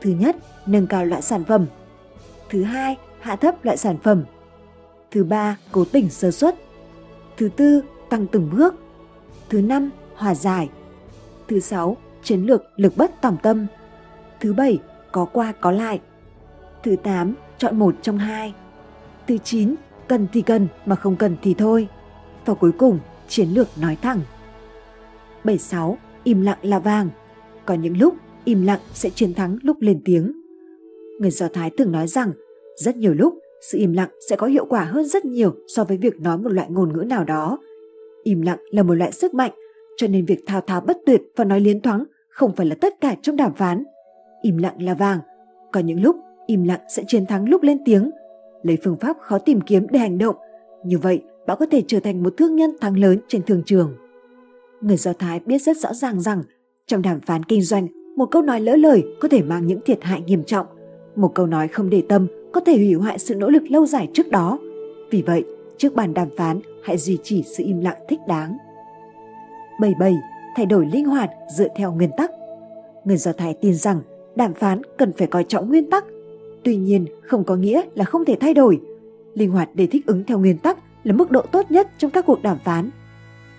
Thứ nhất, nâng cao loại sản phẩm. Thứ hai, hạ thấp loại sản phẩm. Thứ ba, cố tình sơ suất. Thứ tư, tăng từng bước. Thứ năm, hòa giải. Thứ sáu, chiến lược lực bất tòng tâm. Thứ bảy, có qua có lại. Thứ tám, chọn một trong hai. Thứ chín, cần thì cần mà không cần thì thôi. Và cuối cùng, chiến lược nói thẳng. 76. Im lặng là vàng. Có những lúc, im lặng sẽ chiến thắng lúc lên tiếng. Người Do Thái từng nói rằng, rất nhiều lúc, sự im lặng sẽ có hiệu quả hơn rất nhiều so với việc nói một loại ngôn ngữ nào đó. Im lặng là một loại sức mạnh, cho nên việc thao thao bất tuyệt và nói liến thoáng không phải là tất cả trong đàm phán. Im lặng là vàng. Có những lúc, im lặng sẽ chiến thắng lúc lên tiếng. Lấy phương pháp khó tìm kiếm để hành động. Như vậy, bạn có thể trở thành một thương nhân thắng lớn trên thương trường. Người Do Thái biết rất rõ ràng rằng trong đàm phán kinh doanh, một câu nói lỡ lời có thể mang những thiệt hại nghiêm trọng. Một câu nói không để tâm có thể hủy hoại sự nỗ lực lâu dài trước đó. Vì vậy, trước bàn đàm phán, hãy duy trì sự im lặng thích đáng. 77. Thay đổi linh hoạt dựa theo nguyên tắc. Người Do Thái tin rằng đàm phán cần phải coi trọng nguyên tắc. Tuy nhiên, không có nghĩa là không thể thay đổi. Linh hoạt để thích ứng theo nguyên tắc là mức độ tốt nhất trong các cuộc đàm phán.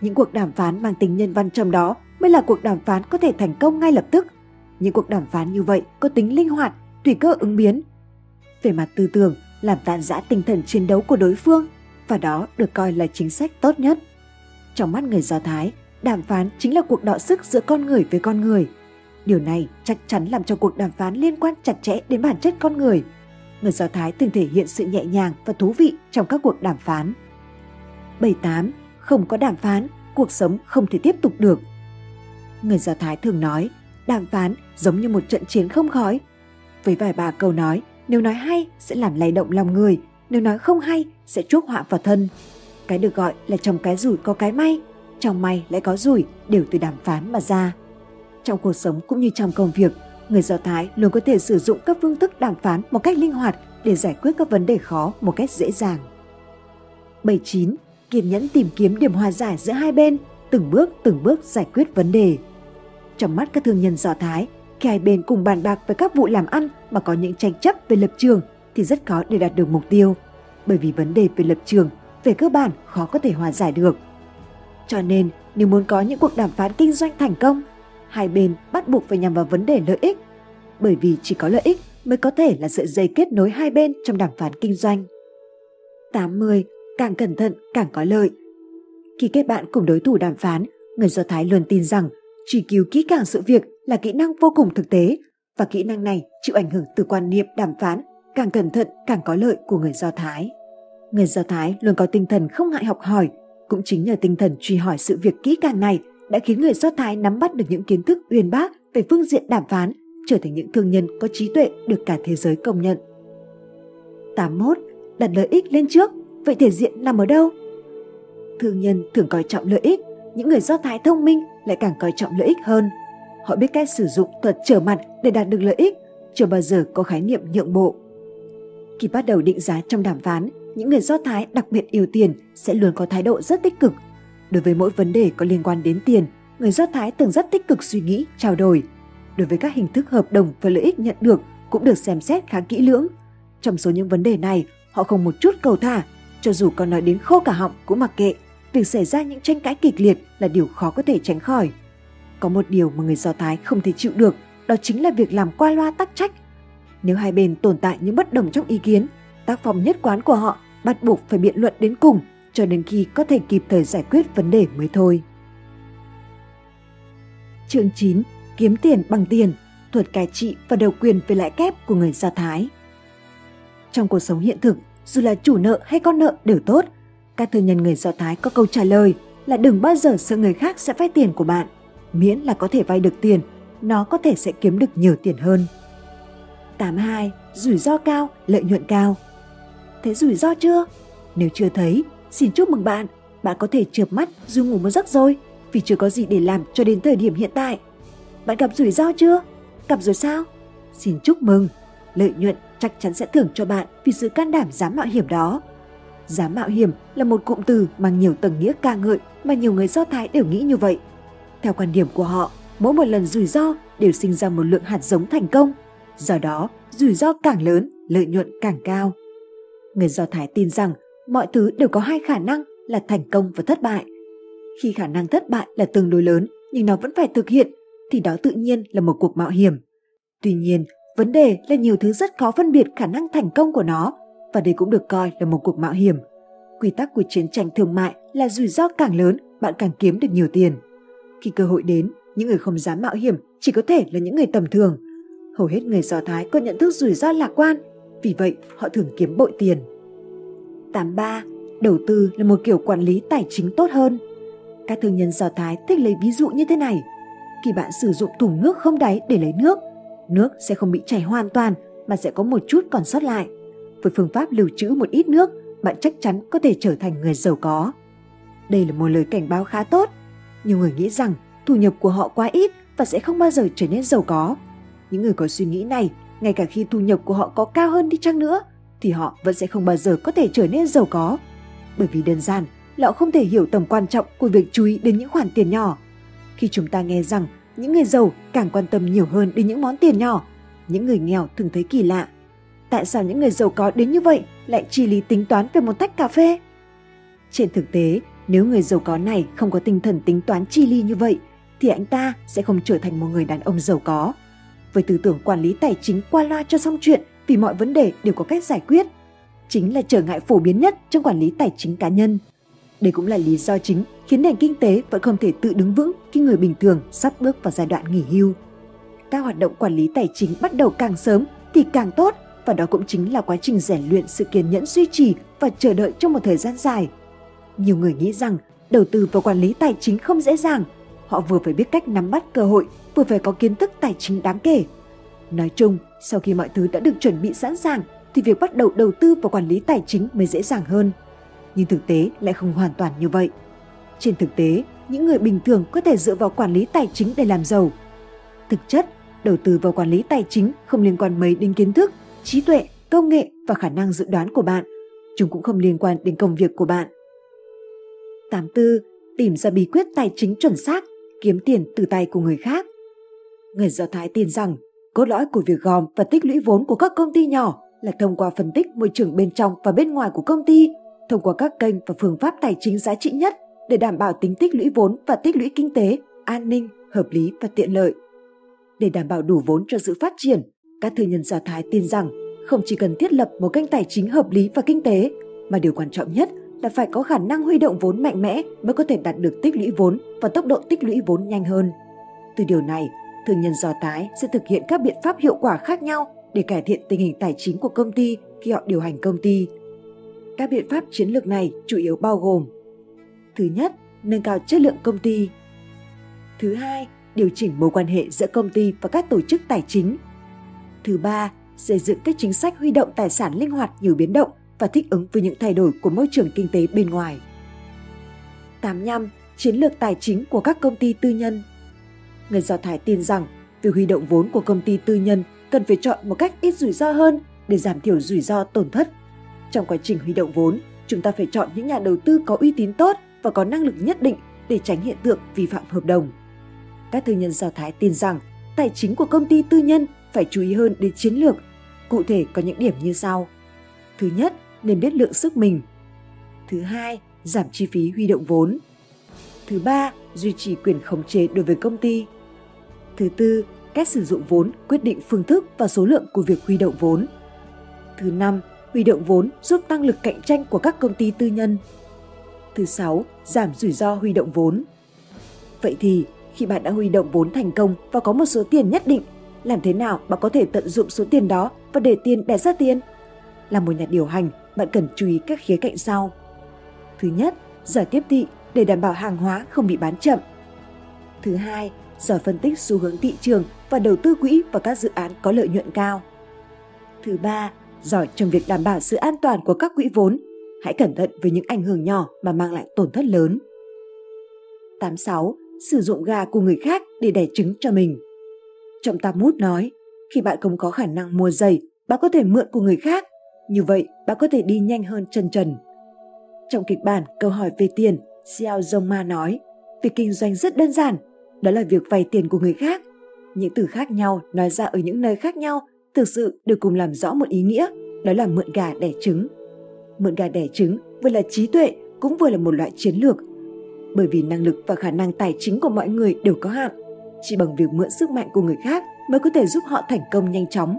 Những cuộc đàm phán mang tính nhân văn trong đó mới là cuộc đàm phán có thể thành công ngay lập tức. Những cuộc đàm phán như vậy có tính linh hoạt, tùy cơ ứng biến. Về mặt tư tưởng, làm tan rã tinh thần chiến đấu của đối phương và đó được coi là chính sách tốt nhất. Trong mắt người Do Thái, đàm phán chính là cuộc đọ sức giữa con người với con người. Điều này chắc chắn làm cho cuộc đàm phán liên quan chặt chẽ đến bản chất con người. Người Do Thái thường thể hiện sự nhẹ nhàng và thú vị trong các cuộc đàm phán. 78. Không có đàm phán, cuộc sống không thể tiếp tục được. Người Do Thái thường nói, đàm phán giống như một trận chiến không khói. Với vài ba câu nói, nếu nói hay sẽ làm lay động lòng người, nếu nói không hay sẽ chuốc họa vào thân. Cái được gọi là trong cái rủi có cái may, trong may lại có rủi đều từ đàm phán mà ra. Trong cuộc sống cũng như trong công việc, người Do Thái luôn có thể sử dụng các phương thức đàm phán một cách linh hoạt để giải quyết các vấn đề khó một cách dễ dàng. 79. Kiên nhẫn tìm kiếm điểm hòa giải giữa hai bên, từng bước từng bước giải quyết vấn đề. Trong mắt các thương nhân Do Thái, khi hai bên cùng bàn bạc về các vụ làm ăn mà có những tranh chấp về lập trường thì rất khó để đạt được mục tiêu, bởi vì vấn đề về lập trường về cơ bản khó có thể hòa giải được. Cho nên, nếu muốn có những cuộc đàm phán kinh doanh thành công, hai bên bắt buộc phải nhằm vào vấn đề lợi ích, bởi vì chỉ có lợi ích mới có thể là sợi dây kết nối hai bên trong đàm phán kinh doanh. 80. Càng cẩn thận càng có lợi. Khi kết bạn cùng đối thủ đàm phán, người Do Thái luôn tin rằng truy cứu kỹ càng sự việc là kỹ năng vô cùng thực tế và kỹ năng này chịu ảnh hưởng từ quan niệm đàm phán càng cẩn thận càng có lợi của người Do Thái. Người Do Thái luôn có tinh thần không ngại học hỏi, cũng chính nhờ tinh thần truy hỏi sự việc kỹ càng này đã khiến người Do Thái nắm bắt được những kiến thức uyên bác về phương diện đàm phán, trở thành những thương nhân có trí tuệ được cả thế giới công nhận. 81. Đặt lợi ích lên trước, vậy thể diện nằm ở đâu? Thương nhân thường coi trọng lợi ích, những người Do Thái thông minh lại càng coi trọng lợi ích hơn. Họ biết cách sử dụng thuật trở mặt để đạt được lợi ích, chưa bao giờ có khái niệm nhượng bộ. Khi bắt đầu định giá trong đàm phán, những người Do Thái đặc biệt yêu tiền sẽ luôn có thái độ rất tích cực. Đối với mỗi vấn đề có liên quan đến tiền, người Do Thái thường rất tích cực suy nghĩ, trao đổi. Đối với các hình thức hợp đồng và lợi ích nhận được cũng được xem xét khá kỹ lưỡng. Trong số những vấn đề này, họ không một chút cầu thả, cho dù có nói đến khô cả họng cũng mặc kệ. việc xảy ra những tranh cãi kịch liệt là điều khó có thể tránh khỏi. Có một điều mà người Do Thái không thể chịu được, đó chính là việc làm qua loa tắc trách. Nếu hai bên tồn tại những bất đồng trong ý kiến, tác phong nhất quán của họ bắt buộc phải biện luận đến cùng cho đến khi có thể kịp thời giải quyết vấn đề mới thôi. Chương 9. Kiếm tiền bằng tiền, thuật cai trị và đầu quyền về lãi kép của người Do Thái. Trong cuộc sống hiện thực, dù là chủ nợ hay con nợ đều tốt, các thương nhân người Do Thái có câu trả lời là đừng bao giờ sợ người khác sẽ vay tiền của bạn. Miễn là có thể vay được tiền, nó có thể sẽ kiếm được nhiều tiền hơn. 82. Rủi ro cao, lợi nhuận cao. Thấy rủi ro chưa? Nếu chưa thấy, xin chúc mừng bạn. Bạn có thể chợp mắt dù ngủ một giấc rồi vì chưa có gì để làm cho đến thời điểm hiện tại. Bạn gặp rủi ro chưa? Gặp rồi sao? Xin chúc mừng. Lợi nhuận chắc chắn sẽ thưởng cho bạn vì sự can đảm dám mạo hiểm đó. Dám mạo hiểm là một cụm từ mang nhiều tầng nghĩa ca ngợi mà nhiều người Do Thái đều nghĩ như vậy. Theo quan điểm của họ, mỗi một lần rủi ro đều sinh ra một lượng hạt giống thành công. Do đó, rủi ro càng lớn, lợi nhuận càng cao. Người Do Thái tin rằng mọi thứ đều có hai khả năng là thành công và thất bại. Khi khả năng thất bại là tương đối lớn nhưng nó vẫn phải thực hiện thì đó tự nhiên là một cuộc mạo hiểm. Tuy nhiên, vấn đề là nhiều thứ rất khó phân biệt khả năng thành công của nó và đây cũng được coi là một cuộc mạo hiểm. Quy tắc của chiến tranh thương mại là rủi ro càng lớn, bạn càng kiếm được nhiều tiền. Khi cơ hội đến, những người không dám mạo hiểm chỉ có thể là những người tầm thường. Hầu hết người Do Thái có nhận thức rủi ro lạc quan, vì vậy họ thường kiếm bội tiền. 83. Đầu tư là một kiểu quản lý tài chính tốt hơn. Các thương nhân Do Thái thích lấy ví dụ như thế này. Khi bạn sử dụng thùng nước không đáy để lấy nước, nước sẽ không bị chảy hoàn toàn mà sẽ có một chút còn sót lại. Với phương pháp lưu trữ một ít nước, bạn chắc chắn có thể trở thành người giàu có. Đây là một lời cảnh báo khá tốt. Nhiều người nghĩ rằng thu nhập của họ quá ít và sẽ không bao giờ trở nên giàu có. Những người có suy nghĩ này, ngay cả khi thu nhập của họ có cao hơn đi chăng nữa, thì họ vẫn sẽ không bao giờ có thể trở nên giàu có. Bởi vì đơn giản là họ không thể hiểu tầm quan trọng của việc chú ý đến những khoản tiền nhỏ. Khi chúng ta nghe rằng những người giàu càng quan tâm nhiều hơn đến những món tiền nhỏ, những người nghèo thường thấy kỳ lạ. Tại sao những người giàu có đến như vậy lại chi lý tính toán về một tách cà phê? Trên thực tế, nếu người giàu có này không có tinh thần tính toán chi ly như vậy, thì anh ta sẽ không trở thành một người đàn ông giàu có. Với tư tưởng quản lý tài chính qua loa cho xong chuyện vì mọi vấn đề đều có cách giải quyết, chính là trở ngại phổ biến nhất trong quản lý tài chính cá nhân. Đây cũng là lý do chính khiến nền kinh tế vẫn không thể tự đứng vững khi người bình thường sắp bước vào giai đoạn nghỉ hưu. Các hoạt động quản lý tài chính bắt đầu càng sớm thì càng tốt và đó cũng chính là quá trình rèn luyện sự kiên nhẫn duy trì và chờ đợi trong một thời gian dài. Nhiều người nghĩ rằng đầu tư và quản lý tài chính không dễ dàng. Họ vừa phải biết cách nắm bắt cơ hội, vừa phải có kiến thức tài chính đáng kể. Nói chung, sau khi mọi thứ đã được chuẩn bị sẵn sàng thì việc bắt đầu đầu tư và quản lý tài chính mới dễ dàng hơn. Nhưng thực tế lại không hoàn toàn như vậy. Trên thực tế, những người bình thường có thể dựa vào quản lý tài chính để làm giàu. Thực chất, đầu tư vào quản lý tài chính không liên quan mấy đến kiến thức, trí tuệ, công nghệ và khả năng dự đoán của bạn. Chúng cũng không liên quan đến công việc của bạn. 84. Tìm ra bí quyết tài chính chuẩn xác, kiếm tiền từ tay của người khác. Người Do Thái tin rằng cốt lõi của việc gom và tích lũy vốn của các công ty nhỏ là thông qua phân tích môi trường bên trong và bên ngoài của công ty, thông qua các kênh và phương pháp tài chính giá trị nhất để đảm bảo tính tích lũy vốn và tích lũy kinh tế, an ninh, hợp lý và tiện lợi. Để đảm bảo đủ vốn cho sự phát triển, các thư nhân Do Thái tin rằng không chỉ cần thiết lập một kênh tài chính hợp lý và kinh tế, mà điều quan trọng nhất là phải có khả năng huy động vốn mạnh mẽ mới có thể đạt được tích lũy vốn và tốc độ tích lũy vốn nhanh hơn. Từ điều này, thương nhân Do tái sẽ thực hiện các biện pháp hiệu quả khác nhau để cải thiện tình hình tài chính của công ty khi họ điều hành công ty. Các biện pháp chiến lược này chủ yếu bao gồm Thứ nhất, nâng cao chất lượng công ty. Thứ hai, điều chỉnh mối quan hệ giữa công ty và các tổ chức tài chính. Thứ ba, xây dựng các chính sách huy động tài sản linh hoạt nhiều biến động và thích ứng với những thay đổi của môi trường kinh tế bên ngoài. 85. Chiến lược tài chính của các công ty tư nhân Người Do Thái tin rằng việc huy động vốn của công ty tư nhân cần phải chọn một cách ít rủi ro hơn để giảm thiểu rủi ro tổn thất. Trong quá trình huy động vốn, chúng ta phải chọn những nhà đầu tư có uy tín tốt và có năng lực nhất định để tránh hiện tượng vi phạm hợp đồng. Các tư nhân Do Thái tin rằng tài chính của công ty tư nhân phải chú ý hơn đến chiến lược. Cụ thể có những điểm như sau. Thứ nhất, nên biết lượng sức mình. Thứ hai, giảm chi phí huy động vốn. Thứ ba, duy trì quyền khống chế đối với công ty. Thứ tư, cách sử dụng vốn quyết định phương thức và số lượng của việc huy động vốn. Thứ năm, huy động vốn giúp tăng lực cạnh tranh của các công ty tư nhân. Thứ sáu, giảm rủi ro huy động vốn. Vậy thì, khi bạn đã huy động vốn thành công và có một số tiền nhất định, làm thế nào bạn có thể tận dụng số tiền đó và để tiền đẻ ra tiền? Là một nhà điều hành, bạn cần chú ý các khía cạnh sau. Thứ nhất, giỏi tiếp thị để đảm bảo hàng hóa không bị bán chậm. Thứ hai, giỏi phân tích xu hướng thị trường và đầu tư quỹ vào các dự án có lợi nhuận cao. Thứ ba, giỏi trong việc đảm bảo sự an toàn của các quỹ vốn. Hãy cẩn thận với những ảnh hưởng nhỏ mà mang lại tổn thất lớn. 86. Sử dụng gà của người khác để đẻ trứng cho mình. Trọng Tam Mút nói, khi bạn không có khả năng mua giày, bạn có thể mượn của người khác. Như vậy, bạn có thể đi nhanh hơn chân trần. Trong kịch bản câu hỏi về tiền, Xiao Zhongma nói, việc kinh doanh rất đơn giản, đó là việc vay tiền của người khác. Những từ khác nhau nói ra ở những nơi khác nhau thực sự được cùng làm rõ một ý nghĩa, đó là mượn gà đẻ trứng. Mượn gà đẻ trứng vừa là trí tuệ cũng vừa là một loại chiến lược. Bởi vì năng lực và khả năng tài chính của mọi người đều có hạn, chỉ bằng việc mượn sức mạnh của người khác mới có thể giúp họ thành công nhanh chóng.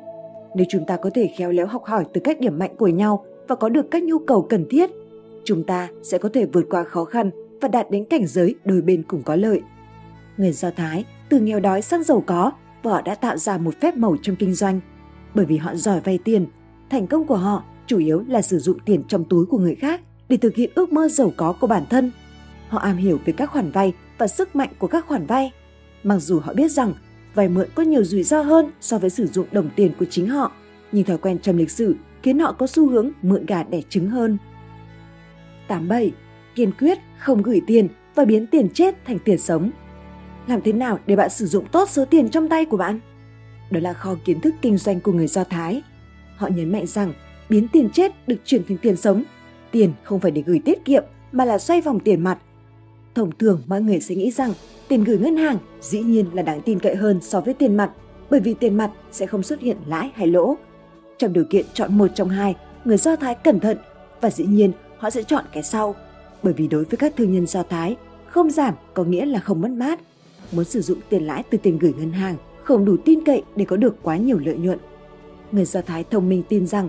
Nếu chúng ta có thể khéo léo học hỏi từ các điểm mạnh của nhau và có được các nhu cầu cần thiết, chúng ta sẽ có thể vượt qua khó khăn và đạt đến cảnh giới đôi bên cùng có lợi. Người Do Thái từ nghèo đói sang giàu có và họ đã tạo ra một phép màu trong kinh doanh. Bởi vì họ giỏi vay tiền, thành công của họ chủ yếu là sử dụng tiền trong túi của người khác để thực hiện ước mơ giàu có của bản thân. Họ am hiểu về các khoản vay và sức mạnh của các khoản vay. Mặc dù họ biết rằng vay mượn có nhiều rủi ro hơn so với sử dụng đồng tiền của chính họ, nhưng thói quen trong lịch sử khiến họ có xu hướng mượn gà đẻ trứng hơn. 87. Kiên quyết không gửi tiền và biến tiền chết thành tiền sống. Làm thế nào để bạn sử dụng tốt số tiền trong tay của bạn? Đó là kho kiến thức kinh doanh của người Do Thái. Họ nhấn mạnh rằng biến tiền chết được chuyển thành tiền sống. Tiền không phải để gửi tiết kiệm mà là xoay vòng tiền mặt. Thông thường mọi người sẽ nghĩ rằng tiền gửi ngân hàng dĩ nhiên là đáng tin cậy hơn so với tiền mặt bởi vì tiền mặt sẽ không xuất hiện lãi hay lỗ. Trong điều kiện chọn một trong hai, người Do Thái cẩn thận và dĩ nhiên họ sẽ chọn cái sau. Bởi vì đối với các thương nhân Do Thái, không giảm có nghĩa là không mất mát. Muốn sử dụng tiền lãi từ tiền gửi ngân hàng không đủ tin cậy để có được quá nhiều lợi nhuận. Người Do Thái thông minh tin rằng,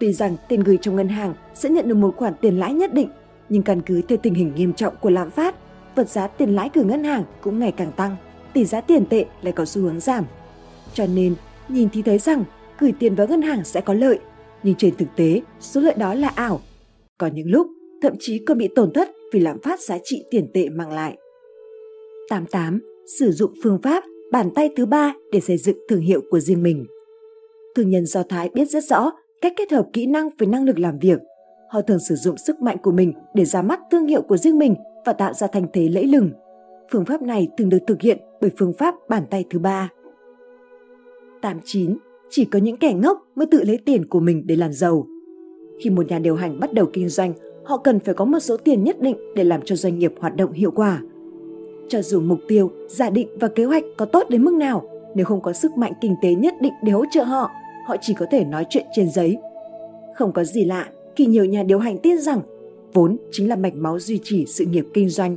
tuy rằng tiền gửi trong ngân hàng sẽ nhận được một khoản tiền lãi nhất định, nhưng căn cứ theo tình hình nghiêm trọng của lạm phát, vật giá tiền lãi của ngân hàng cũng ngày càng tăng, tỷ giá tiền tệ lại có xu hướng giảm. Cho nên, nhìn thì thấy rằng gửi tiền vào ngân hàng sẽ có lợi, nhưng trên thực tế, số lợi đó là ảo. Có những lúc, thậm chí còn bị tổn thất vì lạm phát giá trị tiền tệ mang lại. 88. Sử dụng phương pháp bàn tay thứ ba để xây dựng thương hiệu của riêng mình. Thương nhân Do Thái biết rất rõ cách kết hợp kỹ năng với năng lực làm việc. Họ thường sử dụng sức mạnh của mình để ra mắt thương hiệu của riêng mình và tạo ra thành thế lẫy lừng. Phương pháp này thường được thực hiện bởi phương pháp bàn tay thứ ba. 89. Chỉ có những kẻ ngốc mới tự lấy tiền của mình để làm giàu. Khi một nhà điều hành bắt đầu kinh doanh, họ cần phải có một số tiền nhất định để làm cho doanh nghiệp hoạt động hiệu quả. Cho dù mục tiêu, giả định và kế hoạch có tốt đến mức nào, nếu không có sức mạnh kinh tế nhất định để hỗ trợ họ, họ chỉ có thể nói chuyện trên giấy. Không có gì lạ khi nhiều nhà điều hành tin rằng vốn chính là mạch máu duy trì sự nghiệp kinh doanh.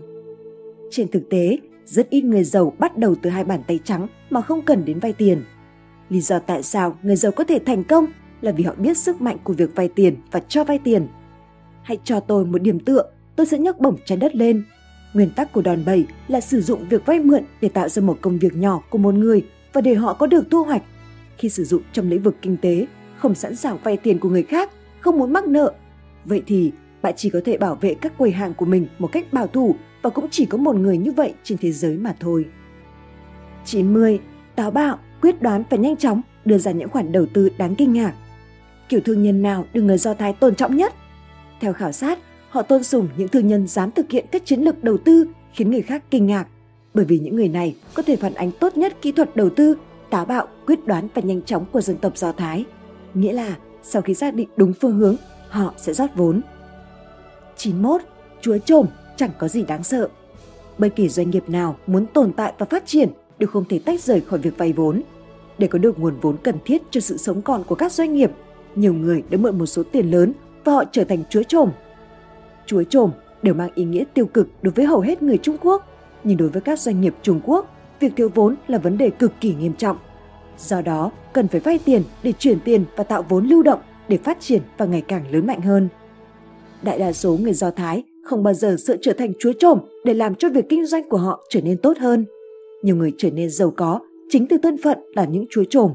Trên thực tế, rất ít người giàu bắt đầu từ hai bàn tay trắng mà không cần đến vay tiền. Lý do tại sao người giàu có thể thành công là vì họ biết sức mạnh của việc vay tiền và cho vay tiền. Hãy cho tôi một điểm tựa, tôi sẽ nhấc bổng trái đất lên. Nguyên tắc của đòn bẩy là sử dụng việc vay mượn để tạo ra một công việc nhỏ của một người và để họ có được thu hoạch. Khi sử dụng trong lĩnh vực kinh tế, không sẵn sàng vay tiền của người khác, không muốn mắc nợ, vậy thì bạn chỉ có thể bảo vệ các quầy hàng của mình một cách bảo thủ và cũng chỉ có một người như vậy trên thế giới mà thôi. 90. Táo bạo, quyết đoán và nhanh chóng đưa ra những khoản đầu tư đáng kinh ngạc. Kiểu thương nhân nào được người Do Thái tôn trọng nhất? Theo khảo sát, họ tôn sùng những thương nhân dám thực hiện các chiến lược đầu tư khiến người khác kinh ngạc, bởi vì những người này có thể phản ánh tốt nhất kỹ thuật đầu tư, táo bạo, quyết đoán và nhanh chóng của dân tộc Do Thái. Nghĩa là sau khi xác định đúng phương hướng, họ sẽ rót vốn. 91. Chúa trồm chẳng có gì đáng sợ. Bất kỳ doanh nghiệp nào muốn tồn tại và phát triển đều không thể tách rời khỏi việc vay vốn. Để có được nguồn vốn cần thiết cho sự sống còn của các doanh nghiệp, nhiều người đã mượn một số tiền lớn và họ trở thành chúa trồm. Chúa trồm đều mang ý nghĩa tiêu cực đối với hầu hết người Trung Quốc, nhưng đối với các doanh nghiệp Trung Quốc, việc thiếu vốn là vấn đề cực kỳ nghiêm trọng. Do đó, cần phải vay tiền để chuyển tiền và tạo vốn lưu động để phát triển và ngày càng lớn mạnh hơn. Đại đa số người Do Thái không bao giờ sợ trở thành chúa trộm để làm cho việc kinh doanh của họ trở nên tốt hơn. Nhiều người trở nên giàu có chính từ thân phận là những chúa trộm.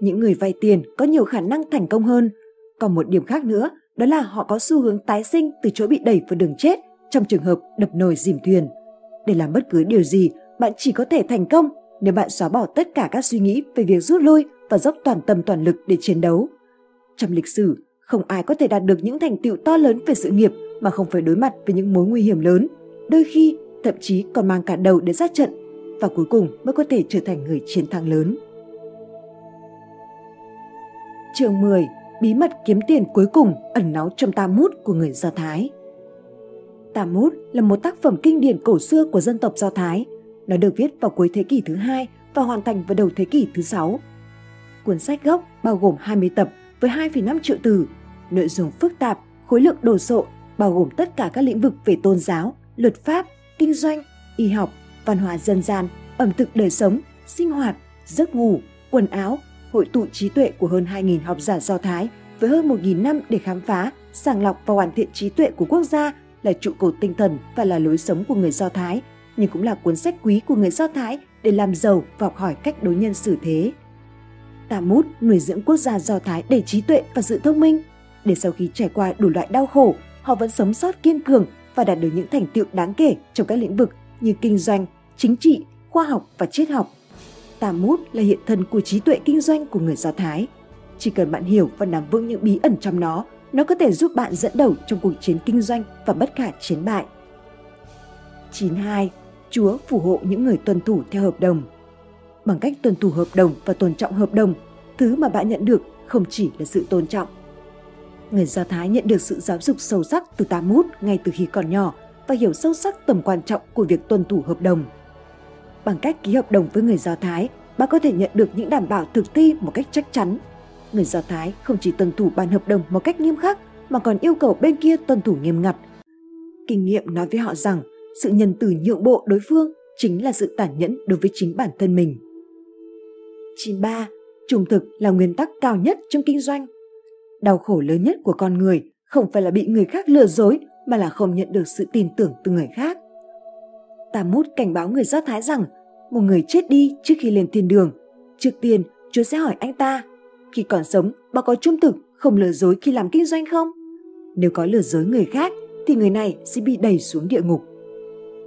Những người vay tiền có nhiều khả năng thành công hơn. Còn một điểm khác nữa đó là họ có xu hướng tái sinh từ chỗ bị đẩy vào đường chết trong trường hợp đập nồi dìm thuyền. Để làm bất cứ điều gì, bạn chỉ có thể thành công nếu bạn xóa bỏ tất cả các suy nghĩ về việc rút lui và dốc toàn tâm toàn lực để chiến đấu. Trong lịch sử, không ai có thể đạt được những thành tựu to lớn về sự nghiệp mà không phải đối mặt với những mối nguy hiểm lớn, đôi khi thậm chí còn mang cả đầu để ra trận và cuối cùng mới có thể trở thành người chiến thắng lớn. Chương 10. Bí mật kiếm tiền cuối cùng ẩn náu trong tam mút của người Do Thái. Tam mút là một tác phẩm kinh điển cổ xưa của dân tộc Do Thái. Nó được viết vào cuối thế kỷ thứ hai và hoàn thành vào đầu thế kỷ thứ sáu. Cuốn sách gốc bao gồm 20 tập với 2,5 triệu từ, nội dung phức tạp, khối lượng đồ sộ, bao gồm tất cả các lĩnh vực về tôn giáo, luật pháp, kinh doanh, y học, văn hóa dân gian, ẩm thực đời sống, sinh hoạt, giấc ngủ, quần áo, hội tụ trí tuệ của hơn 2.000 học giả Do Thái với hơn 1.000 năm để khám phá, sàng lọc và hoàn thiện trí tuệ của quốc gia là trụ cột tinh thần và là lối sống của người Do Thái, nhưng cũng là cuốn sách quý của người Do Thái để làm giàu và học hỏi cách đối nhân xử thế. Talmud nuôi dưỡng quốc gia Do Thái đầy trí tuệ và sự thông minh, để sau khi trải qua đủ loại đau khổ, họ vẫn sống sót kiên cường và đạt được những thành tựu đáng kể trong các lĩnh vực như kinh doanh, chính trị, khoa học và triết học. Talmud là hiện thân của trí tuệ kinh doanh của người Do Thái. Chỉ cần bạn hiểu và nắm vững những bí ẩn trong nó, nó có thể giúp bạn dẫn đầu trong cuộc chiến kinh doanh và bất khả chiến bại. 92. Chúa phù hộ những người tuân thủ theo hợp đồng bằng cách tuân thủ hợp đồng và tôn trọng hợp đồng, thứ mà bạn nhận được không chỉ là sự tôn trọng. Người Do Thái nhận được sự giáo dục sâu sắc từ Talmud ngay từ khi còn nhỏ và hiểu sâu sắc tầm quan trọng của việc tuân thủ hợp đồng. Bằng cách ký hợp đồng với người Do Thái, bạn có thể nhận được những đảm bảo thực thi một cách chắc chắn. Người Do Thái không chỉ tuân thủ bản hợp đồng một cách nghiêm khắc mà còn yêu cầu bên kia tuân thủ nghiêm ngặt. Kinh nghiệm nói với họ rằng sự nhân từ nhượng bộ đối phương chính là sự tàn nhẫn đối với chính bản thân mình. 93. Trung thực là nguyên tắc cao nhất trong kinh doanh. Đau khổ lớn nhất của con người không phải là bị người khác lừa dối mà là không nhận được sự tin tưởng từ người khác. Tà mút cảnh báo người Do Thái rằng một người chết đi trước khi lên thiên đường. Trước tiên, Chúa sẽ hỏi anh ta, khi còn sống, bà có trung thực, không lừa dối khi làm kinh doanh không? Nếu có lừa dối người khác, thì người này sẽ bị đẩy xuống địa ngục.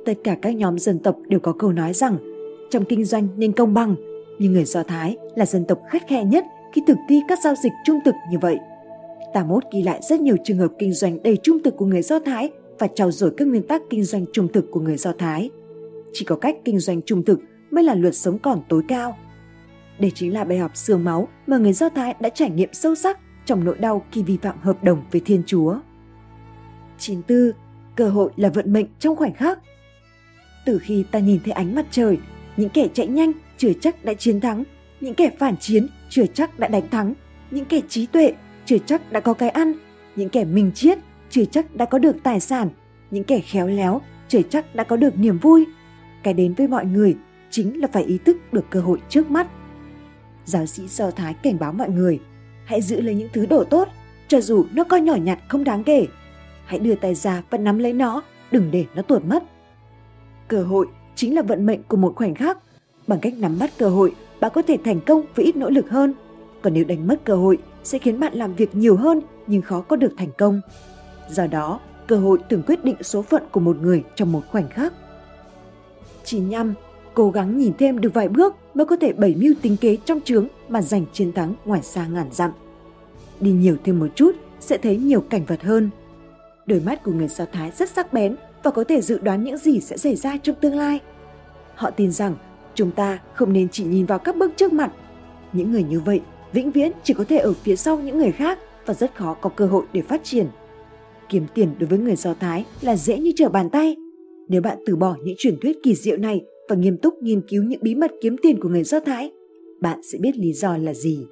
Tất cả các nhóm dân tộc đều có câu nói rằng trong kinh doanh nên công bằng, nhưng người Do Thái là dân tộc khắt khe nhất khi thực thi các giao dịch trung thực như vậy. Tà mốt ghi lại rất nhiều trường hợp kinh doanh đầy trung thực của người Do Thái và trao dồi các nguyên tắc kinh doanh trung thực của người Do Thái. Chỉ có cách kinh doanh trung thực mới là luật sống còn tối cao. Đây chính là bài học xương máu mà người Do Thái đã trải nghiệm sâu sắc trong nỗi đau khi vi phạm hợp đồng với Thiên Chúa. 94. Cơ hội là vận mệnh trong khoảnh khắc. Từ khi ta nhìn thấy ánh mặt trời, những kẻ chạy nhanh chưa chắc đã chiến thắng, những kẻ phản chiến chưa chắc đã đánh thắng, những kẻ trí tuệ chưa chắc đã có cái ăn, những kẻ minh triết chưa chắc đã có được tài sản, những kẻ khéo léo chưa chắc đã có được niềm vui. Cái đến với mọi người chính là phải ý thức được cơ hội trước mắt. Giáo sĩ Do Thái cảnh báo mọi người, hãy giữ lấy những thứ đồ tốt, cho dù nó coi nhỏ nhặt không đáng kể. Hãy đưa tay ra và nắm lấy nó, đừng để nó tuột mất. Cơ hội chính là vận mệnh của một khoảnh khắc Bằng cách nắm bắt cơ hội, bạn có thể thành công với ít nỗ lực hơn. Còn nếu đánh mất cơ hội, sẽ khiến bạn làm việc nhiều hơn nhưng khó có được thành công. Do đó, cơ hội thường quyết định số phận của một người trong một khoảnh khắc. 95. Cố gắng nhìn thêm được vài bước mới có thể bày mưu tính kế trong trướng mà giành chiến thắng ngoài xa ngàn dặm. Đi nhiều thêm một chút sẽ thấy nhiều cảnh vật hơn. Đôi mắt của người Do Thái rất sắc bén và có thể dự đoán những gì sẽ xảy ra trong tương lai. Họ tin rằng Chúng ta không nên chỉ nhìn vào các bước trước mặt. Những người như vậy vĩnh viễn chỉ có thể ở phía sau những người khác và rất khó có cơ hội để phát triển. Kiếm tiền đối với người Do Thái là dễ như trở bàn tay. Nếu bạn từ bỏ những truyền thuyết kỳ diệu này và nghiêm túc nghiên cứu những bí mật kiếm tiền của người Do Thái, bạn sẽ biết lý do là gì.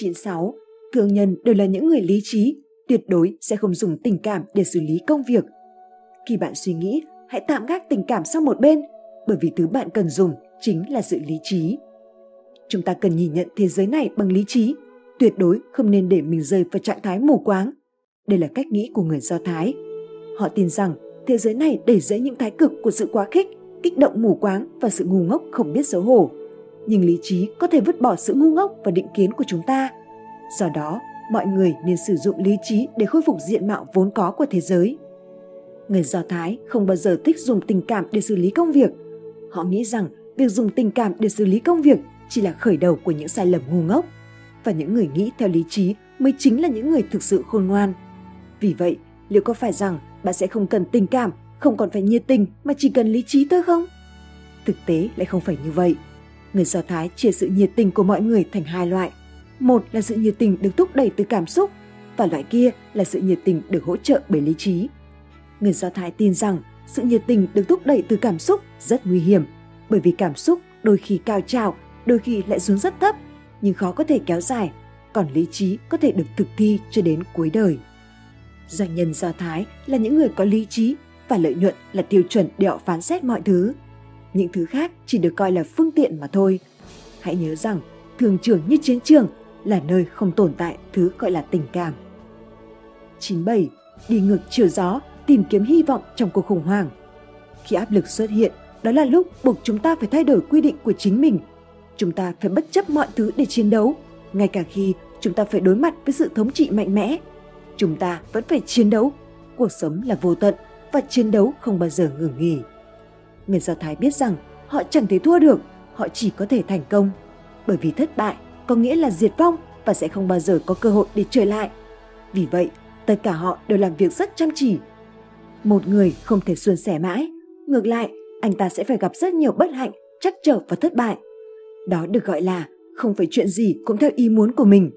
96. Thương nhân đều là những người lý trí, tuyệt đối sẽ không dùng tình cảm để xử lý công việc. Khi bạn suy nghĩ, hãy tạm gác tình cảm sang một bên, bởi vì thứ bạn cần dùng chính là sự lý trí. Chúng ta cần nhìn nhận thế giới này bằng lý trí, tuyệt đối không nên để mình rơi vào trạng thái mù quáng. Đây là cách nghĩ của người Do Thái. Họ tin rằng thế giới này đầy dễ những thái cực của sự quá khích, kích động mù quáng và sự ngu ngốc không biết xấu hổ. Nhưng lý trí có thể vứt bỏ sự ngu ngốc và định kiến của chúng ta. Do đó, mọi người nên sử dụng lý trí để khôi phục diện mạo vốn có của thế giới. Người Do Thái không bao giờ thích dùng tình cảm để xử lý công việc. Họ nghĩ rằng việc dùng tình cảm để xử lý công việc chỉ là khởi đầu của những sai lầm ngu ngốc. Và những người nghĩ theo lý trí mới chính là những người thực sự khôn ngoan. Vì vậy, liệu có phải rằng bạn sẽ không cần tình cảm, không còn phải nhiệt tình mà chỉ cần lý trí thôi không? Thực tế lại không phải như vậy. Người Do Thái chia sự nhiệt tình của mọi người thành hai loại. Một là sự nhiệt tình được thúc đẩy từ cảm xúc và loại kia là sự nhiệt tình được hỗ trợ bởi lý trí. Người Do Thái tin rằng sự nhiệt tình được thúc đẩy từ cảm xúc rất nguy hiểm bởi vì cảm xúc đôi khi cao trào, đôi khi lại xuống rất thấp nhưng khó có thể kéo dài, còn lý trí có thể được thực thi cho đến cuối đời. Doanh nhân Do Thái là những người có lý trí và lợi nhuận là tiêu chuẩn để họ phán xét mọi thứ. Những thứ khác chỉ được coi là phương tiện mà thôi. Hãy nhớ rằng thường trường như chiến trường là nơi không tồn tại thứ gọi là tình cảm. 97. Đi ngược chiều gió, tìm kiếm hy vọng trong cuộc khủng hoảng. Khi áp lực xuất hiện, đó là lúc buộc chúng ta phải thay đổi quy định của chính mình. Chúng ta phải bất chấp mọi thứ để chiến đấu, ngay cả khi chúng ta phải đối mặt với sự thống trị mạnh mẽ. Chúng ta vẫn phải chiến đấu. Cuộc sống là vô tận và chiến đấu không bao giờ ngừng nghỉ. Người Do Thái biết rằng họ chẳng thể thua được, họ chỉ có thể thành công. Bởi vì thất bại có nghĩa là diệt vong và sẽ không bao giờ có cơ hội để trở lại. Vì vậy, tất cả họ đều làm việc rất chăm chỉ. Một người không thể suôn sẻ mãi, ngược lại, anh ta sẽ phải gặp rất nhiều bất hạnh, trắc trở và thất bại. Đó được gọi là không phải chuyện gì cũng theo ý muốn của mình.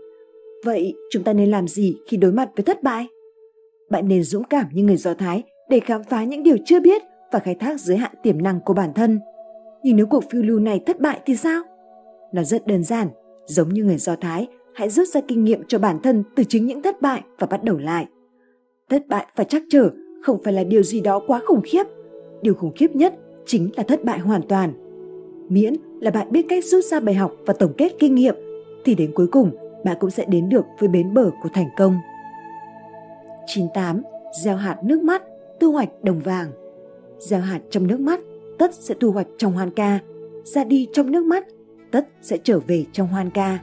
Vậy chúng ta nên làm gì khi đối mặt với thất bại? Bạn nên dũng cảm như người Do Thái để khám phá những điều chưa biết và khai thác giới hạn tiềm năng của bản thân. Nhưng nếu cuộc phiêu lưu này thất bại thì sao? Nó rất đơn giản, giống như người Do Thái, hãy rút ra kinh nghiệm cho bản thân từ chính những thất bại và bắt đầu lại. Thất bại và trắc trở không phải là điều gì đó quá khủng khiếp. Điều khủng khiếp nhất chính là thất bại hoàn toàn. Miễn là bạn biết cách rút ra bài học và tổng kết kinh nghiệm, thì đến cuối cùng bạn cũng sẽ đến được với bến bờ của thành công. 98. Gieo hạt nước mắt, thu hoạch đồng vàng. Gieo hạt trong nước mắt, tất sẽ thu hoạch trong hoan ca. Ra đi trong nước mắt, tất sẽ trở về trong hoan ca.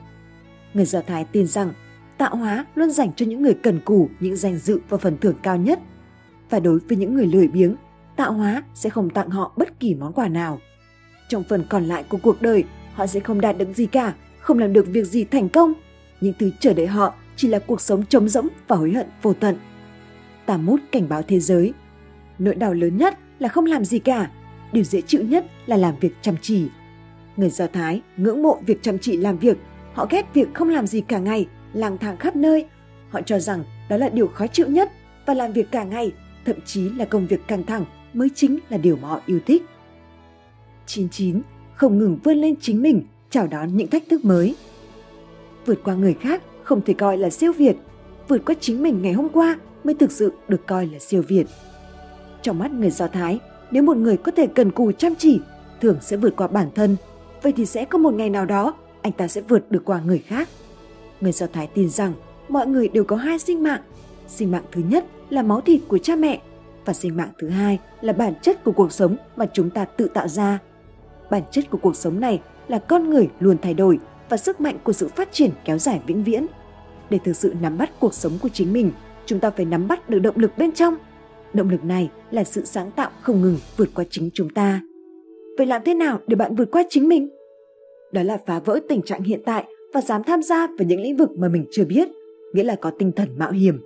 Người Do Thái tin rằng tạo hóa luôn dành cho những người cần cù những danh dự và phần thưởng cao nhất. Và đối với những người lười biếng, tạo hóa sẽ không tặng họ bất kỳ món quà nào. Trong phần còn lại của cuộc đời, họ sẽ không đạt được gì cả, không làm được việc gì thành công. Những thứ chờ đợi họ chỉ là cuộc sống trống rỗng và hối hận vô tận. Tà mút cảnh báo thế giới. Nỗi đau lớn nhất là không làm gì cả, điều dễ chịu nhất là làm việc chăm chỉ. Người Do Thái ngưỡng mộ việc chăm chỉ làm việc, họ ghét việc không làm gì cả ngày, lang thang khắp nơi. Họ cho rằng đó là điều khó chịu nhất và làm việc cả ngày, thậm chí là công việc căng thẳng mới chính là điều mà họ yêu thích. 99. Không ngừng vươn lên chính mình, chào đón những thách thức mới. Vượt qua người khác không thể coi là siêu việt, vượt qua chính mình ngày hôm qua mới thực sự được coi là siêu việt. Trong mắt người Do Thái, nếu một người có thể cần cù chăm chỉ, thường sẽ vượt qua bản thân, vậy thì sẽ có một ngày nào đó anh ta sẽ vượt được qua người khác. Người Do Thái tin rằng mọi người đều có hai sinh mạng. Sinh mạng thứ nhất là máu thịt của cha mẹ và sinh mạng thứ hai là bản chất của cuộc sống mà chúng ta tự tạo ra. Bản chất của cuộc sống này là con người luôn thay đổi và sức mạnh của sự phát triển kéo dài vĩnh viễn. Để thực sự nắm bắt cuộc sống của chính mình, chúng ta phải nắm bắt được động lực bên trong. Động lực này là sự sáng tạo không ngừng vượt qua chính chúng ta. Vậy làm thế nào để bạn vượt qua chính mình? Đó là phá vỡ tình trạng hiện tại và dám tham gia vào những lĩnh vực mà mình chưa biết, nghĩa là có tinh thần mạo hiểm.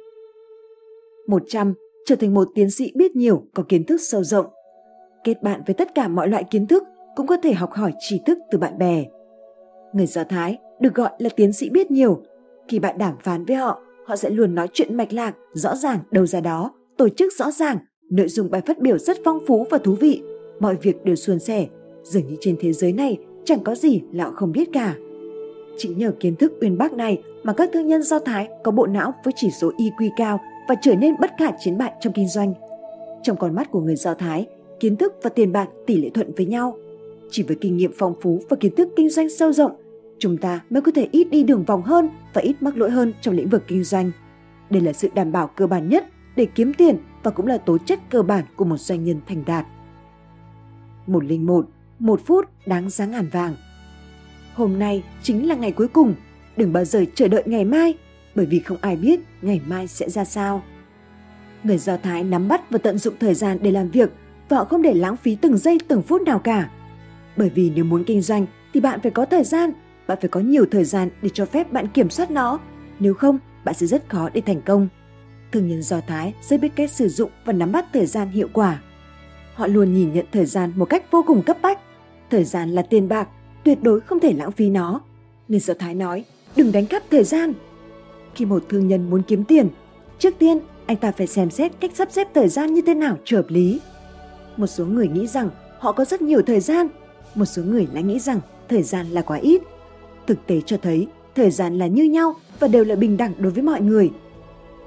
100. Trở thành một tiến sĩ biết nhiều, có kiến thức sâu rộng. Kết bạn với tất cả mọi loại kiến thức, cũng có thể học hỏi tri thức từ bạn bè. Người Do Thái được gọi là tiến sĩ biết nhiều. Khi bạn đàm phán với họ, họ sẽ luôn nói chuyện mạch lạc, rõ ràng đâu ra đó, tổ chức rõ ràng, nội dung bài phát biểu rất phong phú và thú vị, mọi việc đều suôn sẻ, dường như trên thế giới này chẳng có gì là họ không biết cả. Chính nhờ kiến thức uyên bác này mà các thương nhân Do Thái có bộ não với chỉ số IQ cao và trở nên bất khả chiến bại trong kinh doanh. Trong con mắt của người Do Thái, kiến thức và tiền bạc tỷ lệ thuận với nhau. Chỉ với kinh nghiệm phong phú và kiến thức kinh doanh sâu rộng, chúng ta mới có thể ít đi đường vòng hơn và ít mắc lỗi hơn trong lĩnh vực kinh doanh. Đây là sự đảm bảo cơ bản nhất để kiếm tiền và cũng là tố chất cơ bản của một doanh nhân thành đạt. 101, một phút đáng giá ngàn vàng. Hôm nay chính là ngày cuối cùng, đừng bao giờ chờ đợi ngày mai, bởi vì không ai biết ngày mai sẽ ra sao. Người Do Thái nắm bắt và tận dụng thời gian để làm việc và họ không để lãng phí từng giây từng phút nào cả. Bởi vì nếu muốn kinh doanh thì bạn phải có thời gian, bạn phải có nhiều thời gian để cho phép bạn kiểm soát nó. Nếu không, bạn sẽ rất khó để thành công. Thương nhân Do Thái rất biết cách sử dụng và nắm bắt thời gian hiệu quả. Họ luôn nhìn nhận thời gian một cách vô cùng cấp bách. Thời gian là tiền bạc, tuyệt đối không thể lãng phí nó. người Do Thái nói, đừng đánh cắp thời gian. Khi một thương nhân muốn kiếm tiền, trước tiên anh ta phải xem xét cách sắp xếp thời gian như thế nào cho hợp lý. Một số người nghĩ rằng họ có rất nhiều thời gian, một số người lại nghĩ rằng thời gian là quá ít. Thực tế cho thấy thời gian là như nhau và đều là bình đẳng đối với mọi người.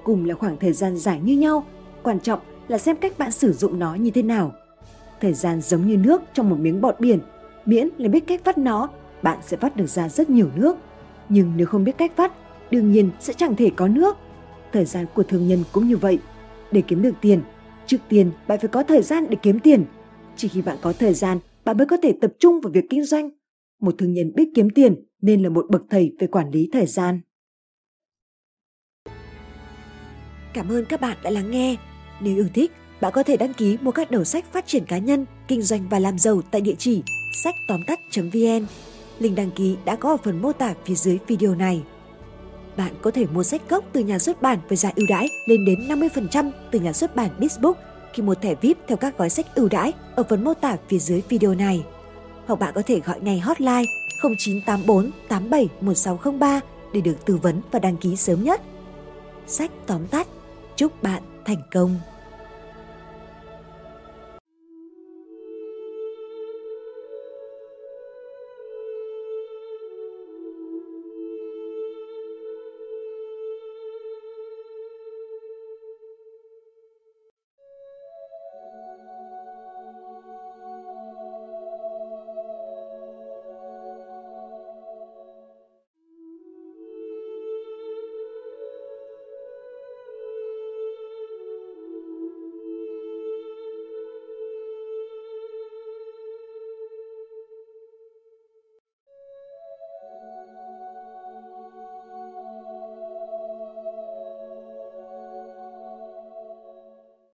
Cùng là khoảng thời gian dài như nhau, quan trọng là xem cách bạn sử dụng nó như thế nào. Thời gian giống như nước trong một miếng bọt biển, miễn là biết cách vắt nó, bạn sẽ vắt được ra rất nhiều nước. Nhưng nếu không biết cách vắt, đương nhiên sẽ chẳng thể có nước. Thời gian của thương nhân cũng như vậy. Để kiếm được tiền, trước tiên bạn phải có thời gian để kiếm tiền. Chỉ khi bạn có thời gian, bạn mới có thể tập trung vào việc kinh doanh. Một thương nhân biết kiếm tiền nên là một bậc thầy về quản lý thời gian. Cảm ơn các bạn đã lắng nghe. Nếu yêu thích, bạn có thể đăng ký mua các đầu sách phát triển cá nhân, kinh doanh và làm giàu tại địa chỉ sách tóm tắt.vn. Link đăng ký đã có ở phần mô tả phía dưới video này. Bạn có thể mua sách gốc từ nhà xuất bản với giá ưu đãi lên đến 50% từ nhà xuất bản Bizbook khi mua thẻ VIP theo các gói sách ưu đãi ở phần mô tả phía dưới video này. Hoặc bạn có thể gọi ngay hotline 0984 87 1603 để được tư vấn và đăng ký sớm nhất. Sách tóm tắt. Chúc bạn thành công!